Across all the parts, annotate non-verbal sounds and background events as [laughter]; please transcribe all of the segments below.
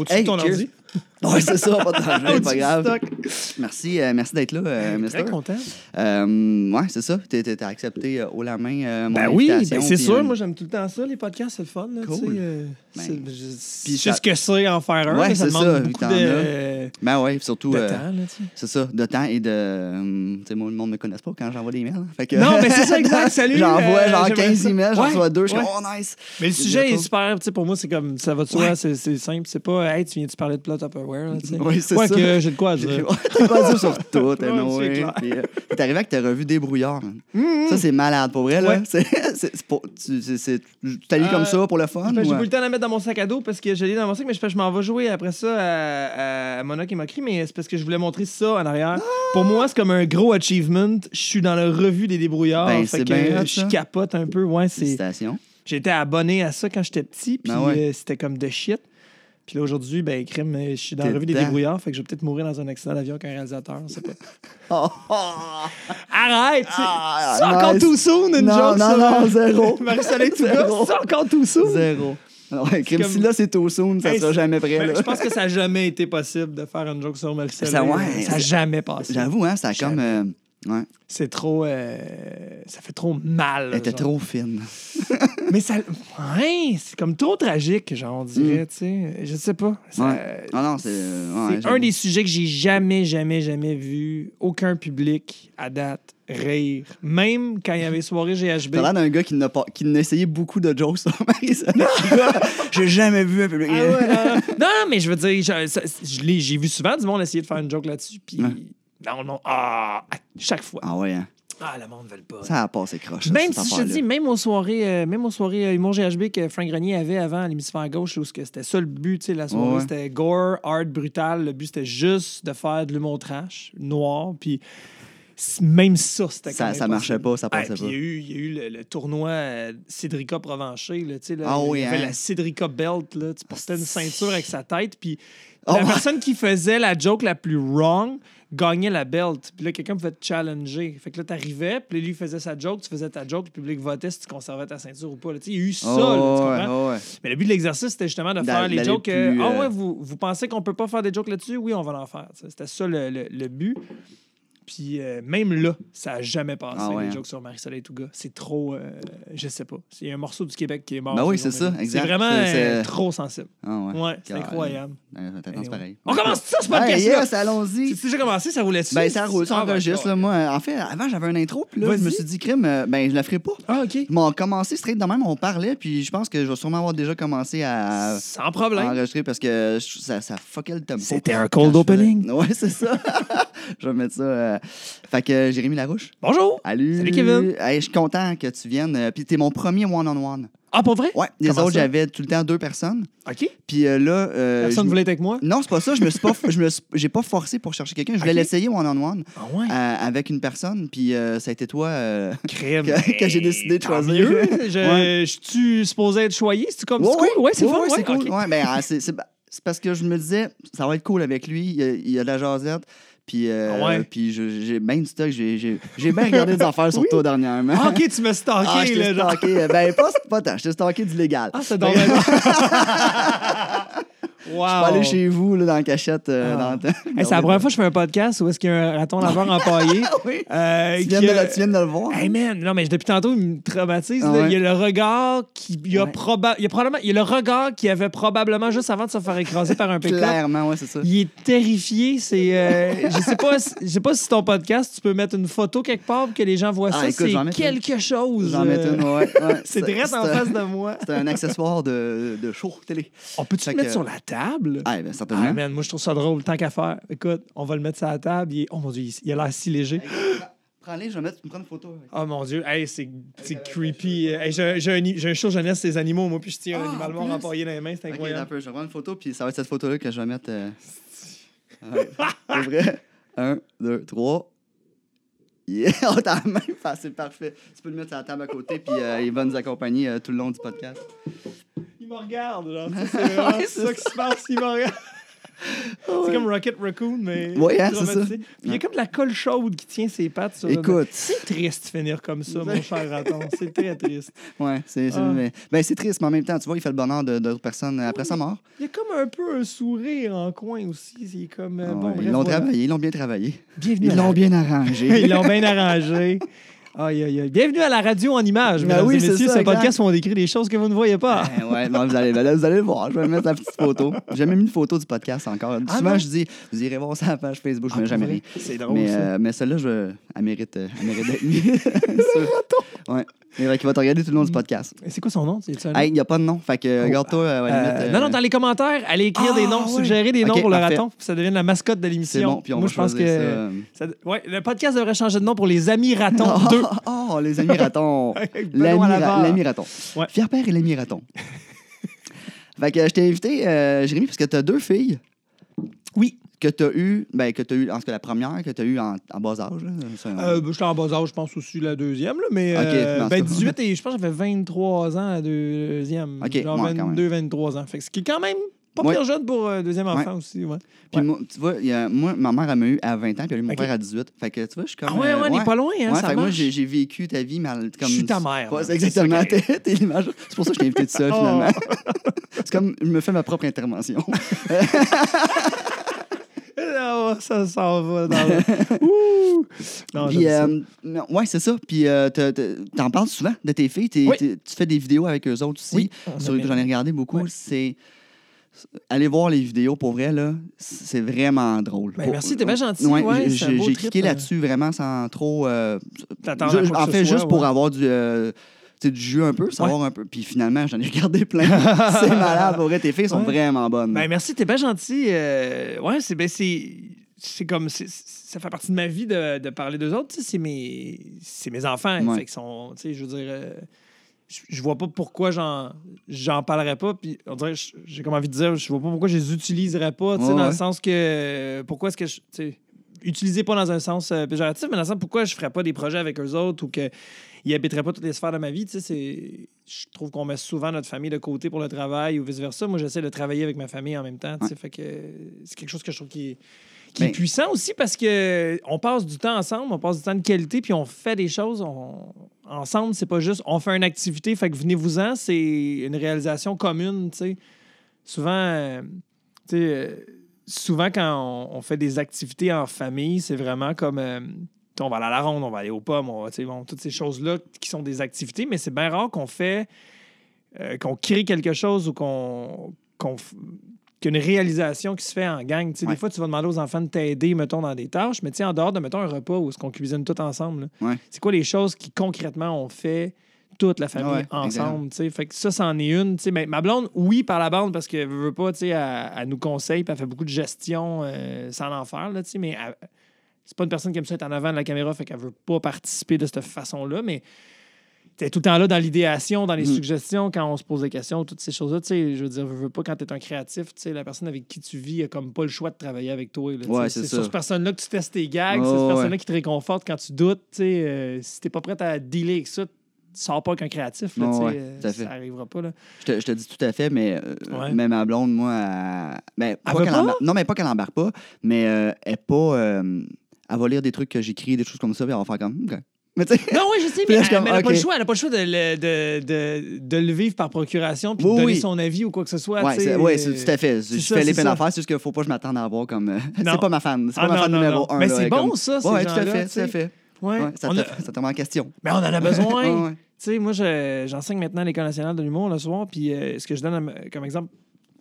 Au-dessus Hey, de ton cheers. ordi. Ouais, c'est ça, pas de [laughs] danger, pas grave. Merci, euh, merci d'être là, euh, Très Mister. content. Euh, ouais, c'est ça. T'as accepté euh, haut la main mon Ben oui, invitation, ben c'est puis, sûr. euh, Moi, j'aime tout le temps ça, les podcasts, c'est le fun. Là, Cool. tu sais, euh, Ben, c'est- je- puis je sais ça- ce que c'est en faire un. Ouais, là, ça c'est demande ça, beaucoup t'en de, Ben ouais, puis surtout, de euh, temps. Là, tu sais. c'est ça, de temps et de. euh, tu sais, moi, le monde ne me connaît pas quand j'envoie des mails. hein. Fait que, Non, mais c'est ça, exact. [laughs] Salut, J'envoie euh, genre j'aimerais 15 ça. emails, j'en Ouais, reçois deux, je suis ouais. comme, oh nice. Mais le sujet est bientôt. super, tu sais, pour moi, c'est comme, ça va de soi, Ouais. c'est c'est simple. C'est pas, hey, tu viens-tu parler de plot Tupperware, là, tu sais. Oui, c'est [laughs] Ouais, ça. que j'ai de quoi à dire. t'as pas dit sur tout, [laughs] anyway. euh, T'es arrivé avec ta revue Débrouillard. man. Ça, c'est malade. Pour vrai, là. Ouais. C'est, c'est, c'est pour- tu lu Euh, comme ça pour le fun? Ben, j'ai euh? pas eu le temps de la mettre dans mon sac à dos parce que je l'ai dans mon sac, mais je, je m'en vais jouer après ça à, à Mona qui m'a écrit, mais c'est parce que je voulais montrer ça en arrière. Pour moi, c'est comme un gros achievement. Je suis dans la revue des débrouillards. Ben, fait que hot, je capote un peu. Ouais, c'est. Félicitations. J'étais abonné à ça quand j'étais petit, puis Ben ouais. euh, c'était comme de shit. Puis là, aujourd'hui, ben, crime, euh, je suis dans la revue des débrouillards, fait que je vais peut-être mourir dans un accident d'avion qu'un réalisateur, on sait pas. Oh, [laughs] oh. Arrête! c'est- Ah, c'est encore too soon, une Non, joke, non, ça. non, zéro. [laughs] Marie-Soleil Touga, c'est encore too soon. Zéro. Ouais, crime, comme- si là, c'est too soon, ça Hey, sera c'est- jamais prêt. Ben, là. je pense que ça n'a jamais été possible de faire une joke sur Marie-Soleil. Ça, ouais, ça n'a c'est- jamais passé. J'avoue, hein, ça a comme. euh, ouais, C'est trop. euh, ça fait trop mal. elle était genre. trop fine. [laughs] Mais ça. Ouais, c'est comme trop tragique, genre, on dirait, tu sais. Je sais pas. Ça- Mm. Ouais. Non, non, c'est. euh, ouais, c'est j'avoue. un des sujets que j'ai jamais, jamais, jamais vu aucun public à date rire. Même quand il y avait soirée GHB. [laughs] T'as l'air d'un gars qui n'a pas, qui n'a essayé beaucoup de jokes sur Marie-Soleil. [laughs] J'ai jamais vu un public. Ah ouais, non, non. non, non, mais je veux dire, je- ça- je l'ai- j'ai vu souvent du monde essayer de faire une joke là-dessus, puis Ouais. Non, non, ah, à chaque fois. Ah ouais, hein. Ah, le monde ne veut pas. Ça a passé croche. ça, Même si je dis, même aux soirées, euh, même aux soirées euh, Humour GHB que Frank Grenier avait avant à l'hémisphère gauche, où ce que c'était ça le but, tu sais, la soirée, Ouais, c'était gore, hard, brutal. Le but, c'était juste de faire de l'humour trash, noir, puis même ça, c'était Ça- quand même ça marchait pas, ça passait pas. Il y a eu, il y a eu le, le tournoi euh, Cédrica Provencher, là, tu sais, là, Ah oui, il y avait hein? la Cédrica Belt, là, tu portais une ceinture avec sa tête, puis Oh, la ouais. personne qui faisait la joke la plus wrong gagnait la belt. Puis là, quelqu'un pouvait te challenger. Fait que là, t'arrivais, puis lui, faisait sa joke, tu faisais ta joke, le public votait si tu conservais ta ceinture ou pas. là. Il y a eu ça, là, tu Oh, comprends? ouais. Mais le but de l'exercice, c'était justement de faire les jokes. euh, Ah euh, ouais, vous, vous pensez qu'on peut pas faire des jokes là-dessus? Oui, on va en faire. C'était ça le, le- le but. Puis euh, même là, ça a jamais passé, Ah ouais, les hein. jokes sur Marie-Soleil Touga. C'est trop... euh, je sais pas. Il y a un morceau du Québec qui est mort. Ben oui, ce c'est ça, exact. C'est vraiment euh, trop sensible. Ah ouais. Ouais, c'est incroyable. Anyway. pareil. On commence ça, ce podcast-là? Hey, yes, allons-y. C'est déjà commencé, ça roulait dessus? Ben, ça roule, ça Ah, ben, enregistre. moi, en fait, avant, j'avais un intro, puis là, je me suis dit, crime, euh, ben, je la ferai pas. Ah, OK. Mais on a commencé straight de même, on parlait, puis je pense que je vais sûrement avoir déjà commencé à, Sans à problème. enregistrer parce que ça, ça fuckait le tempo. C'était un cold opening. Ouais, c'est ça. [laughs] je vais mettre ça. Fait que euh, Jérémy Larouche. Bonjour. Salut. Salut, Kevin. Hey, je suis content que tu viennes. euh, Puis t'es mon premier one-on-one. Ah, pour vrai? Ouais, les Comment autres, j'avais tout le temps deux personnes. OK. Puis euh, là. euh, Personne je- voulait être avec moi? Non, c'est pas ça. Je me suis pas, [laughs] je me suis- j'ai pas forcé pour chercher quelqu'un. Je voulais l'essayer one-on-one Ah, ouais? euh, avec une personne. Puis euh, ça a été toi. euh, Crème. [laughs] que- que j'ai décidé de choisir. mieux. [laughs] Je, Ouais. je suis supposé être choyé? C'est comme Ouais, c'est cool? Ouais, c'est ouais, c'est cool. Ouais, ben, ah, c'est, parce que je me disais, ça va être cool avec lui. Il y a, il y a de la jasette. Puis, euh, Ah ouais? puis j'ai bien du stock. J'ai, bien regardé des [laughs] affaires sur Oui. toi dernièrement. Ah, OK, tu m'as stalké, Ah, je là, genre. stalké. Ben, pas, pas tant. Je t'ai stalké du légal. Ah, c'est dans [laughs] wow. Je pas allé chez vous, là, dans la cachette. euh, Ah. dans le temps. Hey, c'est la première fois que je fais un podcast où est-ce qu'il y a un raton laveur empaillé. [laughs] oui. euh, Tu qui viens, de, a- le- tu viens de le voir. Hey man, non mais depuis tantôt il me traumatise. Ah là. ouais? Il y a le regard qui, il y a Ouais. proba- il y a probablement, il y a le regard qui avait probablement juste avant de se faire écraser par un pick-up. Clairement, ouais, c'est ça. Il est terrifié. C'est, euh, je sais pas, si- je sais pas si ton podcast, tu peux mettre une photo quelque part pour que les gens voient Ah, ça. écoute, j'en c'est mets quelque chose. J'en mets euh, une, ouais. ouais. [laughs] C'est direct en un- face de moi. C'est un accessoire de, de show télé. On peut-tu Fait le mettre que- sur la table? Ah, ben, certainement. Ah, man, moi, je trouve ça drôle. Tant qu'à faire. Écoute, on va le mettre sur la table. Il est- Oh mon Dieu, il, a l'air si léger. Prends-les, je vais mettre, me prendre une photo. avec. Oh mon Dieu, hey, c'est creepy. Hey, j'ai un, j'ai un show jeunesse des animaux, moi, puis je tiens un Ah, animal mort empaillé dans les mains. C'est incroyable. attends un peu, je vais prendre une photo, puis ça va être cette photo-là que je vais mettre. Euh... [laughs] C'est vrai. Un, deux, trois. Yeah! Oh, t'as la même face, c'est parfait. Tu peux le mettre sur la table à côté, puis euh, il va nous accompagner euh, tout le long du podcast. Il me regarde, [laughs] C'est Ouais, ça qui se passe, il me regarde. [laughs] C'est comme Rocket Raccoon, mais. Ouais, hein, c'est ça. Puis il y a comme de la colle chaude qui tient ses pattes sur Écoute. C'est triste de finir comme ça, mon cher raton. C'est très triste. Ouais, c'est Ah. mais- ben, c'est triste, mais en même temps, tu vois, il fait le bonheur d'autres personnes après sa mort. Il y a comme un peu un sourire en coin aussi. C'est comme. euh, Ah bon, ouais, bref, ils l'ont voilà. travaillé, ils l'ont bien travaillé. Bienvenue Ils l'ont bien arrangé. [laughs] Ils l'ont bien arrangé. Aïe, aïe, aïe. Bienvenue à la radio en images, Ben mesdames oui, c'est ça, Ce exact. podcast où on décrit des choses que vous ne voyez pas. Ben ouais, bon, vous, allez, ben là, vous allez le voir. Je vais mettre la petite photo. J'ai jamais mis une photo du podcast encore. Ah Souvent, non? je dis, vous irez voir ça à la page Facebook, je Ah, mets jamais rien. C'est drôle, Mais, ça. euh, mais celle-là, je... elle mérite, euh, elle mérite d'être mise. [laughs] Ouais. Il va- qui va te regarder tout le long du podcast. C'est quoi son nom? C'est? Hey, il n'y a pas de nom. Fait que, Oh, regarde-toi, à la Euh, limite, euh, Non, non, dans les commentaires, allez écrire Ah, des noms, suggérer des noms Ok, pour le parfait. raton, puis ça devienne la mascotte de l'émission. C'est bon, puis on Moi, va je pense choisir que ça. ouais, le podcast devrait changer de nom pour les Amis Ratons [laughs] 2. Oh, oh, les amis ratons. [laughs] Avec Benoît L'ami Labarre. ra- l'ami raton. Ouais. Fier père et l'ami raton. [laughs] fait que je t'ai invité, euh, Jérémy, parce que tu as deux filles Oui. Que tu as eues, ben, que tu as eu, en tout cas la première, que tu as eue en, en bas âge. là. Euh, ben, J'étais en bas âge, je pense aussi la deuxième, là, mais Ok, euh, ben, cas. 18 et je pense que j'avais 23 ans la deuxième. Ok, Genre ouais, quand 22, 23 ans. Fait que ce qui est quand même pas Ouais. pire jeune pour un deuxième enfant aussi. Ouais. Puis moi, tu vois, y a- moi, ma mère, elle m'a eu à 20 ans, puis elle a eu mon Ok. père à 18. Fait que tu vois, je suis comme. Ah ouais, euh, ouais, on n'est pas loin, hein, ça fait que moi, j'ai vécu ta vie, elle- comme. Je suis ta mère, Ouais, exactement. C'est T'es l'image. C'est pour ça que je t'ai invité tout seul, Oh. finalement. [laughs] c'est comme, je me fais ma propre intervention. [laughs] Ah, ça s'en va dans le... [laughs] Ouh! Non, Puis, euh, non, ouais, c'est ça. Puis, euh, t'en parles souvent de tes filles. T'es- Oui. t'es- tu fais des vidéos avec eux autres aussi. Oui, on Sur- aime J'en ai regardé beaucoup. Ouais. C'est. Allez voir les vidéos pour vrai, là. C'est vraiment drôle. Ben, Pour- merci, t'es bien gentil. Ouais, Ouais, j'ai- c'est un j'ai beau j'ai trip, cliqué euh. là-dessus vraiment sans trop. euh, T'attends ju- à quoi que en ce fait, soit, juste pour avoir du. euh, du jus un peu, savoir un peu. Puis finalement, j'en ai regardé plein. [laughs] c'est malade. Pour vrai, tes filles sont Ouais. vraiment bonnes. Ben, merci, t'es bien gentil. Euh, ouais, c'est ben, c'est c'est comme c'est- ça fait partie de ma vie de, de parler d'eux autres. C'est mes c'est mes enfants. Ouais. Fait sont, tu sais, je veux dire, euh, je, je vois pas pourquoi j'en j'en parlerais pas. Puis on dirait, j'ai comme envie de dire, je vois pas pourquoi je les utiliserais pas. tu sais, Ouais, dans le ouais. sens que pourquoi est-ce que je, utiliser pas dans un sens euh, péjoratif, mais dans le sens pourquoi je ferais pas des projets avec eux autres ou que ils habiteraient pas toutes les sphères de ma vie. Tu sais, c'est- je trouve qu'on met souvent notre famille de côté pour le travail ou vice-versa. Moi, j'essaie de travailler avec ma famille en même temps. tu sais, Fait que c'est quelque chose que je trouve qui est, qui est puissant aussi parce que on passe du temps ensemble, on passe du temps de qualité, puis on fait des choses on- ensemble. C'est pas juste on fait une activité, fait que venez-vous-en. C'est une réalisation commune. tu sais. Souvent, euh, tu sais, euh, souvent quand on, on fait des activités en famille, c'est vraiment comme euh, on va aller à la ronde, on va aller aux pommes, on va, bon, toutes ces choses-là qui sont des activités, mais c'est bien rare qu'on fait, euh, qu'on crée quelque chose ou qu'on, qu'on f- qu'il y a une réalisation qui se fait en gang. Ouais. Des fois, tu vas demander aux enfants de t'aider, mettons, dans des tâches, mais en dehors de, mettons, un repas où est-ce qu'on cuisine tout ensemble, Ouais. c'est quoi les choses qui, concrètement, on fait toute la famille Ouais, ensemble. Fait que ça, c'en est une, tu sais. Mais ma blonde, oui, par la bande, parce qu'elle veut pas, tu sais, elle, elle nous conseille, puis elle fait beaucoup de gestion euh, sans en faire, là, tu sais, mais elle- c'est pas une personne qui aime ça être en avant de la caméra, fait qu'elle veut pas participer de cette façon-là, mais t'es tout le temps là dans l'idéation, dans les Mhm. suggestions, quand on se pose des questions, toutes ces choses-là, tu sais, je veux dire, veux, veux pas, quand t'es un créatif, tu sais, la personne avec qui tu vis a comme pas le choix de travailler avec toi, tu. Ouais, c'est sur cette personne-là que tu testes tes gags, c'est cette ouais. personne-là qui te réconforte quand tu doutes, tu sais, euh, si t'es pas prête à dealer avec ça, tu sors pas avec un créatif, là, tu ouais, euh, à ça arrivera pas, là. Je te, je te dis tout à fait, mais euh, Ouais. même ma blonde, moi, elle, ben, pas qu'elle pas? non, mais pas qu'elle embarque pas, mais euh, elle est pas. Elle va lire des trucs que j'écris, des choses comme ça, puis elle va faire comme. OK. Mais tu sais, Non, oui, je sais, Puis mais là, je suis elle comme, n'a pas OK. le choix. Elle n'a pas le choix de le, de, de, de le vivre par procuration puis Oui, de donner oui. son avis ou quoi que ce soit. ouais, tu sais, c'est ouais, c'est tout à fait. Je ça, fais les c'est peines ça. à faire, c'est juste qu'il faut pas que je m'attende à avoir comme. euh, [laughs] Non. c'est pas ma fan. C'est Ah, pas ma non, fan non, numéro non. un. Mais là, c'est bon, comme- ça, ces Ouais, tout à gens-là, fait, tu tout à fait. Ouais, Ouais, ça, on te, a- ça te remet en question. Mais on en a besoin. [laughs] Ouais, ouais. Tu sais, moi, je- j'enseigne maintenant à l'École nationale de l'humour le soir, puis euh, ce que je donne à- comme exemple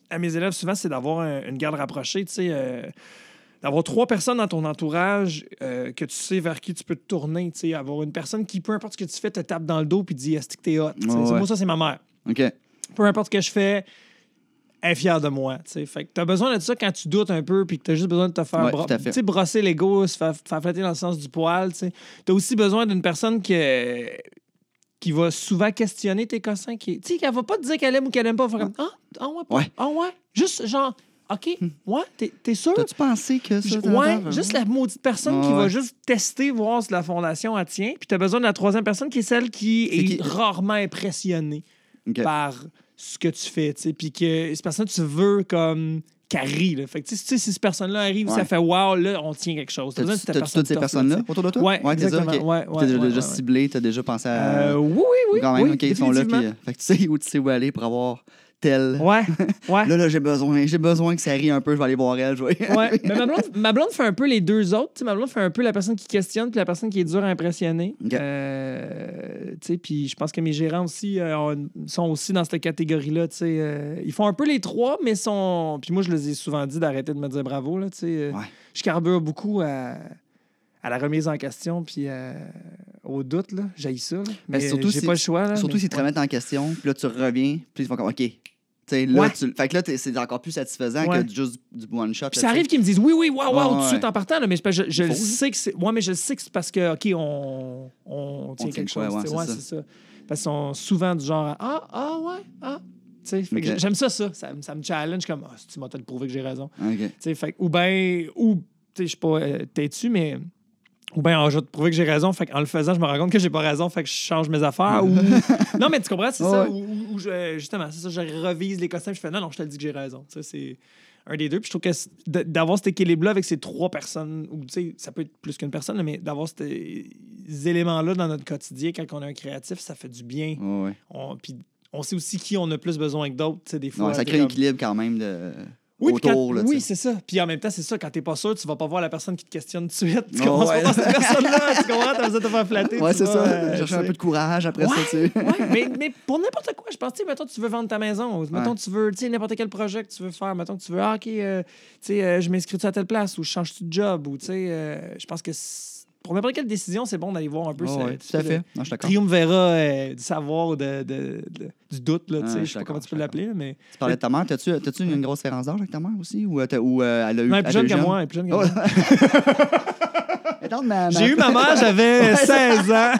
à mes élèves souvent, c'est d'avoir un- une garde rapprochée, tu sais, euh, d'avoir trois personnes dans ton entourage euh, que tu sais vers qui tu peux te tourner, tu sais, avoir une personne qui, peu importe ce que tu fais, te tape dans le dos puis dit « Est-ce que t'es hot? Ouais. Moi, ça, c'est ma mère. OK. Peu importe ce que je fais, elle est fière de moi, tu sais. Fait que t'as besoin de ça quand tu doutes un peu puis que t'as juste besoin de te faire Ouais, bro- brosser l'ego, se faire, faire flatter dans le sens du poil, tu sais. T'as aussi besoin d'une personne qui, qui va souvent questionner tes cossins. Qui, tu sais, qu'elle va pas te dire qu'elle aime ou qu'elle aime pas. Elle va faire comme Ah, ah ouais, pas- Ouais. Ah ouais. Juste genre, OK, ouais, t'es, t'es sûr? T'as-tu pensé que ça. J- t'as- Ouais, t'as- juste la maudite personne qui Ouais, va juste tester, voir si la fondation elle tient. Puis t'as besoin de la troisième personne qui est celle qui C'est est qui- rarement impressionnée par ce que tu fais, puis que cette personne, tu veux comme rit. Là. Fait que, tu sais, si cette personne-là arrive, Ouais. ça fait wow, là, on tient quelque chose. T'as T'as-tu cette t'as-tu toutes ces personne personnes-là autour de toi? Ouais, exactement. Ouais, ouais, T'as déjà ouais, ciblé, t'as déjà pensé à. Euh, oui, oui, oui. quand même, oui, ok, ils sont là. Puis, euh, fait que tu sais où tu sais où aller pour avoir tel. Ouais, [laughs] ouais. Là, là, j'ai besoin, j'ai besoin que ça rie un peu, je vais aller voir elle jouer. Ouais, mais [laughs] ma blonde, ma blonde fait un peu les deux autres. Tu sais, ma blonde fait un peu la personne qui questionne puis la personne qui est dure à impressionner. Ok. Euh, tu sais, puis je pense que mes gérants aussi euh, ont- sont aussi dans cette catégorie-là. tu sais. Euh, ils font un peu les trois, mais sont. Puis moi, je les ai souvent dit d'arrêter de me dire bravo. Là, tu sais. Euh, Ouais. Je carbure beaucoup à, à la remise en question puis euh, au doute. là. J'haïs ça. là. Mais surtout j'ai si- pas le choix. là, Surtout s'ils te remettent en question, puis là, tu reviens, puis ils font comme, OK. Tu sais, là, Ouais. tu... Fait que là, c'est encore plus satisfaisant Ouais. que juste du one shot. Puis ça arrive qu'ils me disent oui, oui, waouh, waouh, tout de suite en partant, là, mais je, le sais que c'est. Ouais, mais je le sais que c'est parce que, OK, on, on tient quelque chose. ouais, c'est ouais, ça. c'est ça. Parce qu'ils sont souvent du genre Ah, ah, ouais, ah. Tu sais, fait que Ok. j'ai- j'aime ça, ça. Ça, me- ça me challenge comme Ah, si tu m'as prouvé que j'ai raison. sais. OK. Tu sais, fait ou bien, ou, tu sais, je suis pas euh, têtu, mais. Ou bien, je vais te prouver que j'ai raison. Fait en le faisant, je me rends compte que j'ai pas raison. Fait que je change mes affaires. ou... [laughs] Non, mais tu comprends, c'est ça. Ou, je- justement, c'est ça. Je revise les costumes. Je fais non, non, je te le dis que j'ai raison. Sais, c'est un des deux. Puis je trouve que d'avoir cet équilibre-là avec ces trois personnes, ou tu sais, ça peut être plus qu'une personne, mais d'avoir ces éléments-là dans notre quotidien quand on est un créatif, ça fait du bien. Ouais. On, puis on sait aussi qui on a plus besoin que d'autres, tu sais, des fois. Ça crée un comme- équilibre quand même de... oui, puis autour. quand- là, tu oui sais. c'est ça. Puis en même temps, c'est ça. Quand t'es pas sûr, tu vas pas voir la personne qui te questionne tout de suite. Tu Oh, commences ouais. pas cette personne-là. tu comprends? T'as besoin de te faire flatter. Ouais, c'est ça. euh, Chercher un peu de courage après ça, tu sais. ouais, mais, mais pour n'importe quoi, je pense, tu sais, mettons, tu veux vendre ta maison, mettons, tu veux, tu sais, n'importe quel projet que tu veux faire, mettons, tu veux, ah, OK, euh, tu sais, euh, je m'inscris à telle place, ou je change de job, ou, tu sais, euh, je pense que c'est- pour n'importe quelle décision, c'est bon d'aller voir un peu ouais, ce- tout à fait. Non, je triumvirat euh, du savoir ou de, de- de- du doute, là, Ah, je suis sais pas comment tu peux l'appeler, mais... Tu parlais de ta mère. T'as-tu t'as-tu une grosse différence d'âge avec ta mère aussi? Ou, euh, ou euh, elle a eu... Non, elle est plus jeune que moi, elle est plus jeune que Oh. moi. [laughs] J'ai eu ma mère, [laughs] j'avais Ouais, ça- 16 ans.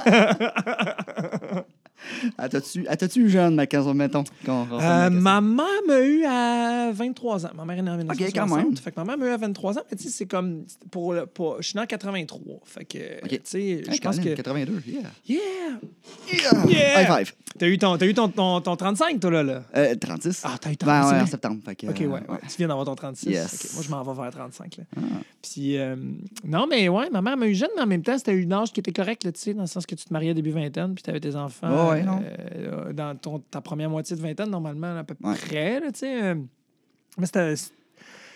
[laughs] Ah, t'as-tu ah, t'as-tu eu jeune, ma 15 ans, mettons? quand on Euh, ma mère m'a eu à 23 ans. Ma mère est née en 1960. quand même. Fait que ma mère m'a eu à 23 ans. Mais tu sais, c'est comme. Pour, le- pour- je suis né en 83. Fait que. Ok. Tu sais, je pense que. 82, yeah. Yeah! Yeah! Yeah! High five. T'as eu, ton, t'as eu ton, ton, ton 35, toi, là? là? Euh, 36. Ah, t'as eu ton Ben, ouais, 35. en septembre. Fait que, OK, ouais, euh, ouais. Tu viens d'avoir ton 36. Yes. OK, Moi, je m'en vais vers 35. Là. Ah. Puis, euh, non, mais ouais, ma mère m'a eu jeune, mais en même temps, c'était une âge qui était correct, là, tu sais, dans le sens que tu te mariais début vingtaine, puis tu avais tes enfants Ouais, ouais, non. euh, dans ton, ta première moitié de vingtaine, normalement, à peu Ouais. près, là, tu sais. euh. mais c'était.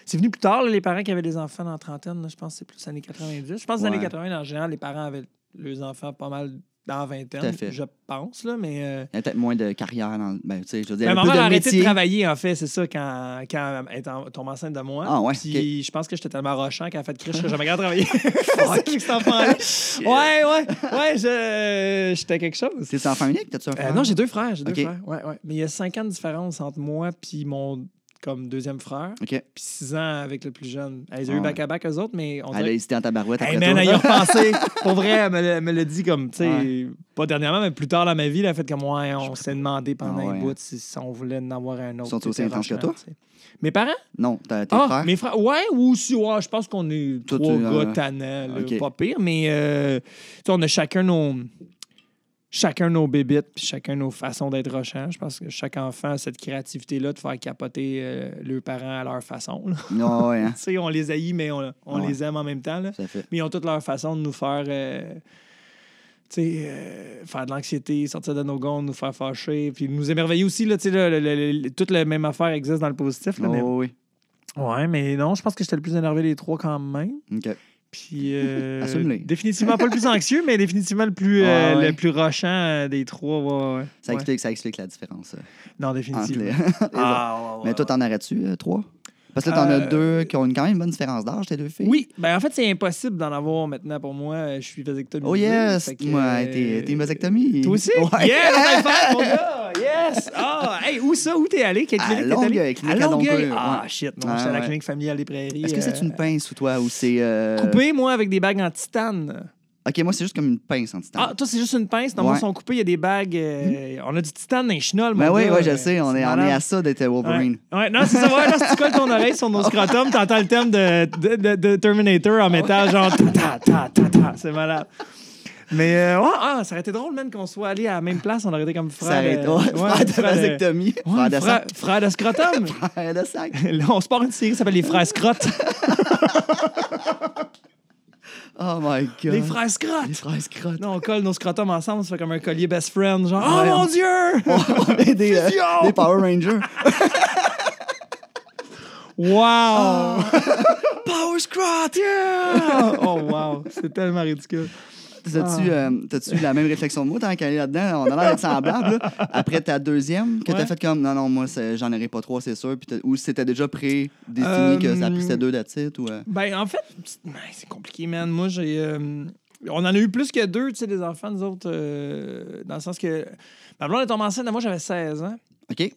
C'est venu plus tard, là, les parents qui avaient des enfants dans la trentaine, là, je pense que c'est plus années 90. Je pense que les années 80, en général, les parents avaient leurs enfants pas mal dans la vingtaine, Tout à fait. je pense, là, mais... euh, Il y a peut-être moins de carrière dans. Ben, tu sais, je veux dire, mais un ma peu mère de a arrêté de travailler, en fait, c'est ça, quand, quand elle est en- tombée enceinte de moi. Ah ouais, Puis je pense que j'étais tellement rochant qu'elle a fait criche que j'ai jamais regardé travailler. [laughs] [laughs] c'est cet enfant-là. [laughs] Ouais, ouais, ouais, je- j'étais quelque chose. T'es enfant unique? T'as-tu un Euh, frère? non, j'ai deux frères, j'ai deux frères. Ouais, ouais. Mais il y a cinq ans de différence entre moi puis mon comme deuxième frère, OK. puis six ans avec le plus jeune. Ils ont Ah eu ouais. back-à-back, eux autres, mais on Elle a hésité en tabarouette Hey après man, elle y toi. a repensé. [laughs] Pour vrai, elle me l'a- me l'a dit comme, tu sais, Ouais. pas dernièrement, mais plus tard dans ma vie, elle a fait comme moi, on s'est demandé pendant Ah ouais, un hein. bout si, si on voulait en avoir un autre. Sont aussi C'était intenses que toi? tu sais. Mes parents? Non, t'as tes Ah, frères? mes frères. Ouais, ou aussi, ouais, je pense qu'on est Toi, trois tu- gars tannants, là, ok. pas pire, mais euh, tu sais, on a chacun nos. Chacun nos bébites, puis chacun nos façons d'être rochant. Je pense que chaque enfant a cette créativité-là de faire capoter euh, leurs parents à leur façon. Non, ouais, hein. [laughs] tu sais, on les haït, mais on, on Ouais. les aime en même temps. Là. Fait. Mais ils ont toutes leur façon de nous faire. euh, tu sais, euh, faire de l'anxiété, sortir de nos gonds, nous faire fâcher, puis nous émerveiller aussi. Là, tu sais, là, le- le- le- toute la même affaire existe dans le positif. Là, mais- Oh, oui. Ouais, mais non, je pense que j'étais le plus énervé des trois quand même. OK. Puis. euh, définitivement pas le plus anxieux, mais définitivement le plus, euh, Ouais, le plus rochant euh, des trois. ouais. Ça explique, ça explique la différence. euh, Non, définitivement. [laughs] les- les autres. Ah, Mais toi, t'en euh, trois? Parce que là, t'en Euh, as deux qui ont une, quand même une bonne différence d'âge, tes deux filles. Oui, ben en fait, c'est impossible d'en avoir maintenant pour moi. Je suis vasectomisé. Oh yes! euh, t'es une vasectomie. Toi aussi? Ouais. Yes, mon [laughs] gars! Yes! Ah, hey, où ça? Où t'es allé? Quelle À clinique t'es allé? Longueuil, clinique à Longueuil. Ah, shit. Non, j'étais à la clinique familiale des prairies. Est-ce que c'est euh, une pince ou toi ou c'est. euh, Coupé, moi, avec des bagues en titane? Ok, moi, c'est juste comme une pince en titane. Ah, toi, c'est juste une pince. Moi, Ouais. ils sont coupés, il y a des bagues. euh, On a du titane dans les chenolles, ben oui, gars. ouais, je sais, on C'est est, on est à ça d'être Wolverine. Ouais. Ouais, non, c'est ça. Ouais, là, si tu colles ton oreille sur nos [laughs] scrotums, t'entends le thème de, de, de- de Terminator en métal, genre ta ta ta ta ta. C'est malade. Mais euh, ouais, ah, ça aurait été drôle, man, qu'on soit allé à la même place. On aurait été comme frère. Ça euh, ouais, frère de frère vasectomie, Ouais, frère de frère, sac. frère de scrotum. [laughs] Frère de sac. Là, on se part une série qui s'appelle Les Frères Scrottes. [laughs] Oh my God. Les Frères Scrottes. Les frères scrottes. Non, on colle nos scrotums ensemble, ça fait comme un collier best friend. Genre, oh mon on- Dieu! [laughs] On est des, euh, des Power Rangers. [laughs] Wow! [laughs] Power Scrot! Yeah! Oh, wow! C'est tellement ridicule. T'as-tu Ah. euh, la même réflexion de moi tant qu'elle est là-dedans? On a l'air d'être semblables. là. Après ta deuxième, que Ouais. t'as fait comme non, non, moi, j'en aurais pas trois, c'est sûr. Puis ou c'était déjà prédéfini Euh, que ça pissait deux d'attitude ou. euh, Ben, en fait, c'est compliqué, man. Moi, j'ai. euh, on en a eu plus que deux, tu sais, des enfants, nous autres, euh, dans le sens que. Ma blonde est tombée enceinte, moi, j'avais 16 ans. OK?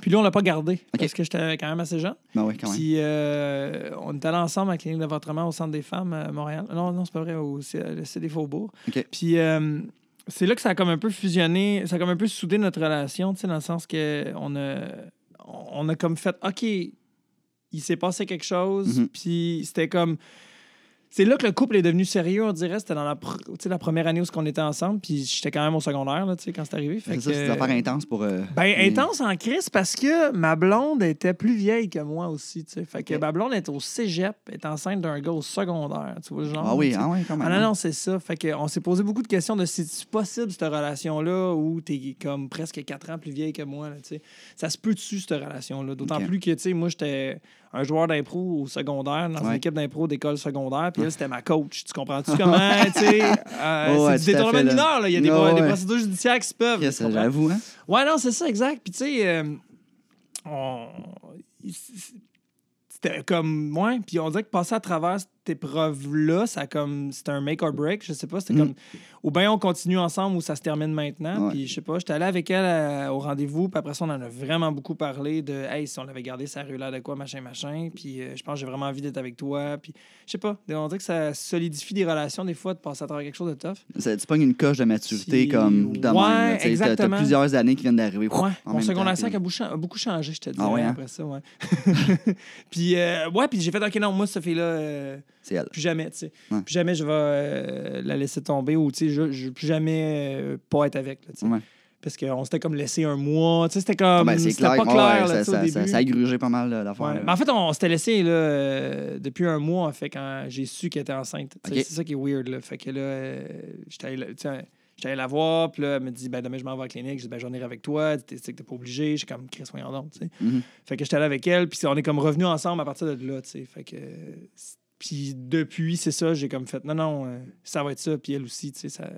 Puis là, on l'a pas gardé parce que j'étais quand même assez jeune. Ben oui, quand même. Puis euh, on était allés ensemble à la clinique d'avortement au Centre des femmes à Montréal. Non, non, c'est pas vrai, au C- le CD Faubourg. OK. Puis euh, c'est là que ça a comme un peu fusionné, ça a comme un peu soudé notre relation, tu sais, dans le sens que on a, on a comme fait, OK, il s'est passé quelque chose, Mhm. puis c'était comme... C'est là que le couple est devenu sérieux, on dirait. C'était dans la, pr- la première année où on était ensemble, puis j'étais quand même au secondaire, là, tu sais, quand c'est arrivé. C'est ça, c'est des que- affaires intenses pour. euh, ben, intense en crise parce que ma blonde était plus vieille que moi aussi, tu sais. Fait que ma blonde est au cégep, est enceinte d'un gars au secondaire, tu vois genre. Ah oui, ah oui, quand même. Ah non, non, c'est ça. Fait qu'on s'est posé beaucoup de questions de si c'est possible, cette relation-là, où t'es comme presque 4 ans plus vieille que moi, là, tu sais. Ça se peut-tu, cette relation-là? D'autant plus que, tu sais, moi, j'étais un joueur d'impro au secondaire, dans une équipe d'impro d'école secondaire, puis elle, c'était ma coach. Tu comprends-tu [laughs] comment, tu sais? euh, Ouais, c'est détournement fait, là. Il y a des, des procédures judiciaires qui se peuvent. Yes? J'avoue, hein? Ouais, non, c'est ça, exact. Puis, tu sais, euh, on- c'était comme. Ouais, puis on dirait que passer à travers cette épreuve-là, ça comme. C'était un make or break, je sais pas. C'était Mm. comme. Ou bien on continue ensemble ou ça se termine maintenant. Ouais. Puis, je sais pas, j'étais allé avec elle euh, au rendez-vous, puis après ça, on en a vraiment beaucoup parlé de. Hey, si on avait gardé ça rue là de quoi, machin, machin. Puis, euh, je pense que j'ai vraiment envie d'être avec toi. Puis, je sais pas, on dirait que ça solidifie des relations, des fois, de passer à travers quelque chose de tough. Ça, tu pognes une coche de maturité Si- comme même, Ouais, là, sais, t'as- plusieurs années qui viennent d'arriver. Ouais, mon même secondaire temps, 5 puis- a beaucoup, changé, je te dis, Ah ouais, hein? après ça, ouais. [laughs] puis, euh, ouais, puis j'ai fait, OK, non, moi, cette fille-là, euh, C'est elle. plus jamais, tu sais. Ouais. Plus jamais je vais euh, la laisser tomber ou, tu sais, je, je plus jamais euh, pas être avec, là, tu sais. Ouais. Parce qu'on s'était comme laissé un mois, tu sais, c'était comme, Ben, c'est c'était clair. pas clair, là, ça, au ça, ça, a grugé pas mal là, l'affaire. Mais en fait, on s'était laissé là, euh, depuis un mois, fait, quand j'ai su qu'elle était enceinte. C'est ça qui est weird. Là. Fait que là, euh, j'étais allé, la- voir, puis là, elle me dit ben, Demain, je m'en vais à la clinique. Je dis ben, J'en irai avec toi. Tu sais que t'es pas obligé. J'ai comme Chris, voyons donc. tu sais. Mhm. Fait que j'étais allé avec elle, puis on est comme revenus ensemble à partir de là. tu sais. Fait que. Puis depuis, c'est ça, j'ai comme fait non, non, euh, ça va être ça. Puis elle aussi, tu sais, ça.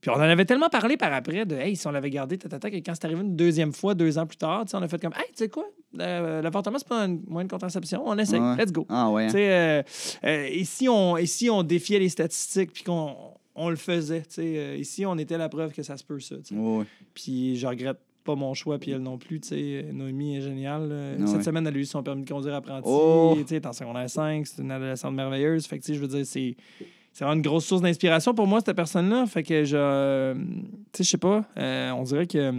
Puis on en avait tellement parlé par après de Hey, si on l'avait gardé, tata, que quand c'est arrivé une deuxième fois, deux ans plus tard, tu sais, on a fait comme Hey, tu sais quoi, Euh, l'avortement, c'est pas un moyen de contraception, on essaie, Ouais. let's go. Ah ouais. hein. Tu sais, euh, euh, et, si on, et si on défiait les statistiques puis qu'on on le faisait, tu sais, ici, on était la preuve que ça se peut, ça. tu sais. Ouais, ouais. Puis je regrette pas mon choix, puis elle non plus. tu sais. Noémie est géniale. là. Ah Cette ouais. semaine, elle a eu son permis de conduire apprenti. Oh! Tu sais, Elle est en secondaire 5, c'est une adolescente merveilleuse. Fait que, tu sais, je veux dire, c'est. C'est vraiment une grosse source d'inspiration pour moi, cette personne-là. Fait que je. euh, Tu sais, je sais pas. euh, on dirait que.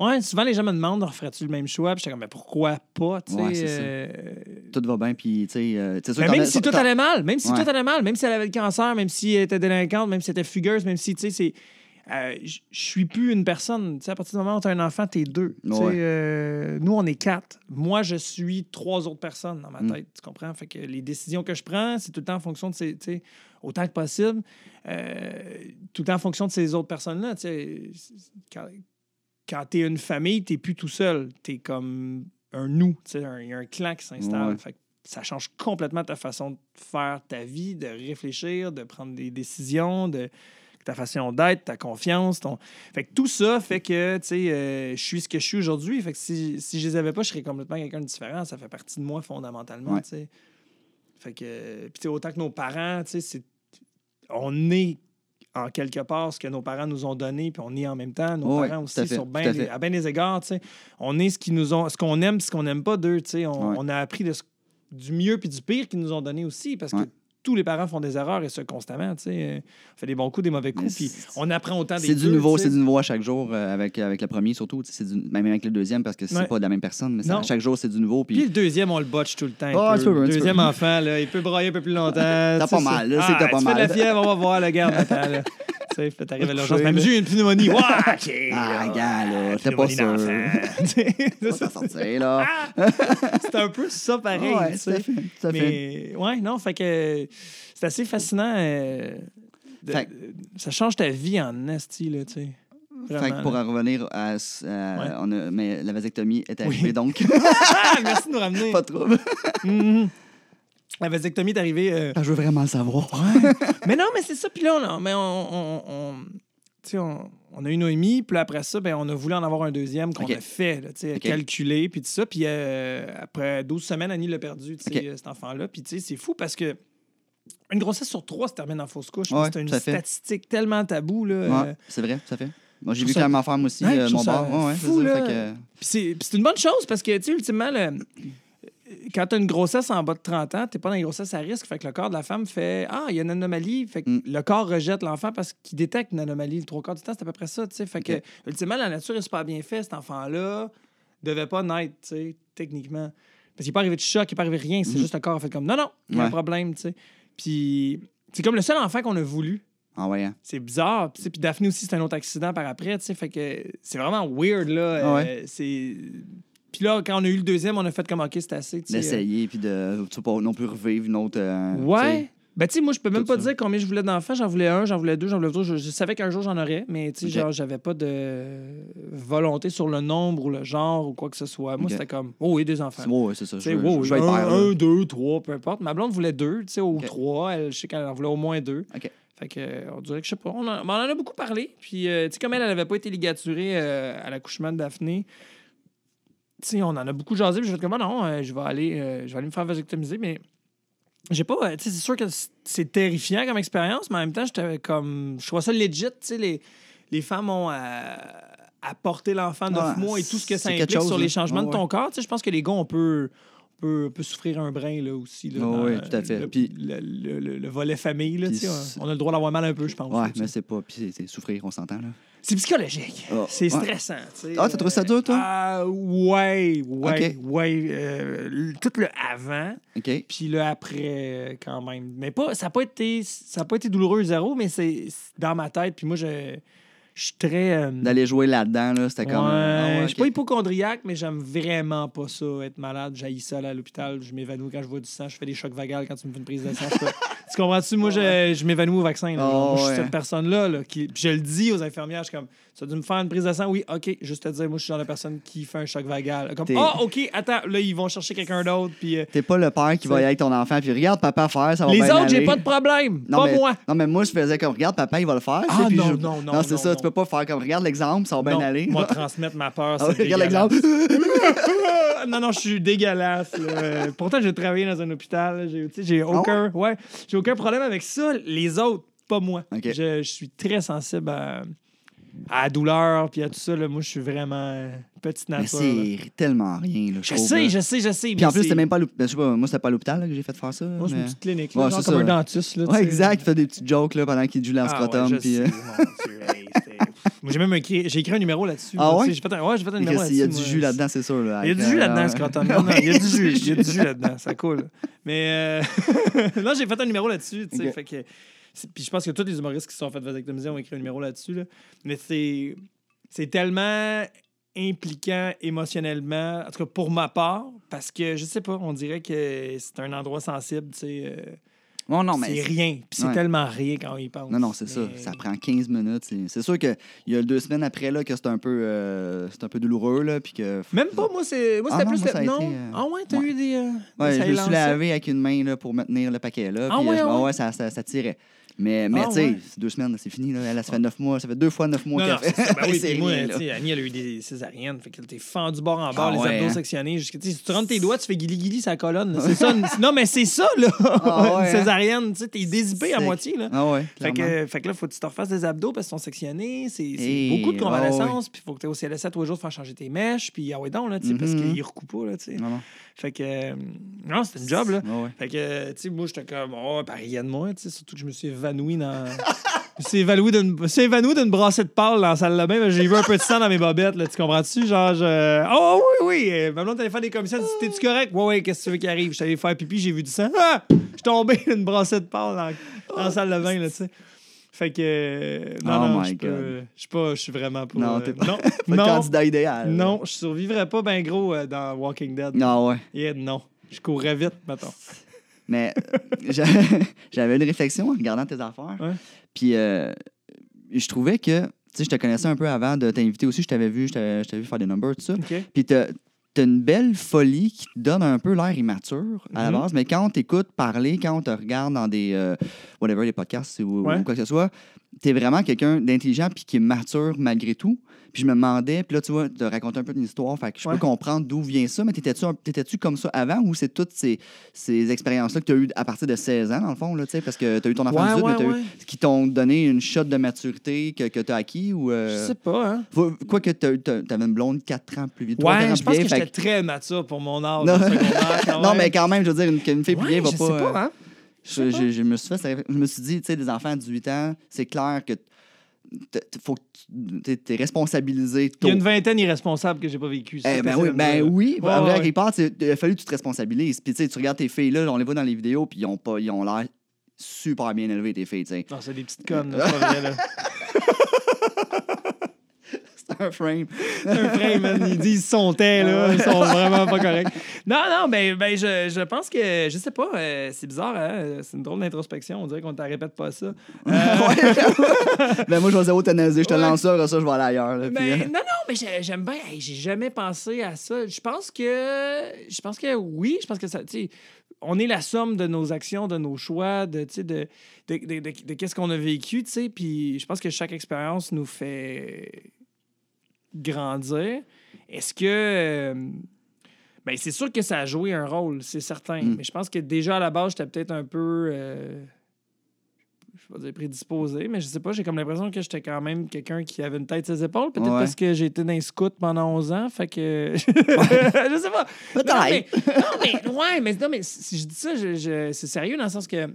Ouais, souvent les gens me demandent, referais-tu le même choix? Puis j'étais comme, mais pourquoi pas? Tu sais, Ouais, euh, Tout va bien, puis tu sais. euh, t'en même si tout allait mal, même si Ouais. tout allait mal, même si elle avait le cancer, même si elle était délinquante, même si elle était fugueuse, même si, tu sais, c'est. Euh, je suis plus une personne. À partir du moment où tu as un enfant, tu es deux. Ouais. euh, nous, on est quatre. Moi, je suis trois autres personnes dans ma Mm. tête. Tu comprends? Fait que les décisions que je prends, c'est tout le temps en fonction de ces. autant que possible, euh, tout le temps en fonction de ces autres personnes-là. Quand, quand tu es une famille, tu plus tout seul. Tu es comme un nous. Il y a un clan qui s'installe. Ouais. Fait que ça change complètement ta façon de faire ta vie, de réfléchir, de prendre des décisions, de ta façon d'être, ta confiance. Ton... Fait que tout ça fait que, tu sais, euh, je suis ce que je suis aujourd'hui. Fait que si, si je les avais pas, je serais complètement quelqu'un de différent. Ça fait partie de moi fondamentalement, Ouais. tu sais. Fait que, puis autant que nos parents, tu sais, c'est... on est en quelque part ce que nos parents nous ont donné, puis on est en même temps nos parents à aussi fait, sur tout ben à des- à bien égards, tu sais. On est ce qu'ils nous ont, ce qu'on aime, ce qu'on n'aime pas d'eux, tu sais. On, Ouais. on a appris de ce- du mieux puis du pire qu'ils nous ont donné aussi, parce que tous les parents font des erreurs et ça constamment. tu sais. On fait des bons coups, des mauvais coups, puis on apprend autant des C'est du nouveau, c'est du nouveau à chaque jour euh, avec, avec le premier surtout. C'est du, même avec le deuxième parce que c'est Ouais. pas de la même personne, mais ça- à chaque jour c'est du nouveau. Puis Puis le deuxième, on le botche tout le temps. un peu. un petit deuxième peu. enfant, là, il peut brailler un peu plus longtemps. [laughs] T'as pas mal, c'est Ah, pas tu fais de la mal. fièvre, on va voir, le garde, [laughs] sais, puis t'arrives à l'urgence. Mais monsieur, il y a une pneumonie. Ouais, [laughs] OK. Ah, gars, là, t'es pas sûr. on va s'en sortir là. C'est un peu ça [laughs] pareil. ouais, tu sais. fait. Fait. Mais ouais, non, fait que c'est assez fascinant. euh, de- Fait- ça change ta vie en esti, là, tu sais. Fait Vraiment, que pour en revenir à, Ouais. on a- mais la vasectomie est Oui. arrivée donc [laughs] Ah, merci de nous ramener. pas de trouble. Mhm. La vasectomie est arrivée. euh, Ah, Je veux vraiment le savoir. [laughs] mais non, mais c'est ça. Puis là, on, a- mais on, on- on- tu sais, on- on a eu Noémie. Puis là, après ça, ben, on a voulu en avoir un deuxième qu'on Ok. a fait, là, tu sais, Ok. calculé, puis tout ça. Puis euh, après 12 semaines, Annie l'a perdu, tu sais, Ok. euh, cet enfant-là. Puis tu sais, c'est fou parce que une grossesse sur trois se termine en fausse couche. Ouais, c'est une tout à fait. statistique tellement taboue. Là, Ouais, c'est vrai, tout à fait. Moi, j'ai Je vu trouve quand ça- même en faire moi aussi, Ouais, euh, mon trouve ça bar. Ouais, ouais, fou, c'est ça, là. fait que- Puis c'est puis c'est une bonne chose parce que, tu sais, ultimement, le- quand tu as une grossesse en bas de 30 ans, tu pas dans une grossesse à risque. Fait que le corps de la femme fait Ah, il y a une anomalie. Fait que Mm. le corps rejette l'enfant parce qu'il détecte une anomalie. Le trois quarts du temps, c'est à peu près ça. tu sais. Fait que, ultimement, la nature est super bien faite. Cet enfant-là devait pas naître, tu sais, techniquement. Parce qu'il n'est pas arrivé de choc, il n'est pas arrivé rien. C'est Mhm. juste le corps a fait comme Non, non, il y a un Ouais. problème. tu sais. Puis c'est comme le seul enfant qu'on a voulu. Ah ouais, hein. C'est bizarre. Puis, Daphné aussi, c'est un autre accident par après. tu sais, Fait que c'est vraiment weird. Là. Ah Euh, c'est... Puis là, quand on a eu le deuxième, on a fait comme OK, c'est assez. D'essayer, puis de tu sais, pas non plus revivre une autre. euh, Ouais. sais. Ben, tu sais, moi, je peux même Tout pas ça. dire combien je voulais d'enfants. J'en voulais un, j'en voulais deux, j'en voulais trois. Je, je savais qu'un jour, j'en aurais, mais tu sais, genre, j'avais pas de volonté sur le nombre ou le genre ou quoi que ce soit. Moi, c'était comme, oh oui, des enfants. C'est ouais, c'est ça. Je veux, wow, je être un, un, deux, trois, peu importe. Ma blonde voulait deux, tu sais, ou trois. Elle, je sais qu'elle en voulait au moins deux. OK. Fait que, euh, on dirait que je sais pas. On en, mais on en a beaucoup parlé. Puis, euh, tu sais, comme elle, elle avait pas été ligaturée euh, à l'accouchement de Daphné, sais, on en a beaucoup jasé. Puis, je fait comme, Ah non, euh, je vais aller, euh, je vais aller me faire vasectomiser. Mais j'ai pas. euh, tu sais, c'est sûr que c'est terrifiant comme expérience, mais en même temps, j'étais comme. Je trouvais ça legit. Tu sais, les, les femmes ont à, porter l'enfant neuf Ouais, mois et tout ce que ça implique chose, sur les changements de ton corps. Tu sais, je pense que les gars, on peut. On peut, on peut souffrir un brin là aussi. Là, ouais, tout à fait. Le, Puis- le, le- le- le volet famille, là, c'est- on a le droit d'avoir mal un peu, je pense. sais. mais c'est pas. Puis c'est- souffrir, on s'entend, là. C'est psychologique. Ah, c'est ouais. stressant. Ah, t'as trouvé ça dur, toi? Ah, ouais, ouais, Ok. ouais. euh, tout le avant, OK. puis le après, euh, quand même. Mais pas, ça n'a pas, été- ça a pas été douloureux zéro, mais c'est dans ma tête. Puis moi, je, je suis très. euh, D'aller jouer là-dedans, là, c'était ouais, comme. ah ouais, Je suis pas hypochondriaque, mais j'aime vraiment pas ça, être malade. J'haïs ça là, à l'hôpital. Je m'évanouis quand je vois du sang. Je fais des chocs vagales quand tu me fais une prise de sang. Tu comprends-tu? Moi, je, je m'évanouis au vaccin. là. Ah Moi, je suis cette personne-là. Là, qui... puis je le dis aux infirmières. Je suis comme, tu as dû me faire une prise de sang? Oui, OK. Juste te dire, moi, je suis genre de personne qui fait un choc vagal. Comme, ah, OK, attends. Là, ils vont chercher quelqu'un d'autre. Puis, euh, T'es pas le père qui va y aller avec ton enfant, puis regarde papa faire, ça va les bien autres, j'ai pas de problème. Non, pas mais, moi. Non, mais moi, je faisais comme, regarde, papa, il va le faire. Ah, puis non, je- non, non, Non, c'est ça, tu peux pas faire comme, regarde l'exemple, ça va bien aller. moi, transmettre ma peur, Ah c'est regarde l'exemple. [laughs] non, non, je suis dégueulasse. Pourtant, j'ai travaillé dans un hôpital. J'ai, j'ai aucun, ouais? j'ai aucun problème avec ça. Les autres, pas moi. Je, je suis très sensible à, à la douleur puis à tout ça. là. Moi, je suis vraiment euh, petite Mais nature. là. c'est tellement rien, là, je Je trouve, sais, là. je sais, je sais. Puis mais en plus, c'est- c'était même pas. Ben, je sais pas, moi, c'était pas à l'hôpital que j'ai fait faire ça. Moi, c'est mais- une petite clinique. là, Ouais, genre c'est comme ça. un dentiste. Là, Ouais, exact. Fait des petites jokes là, pendant qu'il joue dans Ah, scrotum. ouais, je puis, euh, Moi, j'ai même écrit, j'ai écrit un numéro là-dessus. Ah ouais? J'ai fait un, ouais, j'ai fait un numéro Chris, Il y a là-dessus, du jus là-dedans, c'est sûr. Là, Il y a du jus euh, là-dedans. Scrotum. Non, non, il y a du jus. Il y a du jus là-dedans. Ça coule. [laughs] Mais [laughs] là, j'ai fait un numéro là-dessus. tu sais, fait que- Puis je pense que tous les humoristes qui se sont fait vasectomiser ont écrit un numéro là-dessus. là. Mais c'est c'est tellement impliquant émotionnellement, en tout cas pour ma part, parce que je sais pas, on dirait que c'est un endroit sensible. tu sais, euh, Non, non, mais. c'est rien. Puis c'est ouais. tellement rien quand on y pense. Non, non, c'est ça. Mais- Ça prend 15 minutes. C'est- sûr qu'il y a deux semaines après là, que c'est un, peu, euh, c'est un peu douloureux. Là, puis que... Même pas, moi, c'est, moi Ah c'était non, plus. moi, ça a non. été, euh, Ah ouais, t'as ouais. eu des. Ouais, des je me suis lavé avec une main là, pour me tenir le paquet. Là, Ah puis, ouais, je- ah ouais? ouais, ça, ça, ça tirait. Mais, mais Ah, tu sais, ouais. c'est deux semaines, c'est fini. Là. Elle, ça fait neuf mois. Ça fait deux fois neuf mois qu'elle c'est fait. Ben [laughs] oui, C'est puis moi, rien, Annie, elle a eu des césariennes. Fait qu'elle t'es fendu bord en bord, Ah les ouais, abdos hein? sectionnés. si tu rentres tes doigts, tu fais guili-guili sa colonne. [laughs] C'est ça. une- Non, mais c'est ça, là. Ah [laughs] ouais, une hein? césarienne, tu sais, t'es dézippé à C'est- moitié, là. Ah ouais, Fait que, fait que là, faut que tu te refasses des abdos parce qu'ils sont sectionnés. C'est c'est beaucoup de convalescence. Puis il faut que tu aies au CLSA tous les jours pour faire changer tes mèches. Puis ah ouais, donc, là, tu sais, parce Mhm. qu'ils recoupent pas, là, tu sais. Fait que. euh, non, c'était une job, là. Ah. Fait que, tu sais, moi, j'étais comme, oh, pareil de moi, tu sais, surtout que je me suis évanoui dans. [laughs] je suis évanoui d'une, je brassée de pâle dans la salle de bain, j'ai vu un peu de sang dans mes bobettes, là, tu comprends-tu? Genre, je. Oh, oui, oui! euh, Ma blonde téléphone des commissions, t'es-tu correct? Ouais, ouais, qu'est-ce que tu veux qui arrive? J'étais allé faire pipi, j'ai vu du sang. Ah! Je suis tombé [laughs] d'une brassée de pâle dans, dans la salle de bain, là, tu sais. Fait que. euh, Non, Oh non, my je je suis pas. Je suis vraiment pas. Non, euh, t'es pas- Non, non, candidat idéal. non, je survivrais pas bien gros euh, dans Walking Dead. Ah ouais. Non. Je courrais vite, mettons. Mais euh, [laughs] j'a- [laughs] j'avais une réflexion en regardant tes affaires. Ouais. Puis euh, je trouvais que, tu sais, je te connaissais un peu avant de t'inviter aussi. Je t'avais vu, je t'avais vu faire des numbers, tout ça. Puis t'as t'as une belle folie qui te donne un peu l'air immature à la Mhm. base, mais quand on t'écoute parler, quand on te regarde dans des, euh, whatever, des podcasts ou, Ouais. ou quoi que ce soit, t'es vraiment quelqu'un d'intelligent puis qui est mature malgré tout. Puis je me demandais, puis là, tu vois, tu as raconté un peu ton histoire, fait que je Ouais. peux comprendre d'où vient ça, mais t'étais-tu t'étais-tu comme ça avant ou c'est toutes ces, ces expériences-là que tu as eues à partir de 16 ans, dans le fond, là, tu sais, parce que tu as eu ton enfant Ouais, mais eu- qui t'ont donné une shot de maturité que, que tu as acquis ou. euh, Je sais pas, hein. faut- Quoi que tu avais une blonde 4 ans plus vite. Ouais, je pense que vieille, j'étais très mature pour mon âge. Non. [laughs] non, mais quand même, je veux dire, une, fille plus vieille va je pas. sais euh, pas, hein. je, sais pas. je- je me suis fait, je me suis dit, tu sais, des enfants à 18 ans, c'est clair que faut que tu es responsabilisé Il y a une vingtaine irresponsables que j'ai pas vécu. Eh ben oui, ben oui. Ouais, en vrai, ouais. quelque part, il a fallu que tu te responsabilises. Puis tu regardes tes filles là, on les voit dans les vidéos, puis ils ont pas, ils ont l'air super bien élevés tes filles. Non, c'est des petites connes, là, [laughs] vrai, là. [laughs] Un frame. un frame, man, ils disent son thé, là. Ils sont vraiment pas corrects. Non, non, ben, ben je, je pense que, je sais pas, euh, c'est bizarre, hein? C'est une drôle d'introspection. On dirait qu'on ne répète pas ça. Euh, [laughs] [laughs] ben moi, je vais zéro. Je te Ouais. lance ça, ça, je vais aller ailleurs. là, puis, Ben, euh, non, non, mais j'ai- j'aime bien. Hey, j'ai jamais pensé à ça. Je pense que. Je pense que oui. Je pense que ça. tu sais, on est la somme de nos actions, de nos choix, de, tu sais, de, de, de, de- de qu'est-ce qu'on a vécu, tu sais. Puis je pense que chaque expérience nous fait grandir. Est-ce que. euh, ben, c'est sûr que ça a joué un rôle, c'est certain. Mm. Mais je pense que déjà à la base, j'étais peut-être un peu. euh, je vais pas dire prédisposé, mais je sais pas, j'ai comme l'impression que j'étais quand même quelqu'un qui avait une tête ses épaules. Peut-être Ouais. parce que j'ai été dans les scouts pendant 11 ans, fait que. [laughs] je sais pas. Non, mais, Peut-être. non, mais, ouais, mais, non, mais si je dis ça, je- je- c'est sérieux dans le sens que.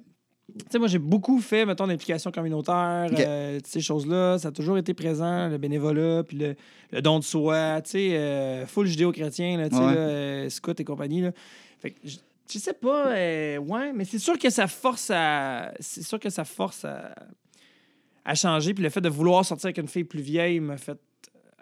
Tu sais, moi, j'ai beaucoup fait, mettons, d'implication communautaire, euh, ces choses-là. Ça a toujours été présent, le bénévolat, puis le, le don de soi, tu sais, euh, full judéo-chrétien, là, tu sais, Ouais. euh, scout et compagnie, là. Fait que, je, sais pas, ouais, mais c'est sûr que ça force à... C'est sûr que ça force à, à changer, puis le fait de vouloir sortir avec une fille plus vieille m'a fait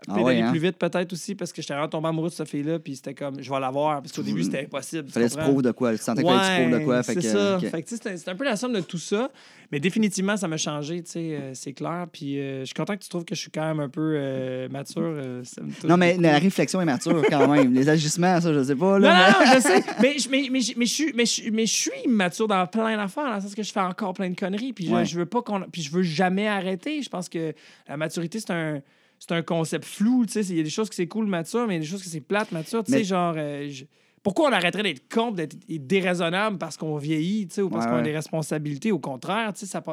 Ah pédaler ouais, hein? plus vite peut-être aussi, parce que j'étais vraiment tombé amoureux de cette fille-là, puis c'était comme, je vais l'avoir, parce qu'au début, c'était impossible. Fallait se prouver de quoi. Tu sentais fallait que tu prouves de quoi. C'est ça. ok. Fait que, tu sais, c'est un- peu la somme de tout ça. Mais définitivement, ça m'a changé, tu sais, euh, c'est clair. Puis euh, je suis content que tu trouves que je suis quand même un peu euh, mature. ça me touche Non, mais beaucoup. la réflexion est mature quand même. Les agissements, ça, je sais pas. Non, Là, non, mais- non, je sais. [laughs] Mais, je- mais, mais, mais je suis, mais, je, mais je suis mature dans plein d'affaires, dans le sens que je fais encore plein de conneries. Puis je, Ouais. je veux pas qu'on. Puis je veux jamais arrêter. Je pense que la maturité, c'est un. C'est un concept flou, tu sais. Il y a des choses que c'est cool, mature, mais il y a des choses que c'est plate, mature. Tu sais, Mais- genre. euh, je- Pourquoi on arrêterait d'être con, d'être déraisonnable parce qu'on vieillit, tu sais, ou parce Ouais, qu'on a des responsabilités? Au contraire, tu sais, ça,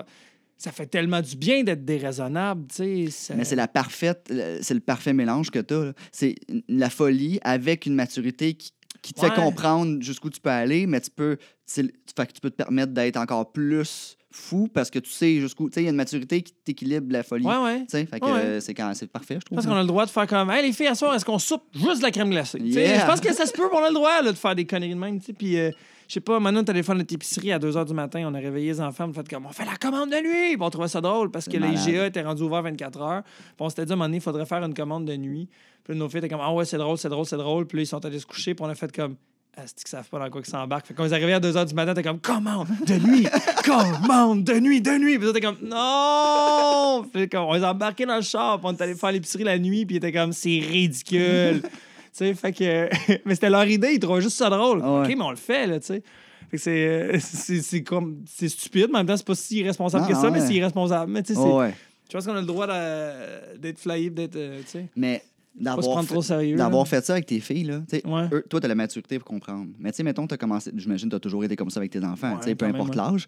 ça fait tellement du bien d'être déraisonnable, tu sais. ça- Mais c'est la parfaite, le- c'est le parfait mélange que tu as. C'est la folie avec une maturité qui, qui te Ouais. fait comprendre jusqu'où tu peux aller, mais tu peux, fait que tu peux te permettre d'être encore plus fou parce que tu sais jusqu'où. Tu sais, il y a une maturité qui t'équilibre la folie. Ouais, ouais. Tu sais, fait que Ouais. euh, c'est quand c'est parfait, je Je trouve. pense qu'on a le droit de faire comme Hey les filles, à soir, est-ce qu'on soupe juste de la crème glacée? Yeah. Je pense que ça se peut, on a le droit là, de faire des conneries de même. Puis, euh, je sais pas, maintenant, on téléphone notre épicerie à 2 h du matin, on a réveillé les enfants, on fait comme on fait la commande de nuit. Puis on trouvait ça drôle parce que C'est les malade. IGA étaient rendus ouverts 24 heures. Puis on s'était dit à un moment donné, il faudrait faire une commande de nuit. Puis nos filles étaient comme Ah ouais, c'est drôle, c'est drôle, c'est drôle. Puis là, ils sont allés se coucher, puis on a fait comme. C'est qu'ils savent pas dans quoi ils s'embarquent. Fait que quand ils arrivaient à 2 h du matin, t'es comme commande de nuit, commande de nuit, de nuit. Puis là, t'es comme non. Puis comme, on les embarqués dans le char, puis on est allé faire l'épicerie la nuit, puis ils étaient comme c'est ridicule. [laughs] tu sais, fait que. [laughs] mais c'était leur idée, ils trouvaient juste ça drôle. Ah ouais. OK, mais on le fait, là, tu sais. Fait que c'est, euh, c'est, c'est comme. C'est stupide, mais en même temps, c'est pas si irresponsable Non, que ça, mais c'est irresponsable. Mais tu sais, Ouais, je pense qu'on a le droit d'être flyé, d'être. euh, tu sais. Mais d'avoir fait, d'avoir fait ça avec tes filles, là, tu sais, Ouais. eux- toi, tu as la maturité pour comprendre. Mais tu sais, mettons, tu as commencé, j'imagine tu as toujours été comme ça avec tes enfants, Ouais, peu importe l'âge.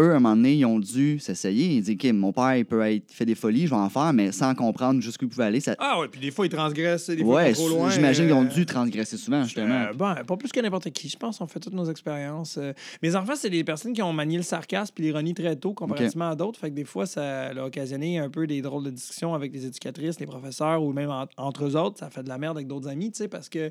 Eux, à un moment donné, ils ont dû s'essayer. Ils disent, OK, mon père, il peut être, il fait des folies, je vais en faire, mais sans comprendre jusqu'où il pouvait aller. Ça... Ah ouais, puis des fois, ils transgressent, des fois, Ouais, ils trop loin. j'imagine qu'ils ont euh, dû transgresser souvent, justement. Euh, ben, pas plus que n'importe qui, je pense. On fait toutes nos expériences. Euh, mes enfants, c'est des personnes qui ont manié le sarcasme et l'ironie très tôt, comparativement à d'autres. Fait que des fois, ça a occasionné un peu des drôles de discussions avec les éducatrices, les professeurs ou même en- entre eux autres. Ça fait de la merde avec d'autres amis, tu sais, parce que.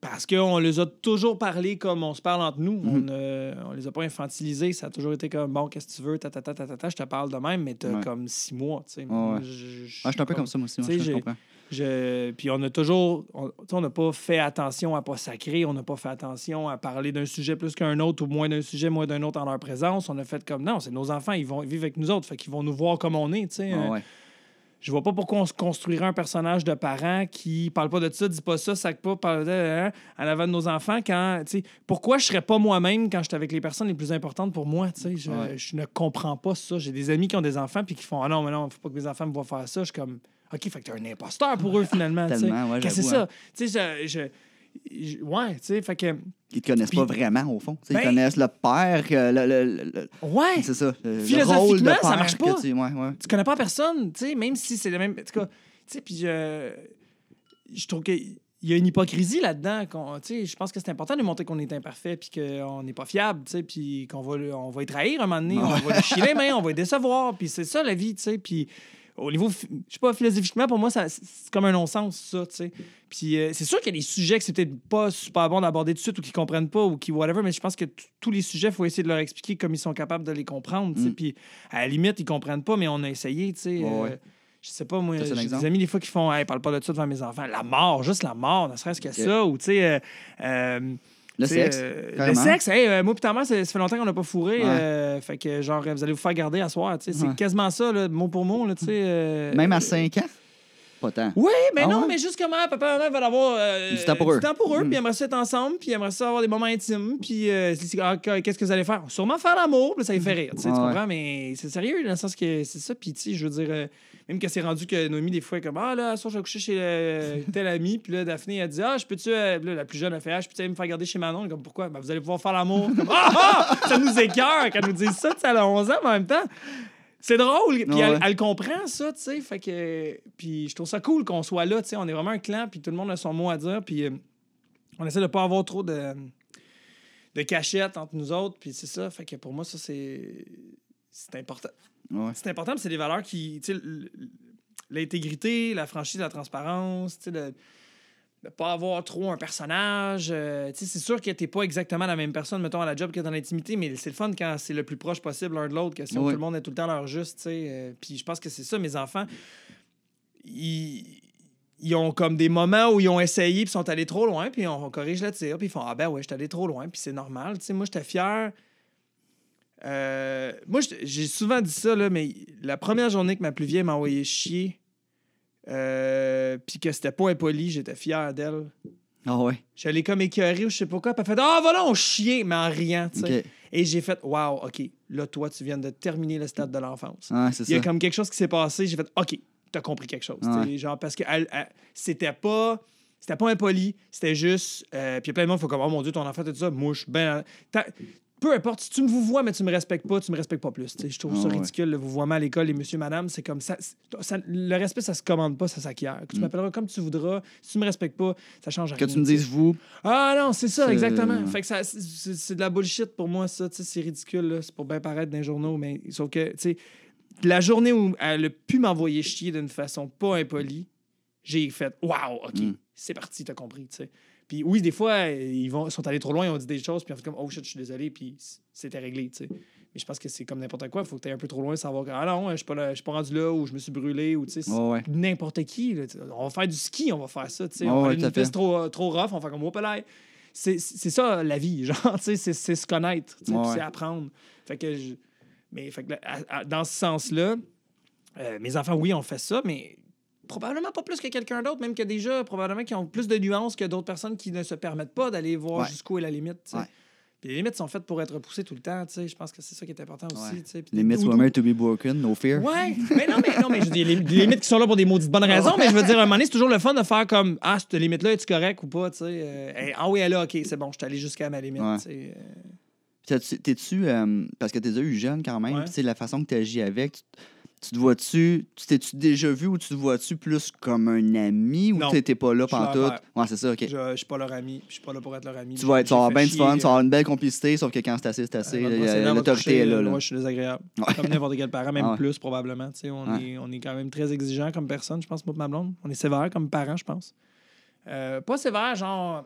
Parce qu'on les a toujours parlé comme on se parle entre nous. Mhm. On, euh, on les a pas infantilisés. Ça a toujours été comme bon, qu'est-ce que tu veux, ta, ta, ta, ta, ta, ta, je te parle de même, mais t'as Ouais. comme six mois. Tu sais. Ouais, ouais. Je- je- Ah, je suis un peu comme ça, moi aussi. moi, je, comprends. je... Puis on a toujours. On n'a pas fait attention à pas sacrer, on n'a pas fait attention à parler d'un sujet plus qu'un autre ou moins d'un sujet, moins d'un autre en leur présence. On a fait comme non, c'est nos enfants, ils vont vivre avec nous autres, fait qu'ils vont nous voir comme on est. tu sais. Ouais. Je vois pas pourquoi on se construirait un personnage de parent qui parle pas de ça, dit pas ça, sac pas, parle de hein, en avant de nos enfants quand. Pourquoi je serais pas moi-même quand je suis avec les personnes les plus importantes pour moi? Je, Ouais. je ne comprends pas ça. J'ai des amis qui ont des enfants puis qui font Ah non, mais non, faut pas que mes enfants me voient faire ça. Je suis comme OK, fait que t'es un imposteur pour eux finalement. ouais, c'est ça. Je, je- je- Ouais, tu sais, fait que. Ils te connaissent pas vraiment, au fond. Sais, Ben- ils connaissent le père, que le, le- le- le- Ouais! c'est ça. Le, le Philosophiquement, rôle de ça père marche que pas. tu- ouais, ouais. tu connais pas personne, tu sais, même si c'est le même. En tout cas, tu sais, puis je. Je trouve qu'il y a une hypocrisie là-dedans. Tu sais, je pense que c'est important de montrer qu'on est imparfait, puis qu'on n'est pas fiable, tu sais, puis qu'on va, le- on va y trahir un moment donné, on va lui chier les mains, on va y décevoir, puis c'est ça la vie, tu sais, puis. Au niveau, je sais pas, philosophiquement, pour moi, c'est comme un non-sens, ça, tu sais. Puis euh, c'est sûr qu'il y a des sujets que c'est peut-être pas super bon d'aborder tout de suite ou qu'ils comprennent pas ou qui whatever, mais je pense que tous les sujets, il faut essayer de leur expliquer comme ils sont capables de les comprendre, tu sais. Mm. Puis à la limite, ils comprennent pas, mais on a essayé, tu sais. Ouais, euh, ouais. je sais pas, moi, j'ai des amis des fois qui font Hey, parle pas de ça devant mes enfants. La mort, juste la mort, ne serait-ce que ça. Ou, tu sais, euh, Le sexe. euh, le sexe, hey, euh, moi, puis ta mère, ça fait longtemps qu'on n'a pas fourré. Ouais. euh, fait que, genre, vous allez vous faire garder à soir. C'est Ouais. quasiment ça, là, mot pour mot. Là, Même à 5 ans? Pas tant. oui, mais Ah non, ouais? mais juste comment papa et maman veulent avoir Du temps pour eux. Du temps pour eux, Mm. puis ils aimeraient ça être ensemble, puis ils aimeraient ça avoir des moments intimes, puis ah, qu'est-ce que vous allez faire? Sûrement faire l'amour, puis ça les fait rire, tu sais, tu comprends? Mais c'est sérieux, dans le sens que c'est ça, puis tu sais, je veux dire, même que c'est rendu que Noémie, des fois, est comme, ah là, soir, je vais coucher chez euh, [laughs] tel ami, puis là, Daphné, elle dit, ah, je peux-tu, euh, là, la plus jeune, elle fait, ah, je peux-tu me faire garder chez Manon? Elle Comme, pourquoi? Ben, vous allez pouvoir faire l'amour. [laughs] Comme, ah, ah! Ça nous écœure qu'elle nous dise ça, tu sais, a 11 ans, mais en même temps. C'est drôle, puis Ouais, elle, comprend ça, tu sais, fait que puis je trouve ça cool qu'on soit là, tu sais, on est vraiment un clan, puis tout le monde a son mot à dire, puis euh, on essaie de pas avoir trop de de cachette entre nous autres, puis c'est ça, fait que pour moi ça c'est c'est important. Ouais. C'est important, c'est des valeurs qui, l'intégrité, la franchise, la transparence, tu sais, de ne pas avoir trop un personnage. euh, tu sais, c'est sûr que t'es pas exactement la même personne, mettons, à la job que dans l'intimité, mais c'est le fun quand c'est le plus proche possible l'un de l'autre, que si Ouais. tout le monde est tout le temps leur juste, tu sais. euh, puis je pense que c'est ça, mes enfants, ils, ils ont comme des moments où ils ont essayé, puis sont allés trop loin, puis on, corrige le tir, puis ils font Ah ben ouais, je suis allé trop loin, puis c'est normal. Tu sais, moi, j'étais fier. Euh, moi, j'ai souvent dit ça, là, mais la première journée que ma plus vieille m'a envoyé chier, euh, puis que c'était pas impoli, j'étais fier d'elle. Ah ouais. J'allais comme écœuré ou je sais pas quoi, puis elle fait Ah, voilà, on chier, mais en riant, tu sais. Et j'ai fait Wow, OK, là, toi, tu viens de terminer le stade de l'enfance. Ah, Il y a ça. comme quelque chose qui s'est passé, j'ai fait OK, t'as compris quelque chose. Ouais. tu sais, Genre, parce que c'était pas. C'était pas impoli, c'était juste. euh, puis il y a plein de monde font comme Oh mon Dieu, ton enfant, tout ça? Moi, je suis bien. Peu importe, si tu me vous vois, mais tu me respectes pas, tu me respectes pas plus. Je trouve Ah ça ouais. ridicule, le vous voiement à l'école, les monsieur, madame, c'est comme ça, ça- Le respect, ça se commande pas, ça s'acquiert. Que tu Mm. m'appelleras comme tu voudras. Si tu me respectes pas, ça change Que rien. tu me tu sais. dises vous. Ah non, c'est ça, exactement. Fait que ça, c'est- de la bullshit pour moi, ça. C'est ridicule. C'est pour bien paraître dans les journaux, mais sauf que, tu sais, la journée où elle a pu m'envoyer chier d'une façon pas impolie, j'ai fait Waouh, OK, Mm. c'est parti, t'as compris, tu sais. Puis oui, des fois, ils vont, sont allés trop loin, ils ont dit des choses, puis on fait comme Oh shit, je suis désolé, puis c'était réglé, tu sais. Mais je pense que c'est comme n'importe quoi, il faut que tu un peu trop loin, savoir que Ah non, je suis pas, là- je suis pas rendu là, ou je me suis brûlé, ou tu sais. Ouais, n'importe qui. là, on va faire du ski, on va faire ça. tu sais. On va ouais, aller une piste trop, trop rough, on va faire comme Wopalai. C'est c'est ça la vie, [laughs] genre, tu sais, c'est se connaître, tu sais, ouais. c'est apprendre. Fait que je- mais fait que là, à- à- dans ce sens-là, euh, mes enfants, oui, ont fait ça, mais probablement pas plus que quelqu'un d'autre, même que déjà, probablement qu'ils ont plus de nuances que d'autres personnes qui ne se permettent pas d'aller voir Ouais. jusqu'où est la limite. Ouais. Puis les limites sont faites pour être repoussées tout le temps, tu sais. Je pense que c'est ça qui est important aussi, Ouais. tu sais. Puis Limits ou- were made to be broken, no fear. Ouais, mais non, mais, non, mais je dis, les, limites qui sont là pour des maudites bonnes raisons, mais je veux dire, à un moment donné, c'est toujours le fun de faire comme Ah, cette limite-là, est-tu correct ou pas, tu sais. euh, Hey, ah oui, elle est là, ok, c'est bon, je suis allé jusqu'à ma limite, Ouais. tu sais. euh. T'es-tu, euh, parce que t'es déjà eu jeune quand même, Ouais. puis tu sais, la façon que tu agis avec, tu, tu te vois-tu, tu t'es-tu déjà vu ou tu te vois-tu plus comme un ami ou t'étais pas là pantoute? Ouais, c'est ça, ok. Je, je suis pas leur ami, je suis pas là pour être leur ami. Tu vas, être- tu vas avoir bien du fun, tu vas avoir une belle complicité, sauf que quand c'est assez, c'est assez. Euh, L'autorité est là. là. Moi, je suis désagréable. Ouais. Comme n'importe quel parent, même Ah ouais. plus probablement. Tu sais, on, Ouais. est, on est quand même très exigeant comme personne, je pense, moi ma blonde. On est sévère comme parent, je pense. Euh, pas sévère, genre.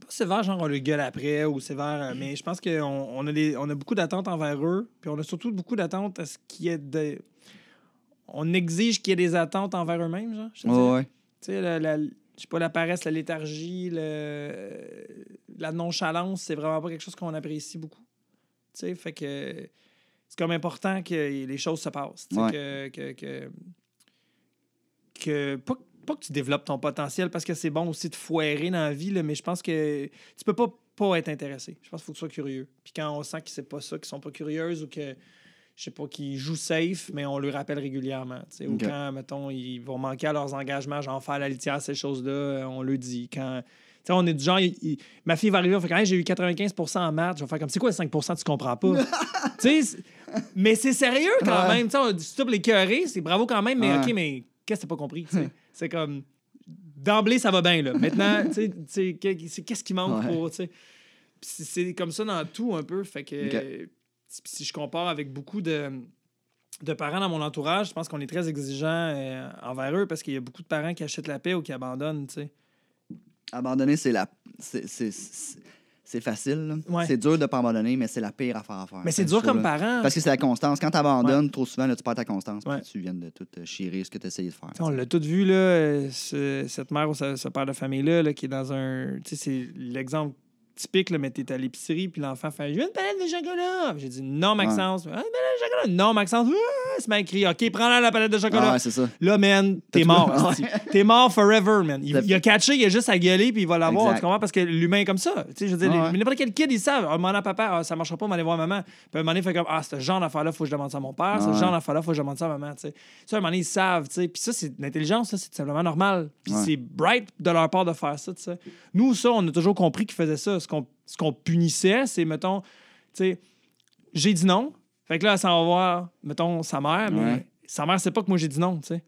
Pas sévère, genre on le gueule après ou sévère, euh, mais je pense qu'on on a, des- on a beaucoup d'attentes envers eux, puis on a surtout beaucoup d'attentes à ce qu'il y ait de. On exige qu'il y ait des attentes envers eux-mêmes, genre. je. Ouais. Tu sais, la, la- je sais pas, la paresse, la léthargie, le- la nonchalance, c'est vraiment pas quelque chose qu'on apprécie beaucoup. Tu sais, fait que c'est comme important que les choses se passent. Ouais. que, que, que, que- pas, pas que tu développes ton potentiel parce que c'est bon aussi de foirer dans la vie, là, mais je pense que tu peux pas pas être intéressé. Je pense qu'il faut que tu sois curieux. Puis quand on sent que c'est pas ça, qu'ils sont pas curieuses ou que je sais pas, qu'ils jouent safe, mais on le rappelle régulièrement. Ou quand, mettons, ils vont manquer à leurs engagements, genre faire la litière, ces choses-là, euh, on le dit. Quand. tu sais, on est du genre, il- il- ma fille va arriver, on fait quand Hey, j'ai eu 95% en maths. Je vais faire comme, c'est quoi le 5% tu comprends pas? [laughs] tu sais, c'est- mais c'est sérieux quand Ouais. même. Tu sais, on dit stop les c'est bravo quand même, mais Ouais. OK, mais qu'est-ce que t'as pas compris? [laughs] c'est comme, d'emblée, ça va bien, là. Maintenant, [laughs] tu c'est- qu'est-ce qui manque Ouais. pour, tu sais? Puis c'est- c'est comme ça dans tout un peu. Fait que. Si je compare avec beaucoup de, de parents dans mon entourage, je pense qu'on est très exigeant euh, envers eux parce qu'il y a beaucoup de parents qui achètent la paix ou qui abandonnent, tu sais. Abandonner, c'est la. c'est- facile. Ouais. C'est dur de pas abandonner, mais c'est la pire affaire à faire. Mais c'est dur comme là. parent. Parce que c'est la constance. Quand tu abandonnes trop souvent, là, tu perds ta constance. puis tu viens de tout euh, chirer ce que tu essayé de faire. On l'a tout vu, là, euh, ce- cette mère ou ce, ce père de famille-là, là, qui est dans un. Tu sais, c'est l'exemple typique, là, mais t'es à l'épicerie, puis l'enfant fait Je veux une palette de chocolat. J'ai dit Non, Maxence. Ah, une palette de chocolat. Non, Maxence. Ah, c'est mal écrit. OK, prends-la la palette de chocolat. Ah, ouais, c'est ça. Là, man, t'es mort. T'es mort forever, man. Il, il a catché, il a juste à gueuler, puis il va l'avoir. Tu comprends? Parce que l'humain est comme ça. Tu sais, je veux dire, Ouais, n'importe quel kid, ils savent. Un moment à papa, ah, ça marchera pas, on va aller voir maman. Puis un moment donné, il fait comme, ah, ce genre d'affaire-là, faut que je demande ça à mon père. Ce genre d'affaire-là, faut que je demande ça à maman. Tu sais. Ça, un moment donné, ils savent. tu sais. Puis ça, c'est l'intelligence, ça, c'est tout simplement normal. Puis c'est bright de leur part de faire ça. tu sais. Nous, ça, on a toujours compris qu'ils faisaient ça. Ce qu'on punissait, c'est, mettons, tu sais, j'ai dit non. Fait que là, ça va voir, mettons, sa mère, mais Ouais. sa mère sait pas que moi j'ai dit non, tu sais.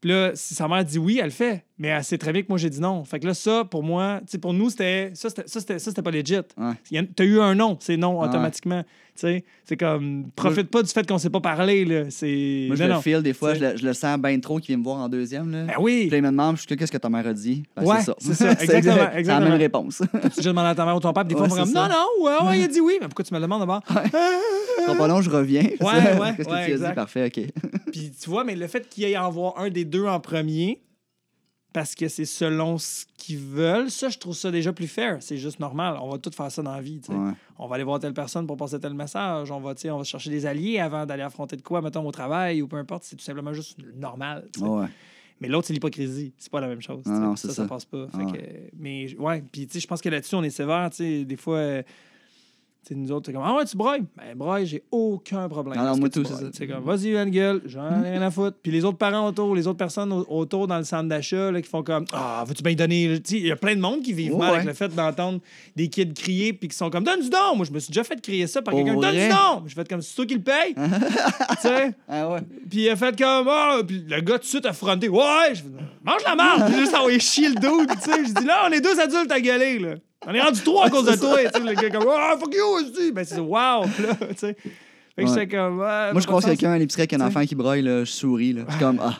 Puis là, si sa mère dit oui, elle le fait. Mais elle sait très bien que moi j'ai dit non. Fait que là, ça, pour moi, pour nous, c'était. Ça, c'était, pas legit. Ouais. T'as eu un non, c'est non automatiquement. C'est comme. Profite pas du fait qu'on sait pas parler, là. C'est. Moi, je non, le non. feel des fois, je le, je le sens bien trop qu'il vient me voir en deuxième. Là. Ben oui. Puis il me demande, je suis qu'est-ce que ta mère a dit? Ben, Ouais, c'est ça. c'est ça, [laughs] exactement, C'est la même réponse. [laughs] tu demandé à ta mère ou ton père, puis des fois, comme non, non, ouais, ouais, il a dit oui. Mais pourquoi tu me le demandes d'abord? pas long, [laughs] je reviens. Ouais, ouais, Qu'est-ce que ouais, tu as dit? Parfait, OK. Puis tu vois, mais le fait qu'il y ait en voir un des deux en premier, parce que c'est selon ce qu'ils veulent, ça, je trouve ça déjà plus fair. C'est juste normal. On va tout faire ça dans la vie. Ouais. On va aller voir telle personne pour passer tel message. On va, on va chercher des alliés avant d'aller affronter de quoi, mettons, au travail ou peu importe. C'est tout simplement juste normal. Ouais. Mais l'autre, c'est l'hypocrisie. C'est pas la même chose. Non, non, ça, ça ça. passe pas. Fait Ah que, mais ouais, puis tu sais, je pense que là-dessus, on est sévère. Des fois, euh, tu sais, nous autres, c'est comme Ah ouais, tu brailles. Ben, braille, j'ai aucun problème. Non, non, moi tout, c'est ça. C'est comme Vas-y, la gueule, j'en ai rien à foutre. Puis les autres parents autour, les autres personnes au- autour dans le centre d'achat là, qui font comme Ah, veux-tu bien donner. Il y a plein de monde qui vivent mal avec le fait d'entendre des kids crier puis qui sont comme Donne du don. Moi, je me suis déjà fait crier ça par Pour quelqu'un. Donne du don. Je fais comme C'est toi qui le paye. [laughs] tu sais? Ah ouais. Puis il a fait comme Ah! Puis le gars tout de suite a fronté. Ouais! Je fais, Mange la marde! Juste envoyé chier le dude, tu sais. Je dis là, on est deux adultes à gueuler, là. On est rendu trois à cause de toi, tu sais. Le gars comme Ah, fuck you, aussi! Ben c'est wow! Là, tu sais. Fait que Ouais. comme. Ouais, Moi, je croise quelqu'un à l'épicerie avec un enfant qui braille, là, je souris. Là. Je suis comme, ah,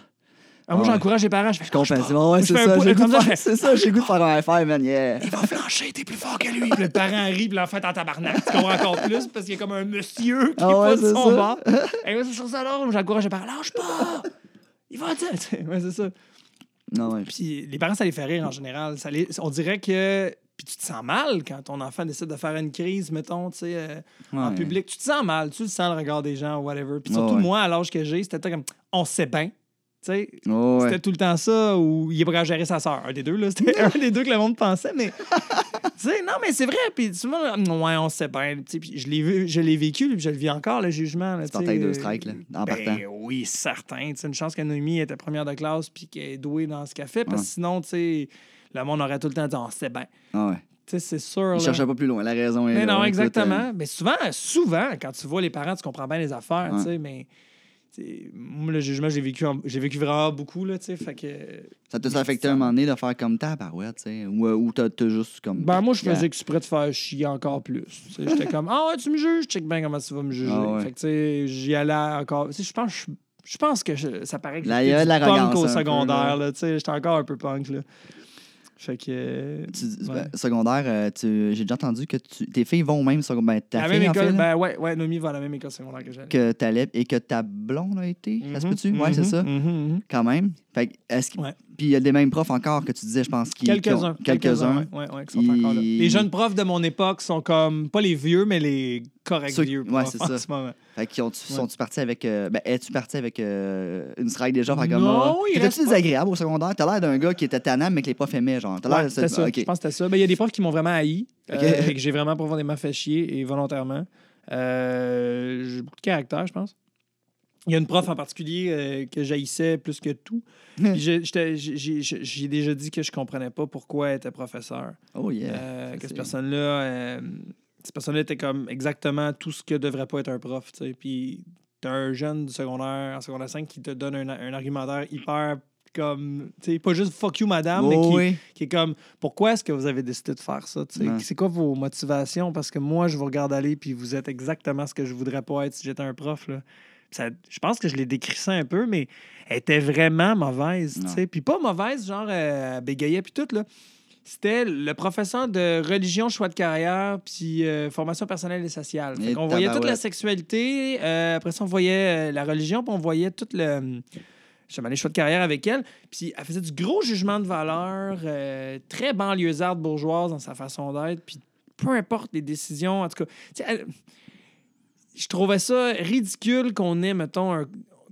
Ah, moi, Ouais. j'encourage les parents. Je fais je pas. bon, ouais, c'est ça. J'ai goût faire- C'est ça, j'ai goût de faire un affaire, man. Yeah. Il va flancher, t'es plus fort que lui. Puis le parent rit, puis l'enfant est en tabarnak. Tu comprends encore plus parce qu'il y a comme un monsieur qui Ah est ouais, pas de son ça. bord. Et moi, c'est sur ça, alors, j'encourage les parents. Lâche pas! Il va dire. Ouais, c'est ça. Non, ouais. Puis les parents, ça les fait rire en général. Ça les- on dirait que. Puis tu te sens mal quand ton enfant décide de faire une crise, mettons, tu sais, euh, en public. Tu te sens mal, tu le sens le regard des gens, whatever. Puis surtout, ouais. moi, à l'âge que j'ai, c'était comme, on sait bien. Tu sais. Oh, ouais. C'était tout le temps ça, ou il est prêt à gérer sa sœur. Un des deux, là. C'était [laughs] un des deux que le monde pensait, mais. tu sais, non, mais c'est vrai. Puis souvent, ouais, on sait bien. tu je l'ai vu, je l'ai vécu, puis je le vis encore, le jugement. là, Tu tu avec deux strikes, là, en ben, partant. Oui, certain. Tu sais, une chance que Noémie était première de classe, puis qu'elle est douée dans ce qu'elle fait, parce que Ouais. sinon, tu sais, le monde aurait tout le temps dit, on sait bien. Ah ouais. Tu sais, c'est sûr. Il là. cherchait pas plus loin. La raison est Mais là. non, Écoute, exactement. euh, Mais souvent, souvent, quand tu vois les parents, tu comprends bien les affaires, Ouais. tu sais, mais moi, le jugement, j'ai vécu, en- j'ai vécu vraiment beaucoup, là, tu sais, fait que... Ça t'a Mais affecté ça- un moment donné de faire comme ta barouette, tu sais? Ou, euh, ou t'as juste comme. Ben, moi, je Yeah. faisais exprès de faire chier encore plus. J'étais comme, ah ouais, tu me juges, check bien comment tu vas me juger. Ah ouais. Fait que, tu sais, j'y allais encore. Je pense, je, pense que je- ça paraît que j'étais punk au peu, secondaire, là. là, j'étais encore un peu punk, là. Fait que. euh, Tu- ouais. ben, secondaire, euh, tu- j'ai déjà entendu que tu- tes filles vont au même secondaire. Ben, ta la fille, même en école, fait, ben ouais, ouais, Nomi va à la même école secondaire que j'allais. que t'allais et que ta blonde a été. Ça se Mhm, peut-tu? Ouais, c'est mhm, ça. mhm, mhm. Quand même. Fait que, est-ce que- Ouais. Puis il y a des mêmes profs encore que tu disais, je pense, qui. Quelques-uns. Quelques-uns. ouais, ouais, ouais, qui sont encore là. Les jeunes profs de mon époque sont comme, pas les vieux, mais les corrects Ceux- vieux ouais, c'est ça. ce moment. Fait qu'ils sont-tu partis avec. euh, ben, es-tu parti avec euh, une strike déjà? Fait comme, Non, il T'étais-tu désagréable au secondaire? T'as l'air d'un gars qui était tannant, mais que les profs aimaient, genre. T'as l'air c'était ça. ok. Je pense que c'était ça. Ben, Il y a des profs qui m'ont vraiment haï Ok. euh, et que j'ai vraiment profondément fait chier et volontairement. Euh, j'ai beaucoup de caractère, je pense. Il y a une prof en particulier euh, que j'haïssais plus que tout. Puis j'ai- déjà dit que je comprenais pas pourquoi elle était professeur. Oh yeah. Euh, que cette personne-là, euh, cette personne-là était comme exactement tout ce que devrait pas être un prof. tu sais. Puis t'as un jeune du secondaire, en secondaire 5 qui te donne un, un argumentaire hyper comme, tu sais, pas juste fuck you madame, mais Oh, qui, oui. qui est comme pourquoi est-ce que vous avez décidé de faire ça c'est quoi vos motivations? Parce que moi je vous regarde aller puis vous êtes exactement ce que je voudrais pas être si j'étais un prof là. Ça- je pense que je l'ai décrit ça un peu mais elle était vraiment mauvaise puis pas mauvaise genre euh, elle bégayait puis tout là c'était le professeur de religion, choix de carrière, puis euh, formation personnelle et sociale. Et on voyait toute la sexualité, euh, après ça, on voyait euh, la religion, puis on voyait tout le, justement, les choix de carrière avec elle. Puis elle faisait du gros jugement de valeur, euh, très banlieusarde bourgeoise dans sa façon d'être. Puis peu importe les décisions, en tout cas, elle- je trouvais ça ridicule qu'on ait, mettons, un,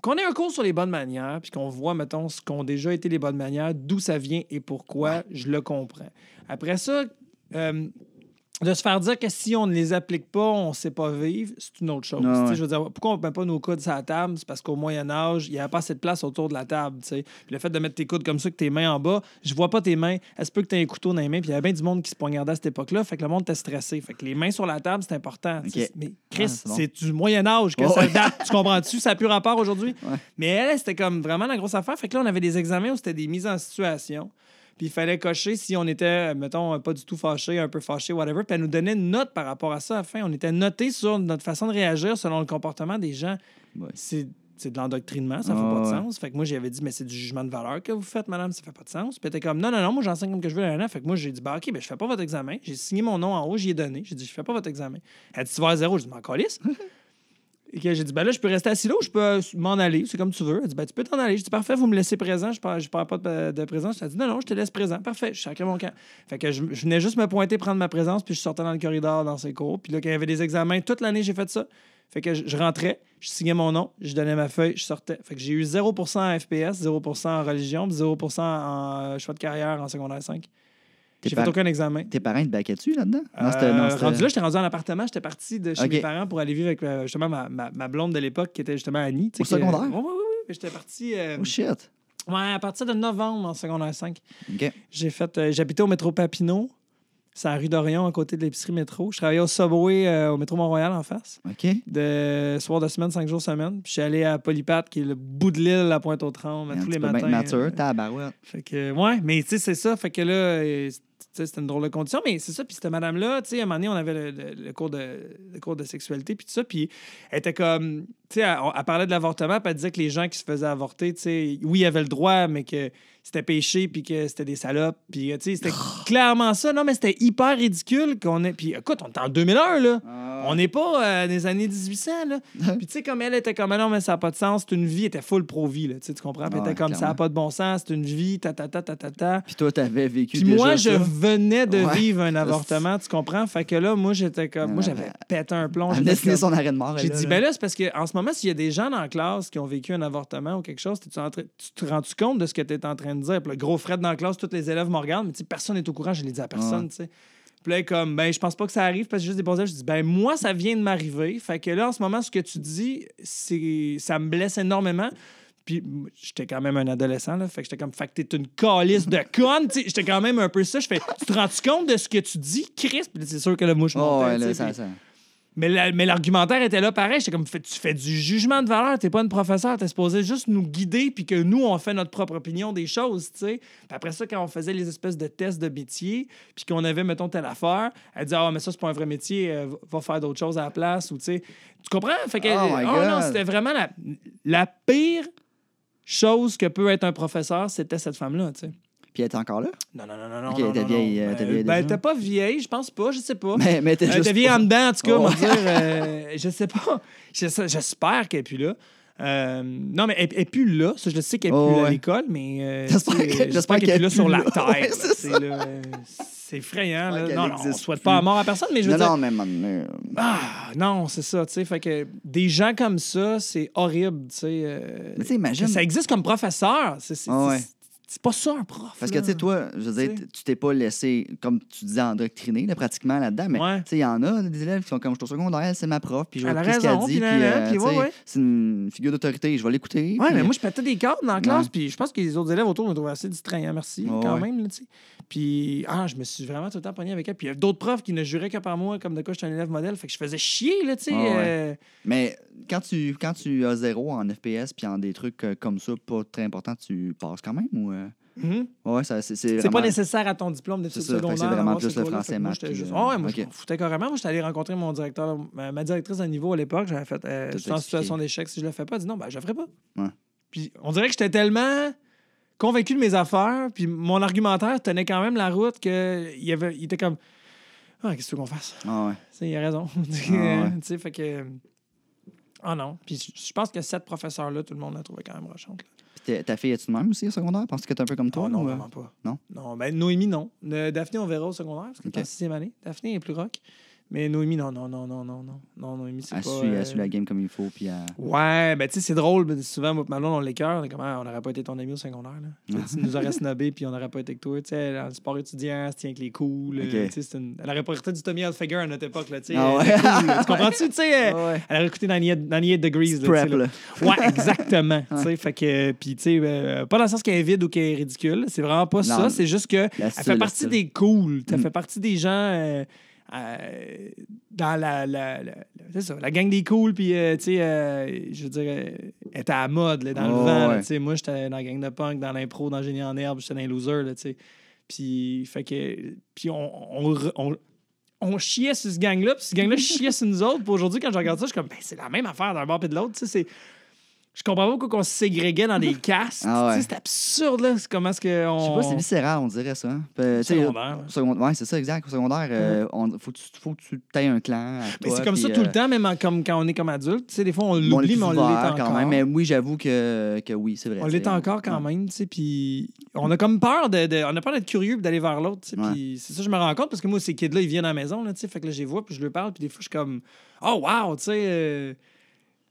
qu'on ait un cours sur les bonnes manières, puis qu'on voit, mettons, ce qu'ont déjà été les bonnes manières, d'où ça vient et pourquoi, je le comprends. Après ça, euh, de se faire dire que si on ne les applique pas, on ne sait pas vivre, c'est une autre chose. Ouais. Je veux dire, pourquoi on ne met pas nos coudes sur la table? C'est parce qu'au Moyen Âge, il n'y avait pas assez de place autour de la table. Puis le fait de mettre tes coudes comme ça, que tes mains en bas, je vois pas tes mains. Est-ce que tu aies un couteau dans les mains? Puis il y avait bien du monde qui se poignardait à cette époque-là. Fait que le monde était stressé. Fait que les mains sur la table, c'est important. Mais Chris, Ah, c'est bon. c'est du Moyen Âge que Oh, ça date. tu comprends-tu? Ça n'a plus rapport aujourd'hui. Ouais. Mais elle, c'était comme vraiment la grosse affaire. Fait que là, on avait des examens où c'était des mises en situation. Puis il fallait cocher si on était, mettons, pas du tout fâché, un peu fâché, whatever. Puis elle nous donnait une note par rapport à ça à la fin. On était noté sur notre façon de réagir selon le comportement des gens. Ouais. C'est c'est de l'endoctrinement, ça fait pas de sens. Fait que moi, j'avais dit, mais c'est du jugement de valeur que vous faites, madame, ça fait pas de sens. Puis elle était comme, non, non, non, moi, j'enseigne comme que je veux, là, là. Fait que moi, j'ai dit, bah, OK, ben, je fais pas votre examen. J'ai signé mon nom en haut, j'y ai donné. J'ai dit, je fais pas votre examen. Elle dit, tu vas à zéro. J'ai dit, m'en calisse. J'ai dit, ben là, je peux rester assis là ou je peux euh, m'en aller. C'est comme tu veux. Elle dit, ben, tu peux t'en aller. J'ai dit, parfait, vous me laissez présent. Je ne parle pas de, de présence. Elle a dit, non, non, je te laisse présent. Parfait, je sacré mon camp. Fait que je, venais juste me pointer, prendre ma présence, puis je sortais dans le corridor dans ses cours. Puis là, quand il y avait des examens, toute l'année, j'ai fait ça. Fait que je, je rentrais, je signais mon nom, je donnais ma feuille, je sortais. Fait que j'ai eu 0% en FPS, 0% en religion, puis 0 en euh, choix de carrière en secondaire 5. J'ai fait aucun examen. tes parents te baquaient-tu là-dedans? Euh, rendu là, j'étais rendu en appartement, j'étais parti de chez mes parents pour aller vivre avec euh, justement ma, ma, ma blonde de l'époque qui était justement Annie. Au secondaire? Oui, oui, oui. J'étais parti euh, Oh shit. ouais, à partir de novembre en secondaire 5. OK. J'ai fait, euh, j'habitais au métro Papineau, c'est à rue d'Orion, à côté de l'épicerie métro. Je travaillais au Subway, euh, au métro Mont-Royal en face, OK. de soir de semaine, cinq jours semaine. Puis je suis allé à Polypat, qui est le bout de l'île, la Pointe-aux-Trembles, tous les bien matins. mature, euh, tabarouette. fait que, ouais, mais tu sais, c'est ça. Fait que là, c'était une drôle de condition. Mais c'est ça. Puis cette madame-là, tu sais, à un moment donné, on avait le, cours, de, cours de sexualité, puis tout ça. Puis elle était comme, tu sais, elle, elle parlait de l'avortement, puis elle disait que les gens qui se faisaient avorter, tu sais, oui, ils avaient le droit, mais que c'était péché, puis que c'était des salopes. Puis, tu sais, c'était clairement ça. Non, mais c'était hyper ridicule qu'on ait. Puis, écoute, on est en 2001, là. On n'est pas euh, des années 1800, là. [laughs] Puis, tu sais, comme elle était comme, Ah non, mais ça n'a pas de sens. C'est une vie, elle était full pro-vie, là. Tu comprends? Puis, elle Ouais, était comme, ça n'a clairement. pas de bon sens, c'est une vie, ta, ta, ta, ta, ta, ta. Puis toi, t'avais vécu Puis déjà moi, je ça. venais de Ouais. vivre un [laughs] avortement, tu comprends? Fait que là, moi, j'étais comme. Moi, j'avais ouais. pété un plomb. Elle comme- son arrêt de mort. J'ai dit, ben là, c'est parce qu'en ce moment, s'il y a des gens dans la classe qui ont vécu un avortement ou quelque chose, tu te rends-tu compte de ce que tu es en train de dire? Puis le gros Fred dans la classe, tous les élèves me regardent, mais tu personne n'est au courant, je l'ai dit à personne, Ouais. tu. Puis là, comme, ben, je pense pas que ça arrive parce que juste des bons élèves. Je dis, ben, moi, ça vient de m'arriver. Fait que là, en ce moment, ce que tu dis, c'est ça me blesse énormément. Puis j'étais quand même un adolescent, là. Fait que j'étais comme, fait que t'es une calice de conne. tu. J'étais quand même un peu ça. Je fais, tu te rends-tu compte de ce que tu dis, Chris? Puis c'est sûr que le mouche Oh, ouais, tu là, ça. Mais la- mais l'argumentaire était là pareil. J'étais comme, tu fais du jugement de valeur, t'es pas une professeure, t'es supposé juste nous guider, puis que nous, on fait notre propre opinion des choses, tu sais. Après ça, quand on faisait les espèces de tests de métier, puis qu'on avait, mettons, telle affaire, elle disait, ah, mais ça, c'est pas un vrai métier, euh, va- faire d'autres choses à la place, ou tu sais. Tu comprends? Fait que, Oh oh non, c'était vraiment la, la pire chose que peut être un professeur, c'était cette femme-là, tu sais. Puis elle est encore là? Non, non, non, non. Ok, elle était vieille, elle était Ben, vieille ben, elle était pas vieille, je pense pas, je sais pas. [laughs] Mais, mais t'es juste. t'es vieille en dedans, en tout cas, [laughs] Oh. on va dire. euh, je sais pas. [laughs] Je- J'espère qu'elle n'est plus là. Euh, non, mais elle n'est plus là. Ça, je le sais qu'elle n'est Oh, plus là à l'école, mais. euh, J'espère qu'elle n'est plus là est sur la terre. Ouais, c'est effrayant. Là. Non, non, on existe souhaite plus. pas la mort à personne, mais je veux Non, dire. non, mais Ah, non, c'est ça, tu sais. Fait que des gens comme ça, c'est horrible, tu sais. euh, Mais imagine. ça existe comme professeur. C'est ouais. C'est- pas ça, un prof. Parce que, tu sais, toi, je veux dire, Tu t'es pas laissé, comme tu disais, endoctriner là, pratiquement là-dedans. Mais, Ouais. tu sais, il y en a des élèves qui sont comme, je suis au secondaire, c'est ma prof, puis je vais écouter ce qu'elle dit, puis euh, puis ouais, ouais. c'est une figure d'autorité, je vais l'écouter. Ouais, puis- mais moi, je pétais des cadres dans la classe, puis je pense que les autres élèves autour me trouvaient assez distrayants, merci, quand même, là, tu sais. Puis, ah, je me suis vraiment tout le temps pogné avec elle. Puis, il y a d'autres profs qui ne juraient que par moi, comme de quoi j'étais un élève modèle. Fait que je faisais chier, là, tu sais. Euh, Mais quand tu, quand tu as zéro en FPS, puis en des trucs euh, comme ça, pas très importants, tu passes quand même ou. euh? mhm. Ouais, c'est c'est C'est vraiment... pas nécessaire à ton diplôme d'études C'est vraiment plus le français, moi, puis juste- Ah ouais, moi, je m'en foutais carrément. Moi, j'étais allé rencontrer mon directeur, ma, ma directrice de niveau à l'époque. J'avais fait, euh, en situation d'échec. Si je le fais pas, elle dit non, ben, je le ferai pas. Ouais. Puis, on dirait que j'étais tellement convaincu de mes affaires, puis mon argumentaire tenait quand même la route que il, y avait, il était comme Ah, qu'est-ce que tu veux qu'on fasse? Ah ouais. Il a raison. [laughs] ouais. Sais, fait que. Ah non. Puis je- pense que cette professeure-là, tout le monde l'a trouvé quand même rochante. là. Puis ta fille, est-tu de même aussi au secondaire? Penses-tu que t'es un peu comme toi? Oh, non, ou, euh? vraiment pas. non? Non, ben Noémie, non. Euh, Daphné, on verra au secondaire, parce qu'elle est Ok. en sixième année. Daphné est plus rock. Mais Noémie, non, non, non, non, non, non. Non, Noémie, c'est pas... suit, euh, elle suit la game comme il faut, puis elle... Ouais, ben tu sais, c'est drôle. souvent, moi, et Malone, on l'écœure. On est comme, Ah, on n'aurait pas été ton ami au secondaire. Là. [laughs] Tu nous aurais snobé, puis on n'aurait pas été avec toi. Tu sais, elle, en sport étudiant, elle se tient avec les cools. Euh, tu sais, une- Elle aurait pas du Tommy Hilfiger à notre époque. Là, tu sais, Ah elle ouais. cool, tu [laughs] comprends-tu? Tu sais, euh, Ah ouais. elle aurait écouté 98 98 Degrees. là, tu sais, Prep, là. là. Ouais, exactement. [laughs] tu sais, fait que, puis, tu sais, euh, pas dans le sens qu'elle est vide ou qu'elle est ridicule. C'est vraiment pas ça. C'est juste que elle fait le partie des cools. Elle Mm. fait partie des gens euh, dans la, la, la- la- ça, la gang des cools. Puis, euh, tu sais, euh, je veux dire, elle était à la mode, là, dans le Oh, vent. ouais. tu sais. moi, j'étais dans la gang de punk, dans l'impro, dans Génie en herbe, j'étais dans les losers. Là, tu sais. puis, fait que, puis on, on, on- on chiait sur ce gang-là, puis ce gang-là chiait sur nous autres. Puis aujourd'hui, quand je regarde ça, je suis comme, ben, c'est la même affaire d'un bord et de l'autre. tu sais, c'est- Je comprends pas pourquoi on se ségréguait dans des castes. [laughs] Ah ouais. sais, C'est absurde, là. C'est comment est-ce que on... Je sais pas, c'est viscéral, on dirait ça. hein. Puis, Secondaire, ouais. au second- Ouais, c'est ça, exact. Au secondaire, euh, on- faut, que tu- faut que tu un clan. Mais c'est comme ça tout euh, le temps, même en- comme quand on est comme adulte. Tu sais, des fois, on l'oublie, mais on l'est encore. quand même. Mais oui, j'avoue que, que oui, c'est vrai. On l'est encore quand même, tu sais, puis on a comme peur de, de- on a peur d'être curieux puis d'aller vers l'autre, tu sais, Ouais. puis c'est ça je me rends compte parce que moi ces kids là ils viennent à la maison là, tu sais, fait que là je les vois puis je leur parle puis des fois je suis comme oh wow, tu sais euh,